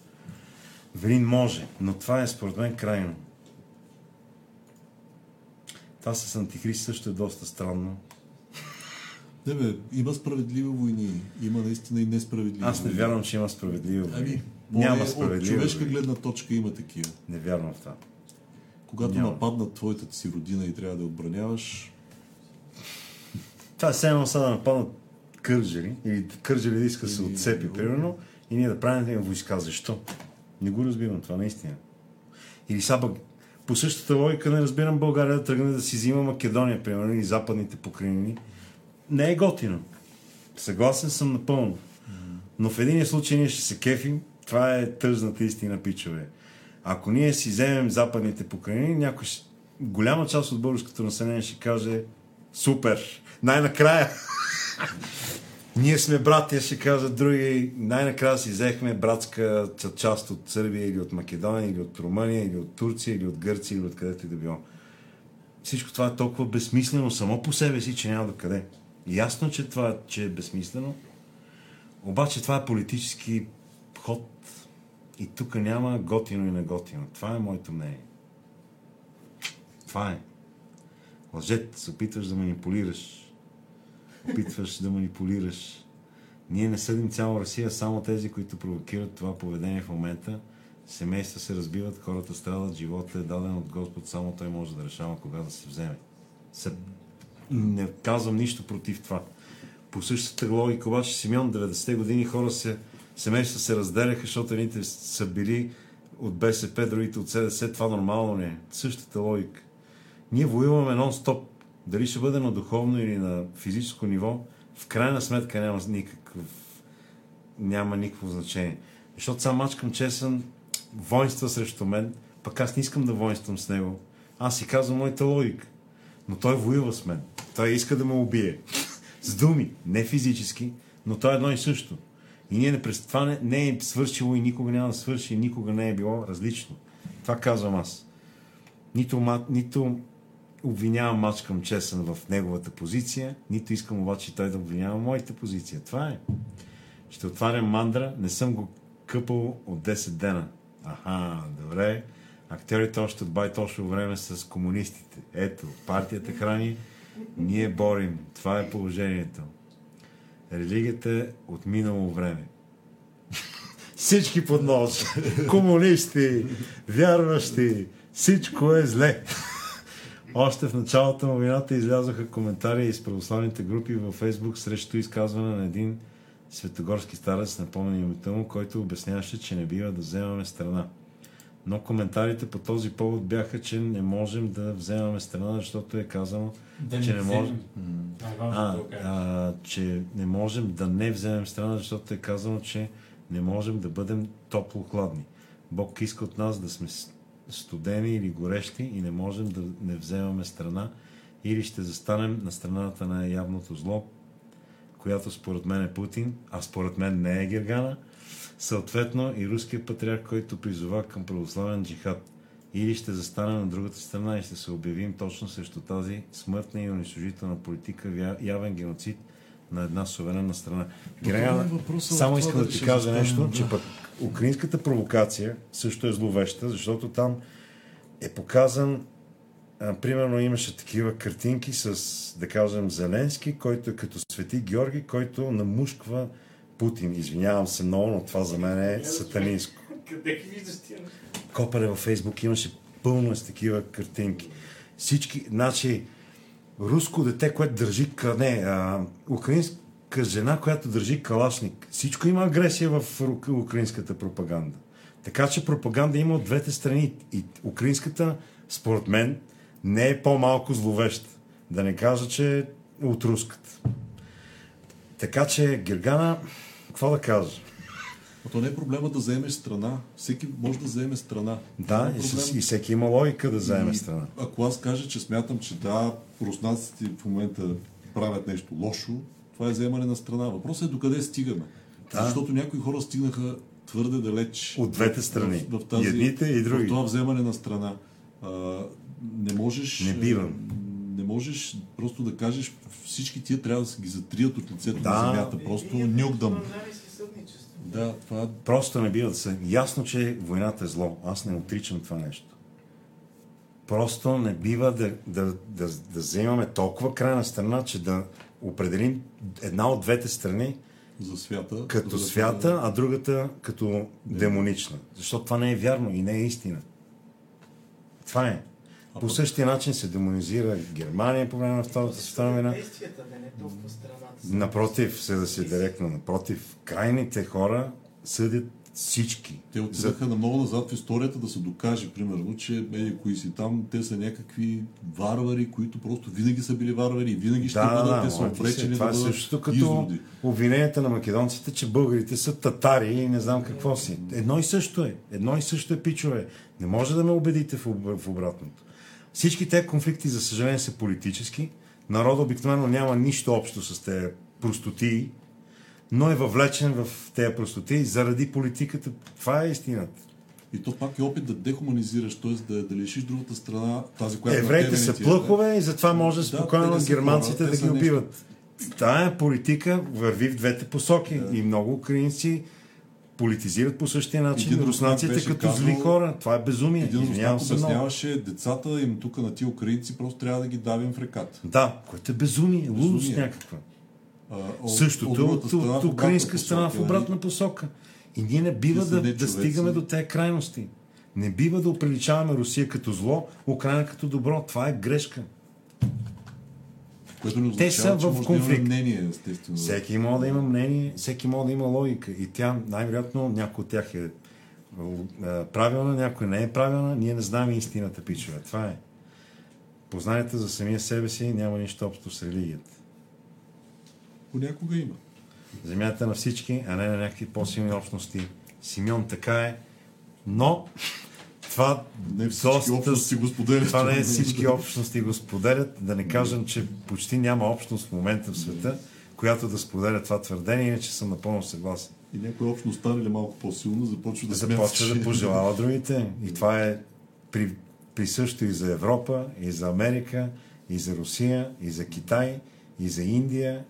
A: Велин може, но това е според мен крайно. Това с антихрист също е доста странно.
B: Не бе, има справедливи войни, има наистина и несправедливи
A: Аз не
B: войни.
A: вярвам, че има справедливо.
B: Ами,
A: Няма
B: поне От
A: справедливо.
B: човешка гледна точка има такива.
A: Не вярвам в това.
B: Когато
A: Няма.
B: нападнат твоята си родина и трябва да отбраняваш,
A: Това е все едно са да нападнат кърджали, или кърджали да иска да се отцепи, примерно, и ние да правим войска. Защо? Не го разбирам, това наистина. Или са пък по същата логика не разбирам България да тръгне да си взима Македония, примерно, и западните покрайнини. Не е готино. Съгласен съм напълно. Но в един случай ние ще се кефим. Това е тъжната истина, пичове. Ако ние си вземем западните покрайнини, някой голяма част от българското население ще каже супер, най-накрая. Ние сме братя, ще кажат други. Най-накрая си взехме братска част от Сърбия или от Македония, или от Румъния, или от Турция, или от Гърция, или от където и да било. Всичко това е толкова безсмислено само по себе си, че няма до къде. Ясно, че това че е безсмислено, обаче това е политически ход и тук няма готино и неготино. Това е моето мнение. Това е. Лъжет, се опитваш да манипулираш. Опитваш да манипулираш. Ние не съдим цяла Русия, само тези, които провокират това поведение в момента. Семейства се разбиват, хората страдат, животът е даден от Господ, само Той може да решава кога да се вземе. Се... не казвам нищо против това. По същата логика обаче Симеон 90-те години хора се, семейства се разделяха, защото едните са били от БСП, другите от СДС. Това нормално не е. Същата логика. Ние воюваме нон-стоп. Дали ще бъде на духовно или на физическо ниво, в крайна сметка няма никакъв няма никакво значение. Защото сам мачкам чесън воинства срещу мен, пък аз не искам да воинствам с него. Аз си казвам моята логика. Но той воюва с мен. Той иска да ме убие. с думи, не физически, но той е едно и също. И ние не това не, не е свършило и никога няма да свърши, и никога не е било различно. Това казвам аз. Нито, нито обвинявам мач към Чесън в неговата позиция, нито искам обаче той да обвинява моята позиция. Това е. Ще отварям мандра, не съм го къпал от 10 дена. Аха, добре. Актьорите още от точно време с комунистите. Ето, партията храни, ние борим. Това е положението. Религията е от минало време. Всички под нож. Комунисти, вярващи, всичко е зле. Още в началото на войната излязоха коментари из православните групи във Фейсбук срещу изказване на един светогорски старец, напомня името му, който обясняваше, че не бива да вземаме страна. Но коментарите по този повод бяха, че не можем да вземаме страна, защото е казано,
C: Да
A: че
C: не
A: не можем. А, а, че не можем да не вземем страна, защото е казано, че не можем да бъдем топло-хладни. Бог иска от нас да сме студени или горещи и не можем да не вземаме страна или ще застанем на страната на явното зло, която според мен е Путин, а според мен не е Гергана, съответно и руският патриарх, който призова към православен джихад. Или ще застанем на другата страна и ще се обявим точно срещу тази смъртна и унищожителна политика, явен геноцид на една суверенна страна.
B: Това е
A: само искам да
B: дали
A: ти кажа нещо,
B: да.
A: че пък украинската провокация също е зловеща, защото там е показан а, примерно имаше такива картинки с, да кажем, Зеленски, който е като Свети Георги, който намушква Путин. Извинявам се много, но това за мен е сатанинско.
C: Къде ги виждаш тия неща?
A: Копеле във Фейсбук имаше пълно с такива картинки. Всички, значи, руско дете, което държи, не, а, украинска жена, която държи калашник. Всичко има агресия в украинската пропаганда. Така че пропаганда има от двете страни. И украинската, според мен, не е по-малко зловеща. Да не кажа, че е от руската. Така че, Гергана, какво да кажа?
B: А то не е проблема да вземеш страна. Всеки може да вземе страна.
A: Да,
B: Няма
A: и, с, и всеки има логика да заеме
B: И
A: страна.
B: Ако аз кажа, че смятам, че да, руснаците в момента правят нещо лошо, това е вземане на страна. Въпросът е докъде стигаме.
A: Да.
B: Защото някои хора стигнаха твърде далеч.
A: От двете страни.
B: В, в тази,
A: И едните, и други.
B: В това вземане на страна. А, не можеш...
A: Не бивам.
B: Не можеш просто да кажеш всички тия трябва да се ги затрият от лицето
A: Да.
B: на земята. Просто нюкдам. Да, това
A: Просто не бива да се... Ясно, че войната е зло. Аз не отричам това нещо. Просто не бива да, да, да, да вземаме толкова крайна страна, че да определим една от двете страни
B: за свята.
A: като
B: за да-
A: свята, а другата като демонична. Защото това не е вярно и не е истина. Това е. По същия начин се демонизира Германия по време на Втората световна война.
C: Страната.
A: Напротив, се да си директно, напротив, крайните хора съдят всички.
B: Те отидаха на много назад в историята да се докаже, примерно, че еди кои си там, те са някакви варвари, които просто винаги са били варвари и винаги ще
A: Да, да,
B: бъдат,
A: да,
B: те са
A: се.
B: обречени
A: Това
B: да
A: е
B: бъдат
A: същото като
B: изроди.
A: обвиненията на македонците, че българите са татари и не знам какво си. Едно и също е. Едно и също е, пичове. Не може да ме убедите в, об- в обратното. Всички тези конфликти, за съжаление, са политически. Народа обикновено няма нищо общо с тези простотии, но е въвлечен в тези простотии заради политиката. Това е истината.
B: И то пак е опит да дехуманизираш, т.е. да, да лишиш другата страна, тази, която
A: Евреите са
B: е,
A: плъхове и затова може
B: Да,
A: спокойно
B: са
A: германците да ги убиват. Тая политика върви в двете посоки и много украинци политизират по същия начин
B: Един
A: руснаците като
B: казал-
A: зли хора. Това е безумие.
B: Един
A: Извинявам се много.
B: обясняваше децата им тук на тия украинци, просто трябва да ги давим в реката.
A: Да, което е безумие, лудост някаква.
B: А, от-
A: Същото
B: от
A: от, от, украинска страна в
B: посока,
A: обратна посока. И ние не бива да, да стигаме до тези крайности. Не бива да оприличаваме Русия като зло, Украина като добро. Това е грешка.
B: Което не
A: Те
B: означава,
A: са
B: че
A: в
B: може да
A: конфликт.
B: имаме мнение, естествено.
A: Всеки може да има мнение, всеки може да има логика. И тя, най-вероятно, някой от тях е е, правилна, някой не е правилна. Ние не знаем истината, пичове. Това е. Познанието за самия себе си няма нищо общо с религията.
B: Понякога има.
A: Земята е на всички, а не на някакви по-силни общности. Симеон така е. Но това
B: Не всички общности го споделят.
A: Това не е всички общности го споделят. Да не кажем, че почти няма общност в момента в света, която да споделя това твърдение, иначе съм напълно съгласен.
B: И някоя общност стане ли малко по-силно, започва да
A: Започва да пожелава другите. И това е при, присъщо и за Европа, и за Америка, и за Русия, и за Китай, и за Индия,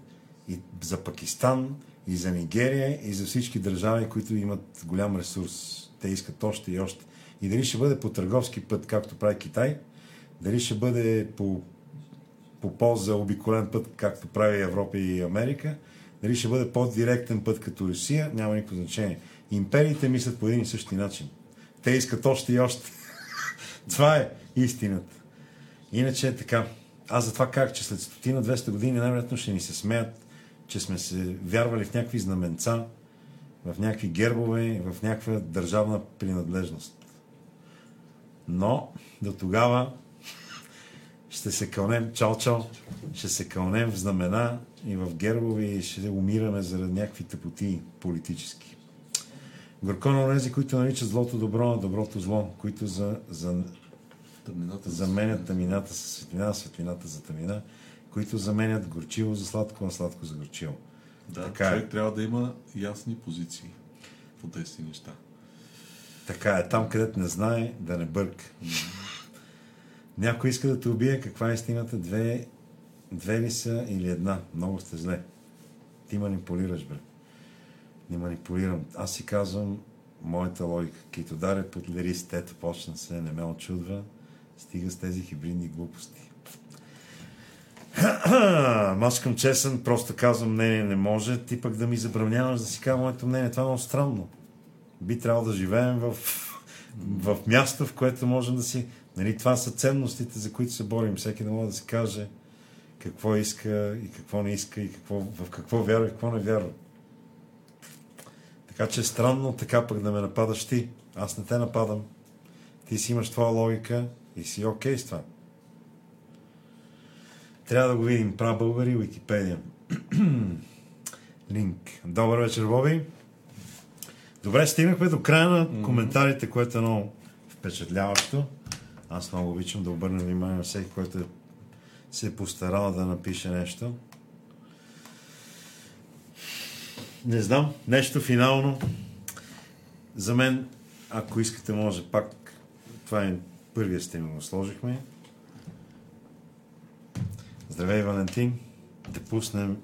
A: и за Пакистан, и за Нигерия, и за всички държави, които имат голям ресурс. Те искат още и още. И дали ще бъде по търговски път, както прави Китай, дали ще бъде по, по полза обиколен път, както прави Европа и Америка, дали ще бъде по-директен път като Русия, няма никакво значение. Империите мислят по един и същи начин. Те искат още и още. Това е истината. Иначе е така. Аз затова как, че след стотина 200 години най-вероятно ще ни се смеят, че сме се вярвали в някакви знаменца, в някакви гербове, в някаква държавна принадлежност. Но до тогава ще се кълнем, чао-чао, ще се кълнем в знамена и в гербове и ще умираме заради някакви тъпоти политически. Горко на онези, които наричат злото добро, а доброто зло, които за, за,
B: Тъмнината
A: заменят тъмината с светлина, светлината за тъмнина, които заменят горчиво за сладко, а сладко за горчиво.
B: Да,
A: Така е.
B: човек трябва да има ясни позиции по тези неща.
A: Така е, там където не знае, да не бърка. Някой иска да те убие, каква е истината? Две, две ли са или една? Много сте зле. Ти манипулираш, бре. Не манипулирам. Аз си казвам моята логика. Кито даре под лирист, ето почна се, не ме очудва. Стига с тези хибридни глупости. Аз към честен, просто казвам мнение не може, ти пък да ми забраняваш да си кажа моето мнение. Това е много странно. Би трябвало да живеем в, в място, в което можем да си... Нали, това са ценностите, за които се борим. Всеки да може да си каже какво иска и какво не иска и какво, в какво вярва и какво не вярва. Така че е странно така пък да ме нападаш ти. Аз не те нападам. Ти си имаш твоя логика и си окей с това. Трябва да го видим. Прав българи, Википедия. Линк. Добър вечер, Боби. Добре, стигнахме до края на коментарите, което е много впечатляващо. Аз много обичам да обърна внимание на всеки, който се е постарал да напише нещо. Не знам, нещо финално. За мен, ако искате, може пак. Това е първия стрим, го сложихме. Здравей, Валентин. Да пуснем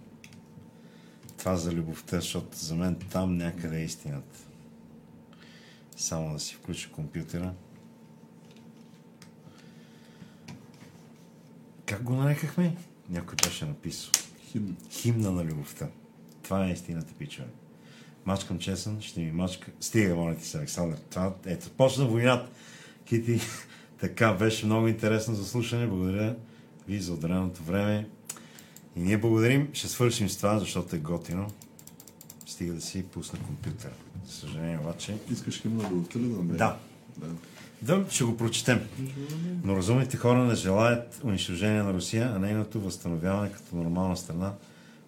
A: това за любовта, защото за мен там някъде е истината. Само да си включа компютъра. Как го нарекахме? Някой беше написал.
B: Химн.
A: Химна на любовта. Това е истината, пичове. Мачкам чесън, ще ми мачка. Стига, моля ти се, Александър. Това, ето, почна войната. Кити, така, беше много интересно за слушане. Благодаря ви за отделеното време. И ние благодарим. Ще свършим с това, защото е готино. Стига да си пусна компютъра. За съжаление, обаче.
B: Искаш ли да намерим?
A: Да.
B: да.
A: Да, ще го прочетем. Но разумните хора не желаят унищожение на Русия, а нейното възстановяване като нормална страна,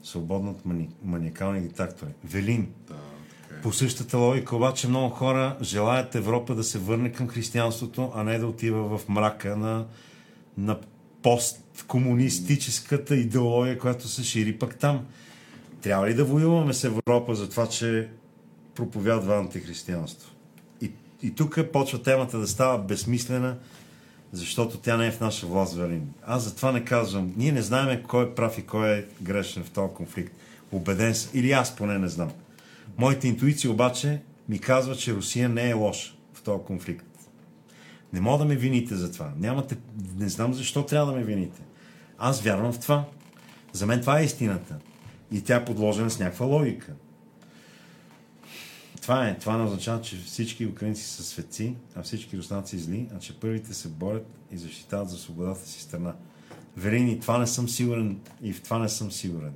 A: свободна от мани... маниакални диктатори. Велин.
B: Да, така е.
A: По същата логика обаче много хора желаят Европа да се върне към християнството, а не да отива в мрака на, на посткомунистическата идеология, която се шири пък там. Трябва ли да воюваме с Европа за това, че проповядва антихристиянство? И, и тук почва темата да става безсмислена, защото тя не е в наша власт, Велин. Аз затова не казвам. Ние не знаем кой е прав и кой е грешен в този конфликт. Обеден съм. Или аз поне не знам. Моята интуиция обаче ми казва, че Русия не е лоша в този конфликт. Не мога да ме вините за това. Нямате... Не знам защо трябва да ме вините. Аз вярвам в това. За мен това е истината. И тя е подложена с някаква логика. Това е. Това не означава, че всички украинци са светци, а всички руснаци зли, а че първите се борят и защитават за свободата си страна. Велини, това не съм сигурен и в това не съм сигурен.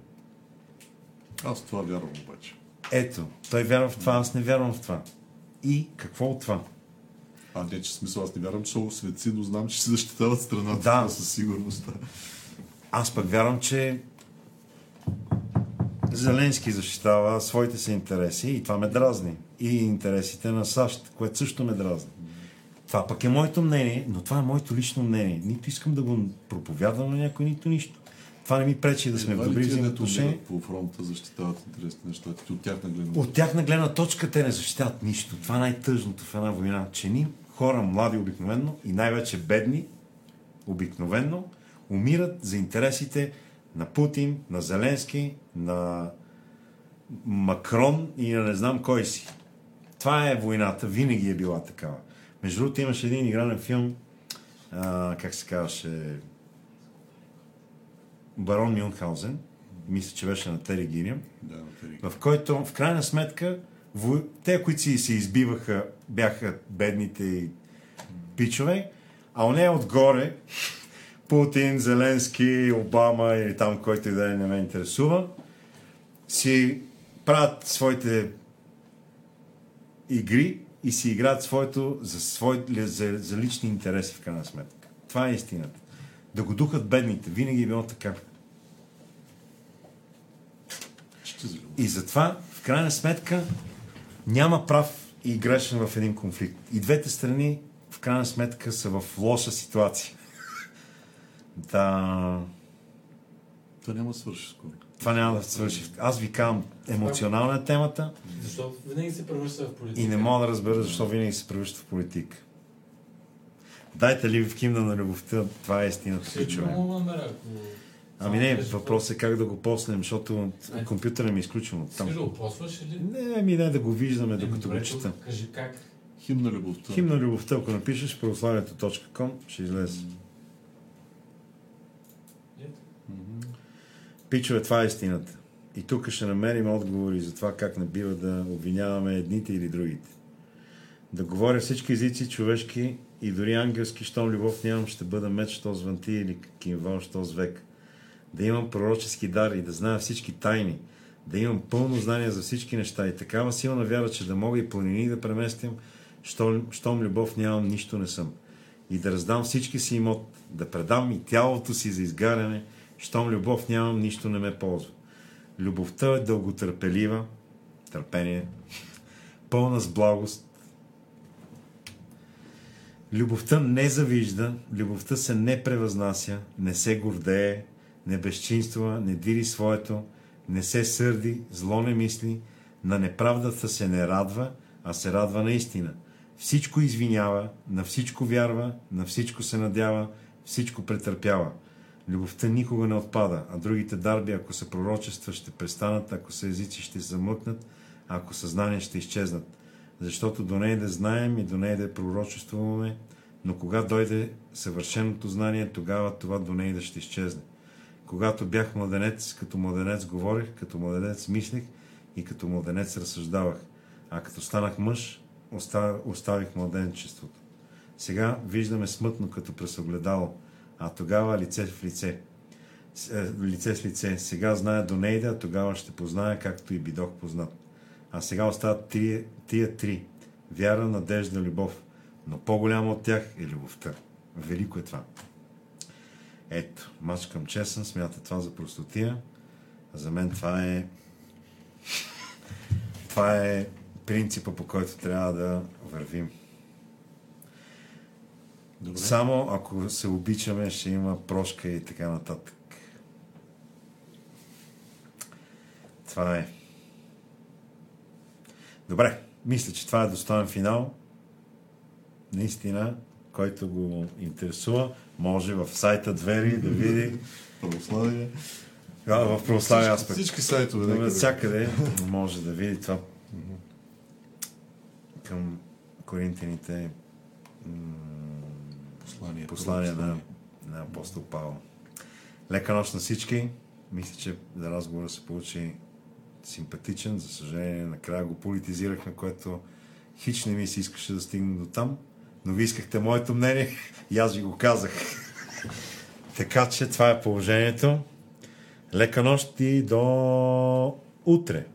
B: Аз това вярвам обаче.
A: Ето, той вярва в това, аз не вярвам в това. И какво от това?
B: А не, че смисъл, аз не вярвам, че са светци, но знам, че си защитават страната.
A: Да.
B: Със сигурност.
A: Аз пък вярвам, че Зеленски защитава своите си интереси и това ме дразни. И интересите на САЩ, което също ме дразни. Това пък е моето мнение, но това е моето лично мнение. Нито искам да го проповядвам на някой, нито нищо. Това не ми пречи да сме в добри взаимоотношения.
B: по фронта защитават интересите на щатите от тях на гледна
A: От тяхна гледна точка те не защитават нищо. Това е най-тъжното в една война, че ни хора, млади обикновенно и най-вече бедни, обикновенно, умират за интересите на Путин, на Зеленски, на Макрон и на не знам кой си. Това е войната, винаги е била такава. Между другото имаше един игрален филм, а, как се казваше, Барон Мюнхаузен, мисля, че беше на Тери Гириам,
B: Да,
A: в който в крайна сметка во- те, които си се избиваха, бяха бедните и пичове, а он е отгоре Путин, Зеленски, Обама или там, който и да е, не ме интересува, си правят своите игри и си играят своето за, свой, за, за лични интереси в крайна сметка. Това е истината. Да го духат бедните. Винаги е било така. И затова, в крайна сметка, няма прав и грешен в един конфликт. И двете страни, в крайна сметка, са в лоша ситуация. да,
B: Това няма свърши скоро.
A: Това няма да свърши. Аз ви казвам, емоционална е темата
C: Защо винаги се превръща в политика?
A: и не мога да разбера защо винаги се превръща в политика. Дайте ли в химна на любовта, това е истината,
C: Ще
A: човек.
C: много намеря, ако...
A: Ами не, въпросът е как да го поснем, защото компютъра ми е изключен от там.
C: Да го посваш или?
A: Не, ами не да го виждаме, докато го чета.
C: Кажи как.
B: Химн на любовта.
A: Химна любовта, ако напишеш православието.com, ще излезе. Пичове, това е истината. И тук ще намерим отговори за това как не бива да обвиняваме едните или другите. Да говоря всички езици човешки и дори ангелски, щом любов нямам, ще бъда меч, що звънти или кимвал, що с век. Да имам пророчески дар и да зная всички тайни, да имам пълно знание за всички неща и такава силна вяра, че да мога и планини да преместям, щом, щом любов нямам, нищо не съм. И да раздам всички си имот, да предам и тялото си за изгаряне, щом любов нямам, нищо не ме ползва. Любовта е дълготърпелива, търпение, пълна с благост. Любовта не завижда, любовта се не превъзнася, не се гордее, не безчинства, не дири своето, не се сърди, зло не мисли, на неправдата се не радва, а се радва наистина. Всичко извинява, на всичко вярва, на всичко се надява, всичко претърпява. Любовта никога не отпада, а другите дарби, ако са пророчества, ще престанат, ако са езици, ще замъкнат, ако са знания, ще изчезнат. Защото до нея да знаем и до нея да пророчествуваме, но кога дойде съвършеното знание, тогава това до нея да ще изчезне. Когато бях младенец, като младенец говорих, като младенец мислех и като младенец разсъждавах. А като станах мъж, оста- оставих младенчеството. Сега виждаме смътно като през огледало, а тогава лице в лице. Е, Лице с лице. Сега зная до нейда, а тогава ще позная, както и бидох познат. А сега остават тия, тия три. Вяра, надежда, любов. Но по-голяма от тях е любовта. Велико е това. Ето, мач към чесън смята това за простотия. За мен това е това е принципа, по който трябва да вървим.
B: Добре.
A: Само ако се обичаме, ще има прошка и така нататък. Това е. Добре, мисля, че това е достоен финал. Наистина, който го интересува, може в сайта Двери да види
B: Православие.
A: а, в православия аспект.
B: Всички сайтове. да-
A: Навсякъде може да види това към коринтините м,
B: Послание.
A: послание на, на апостол Павел. Лека нощ на всички. Мисля, че за разговора се получи симпатичен. За съжаление, накрая го политизирахме, което хич не ми се искаше да стигне до там. Но ви искахте моето мнение и аз ви го казах. Така че това е положението. Лека нощ и до утре.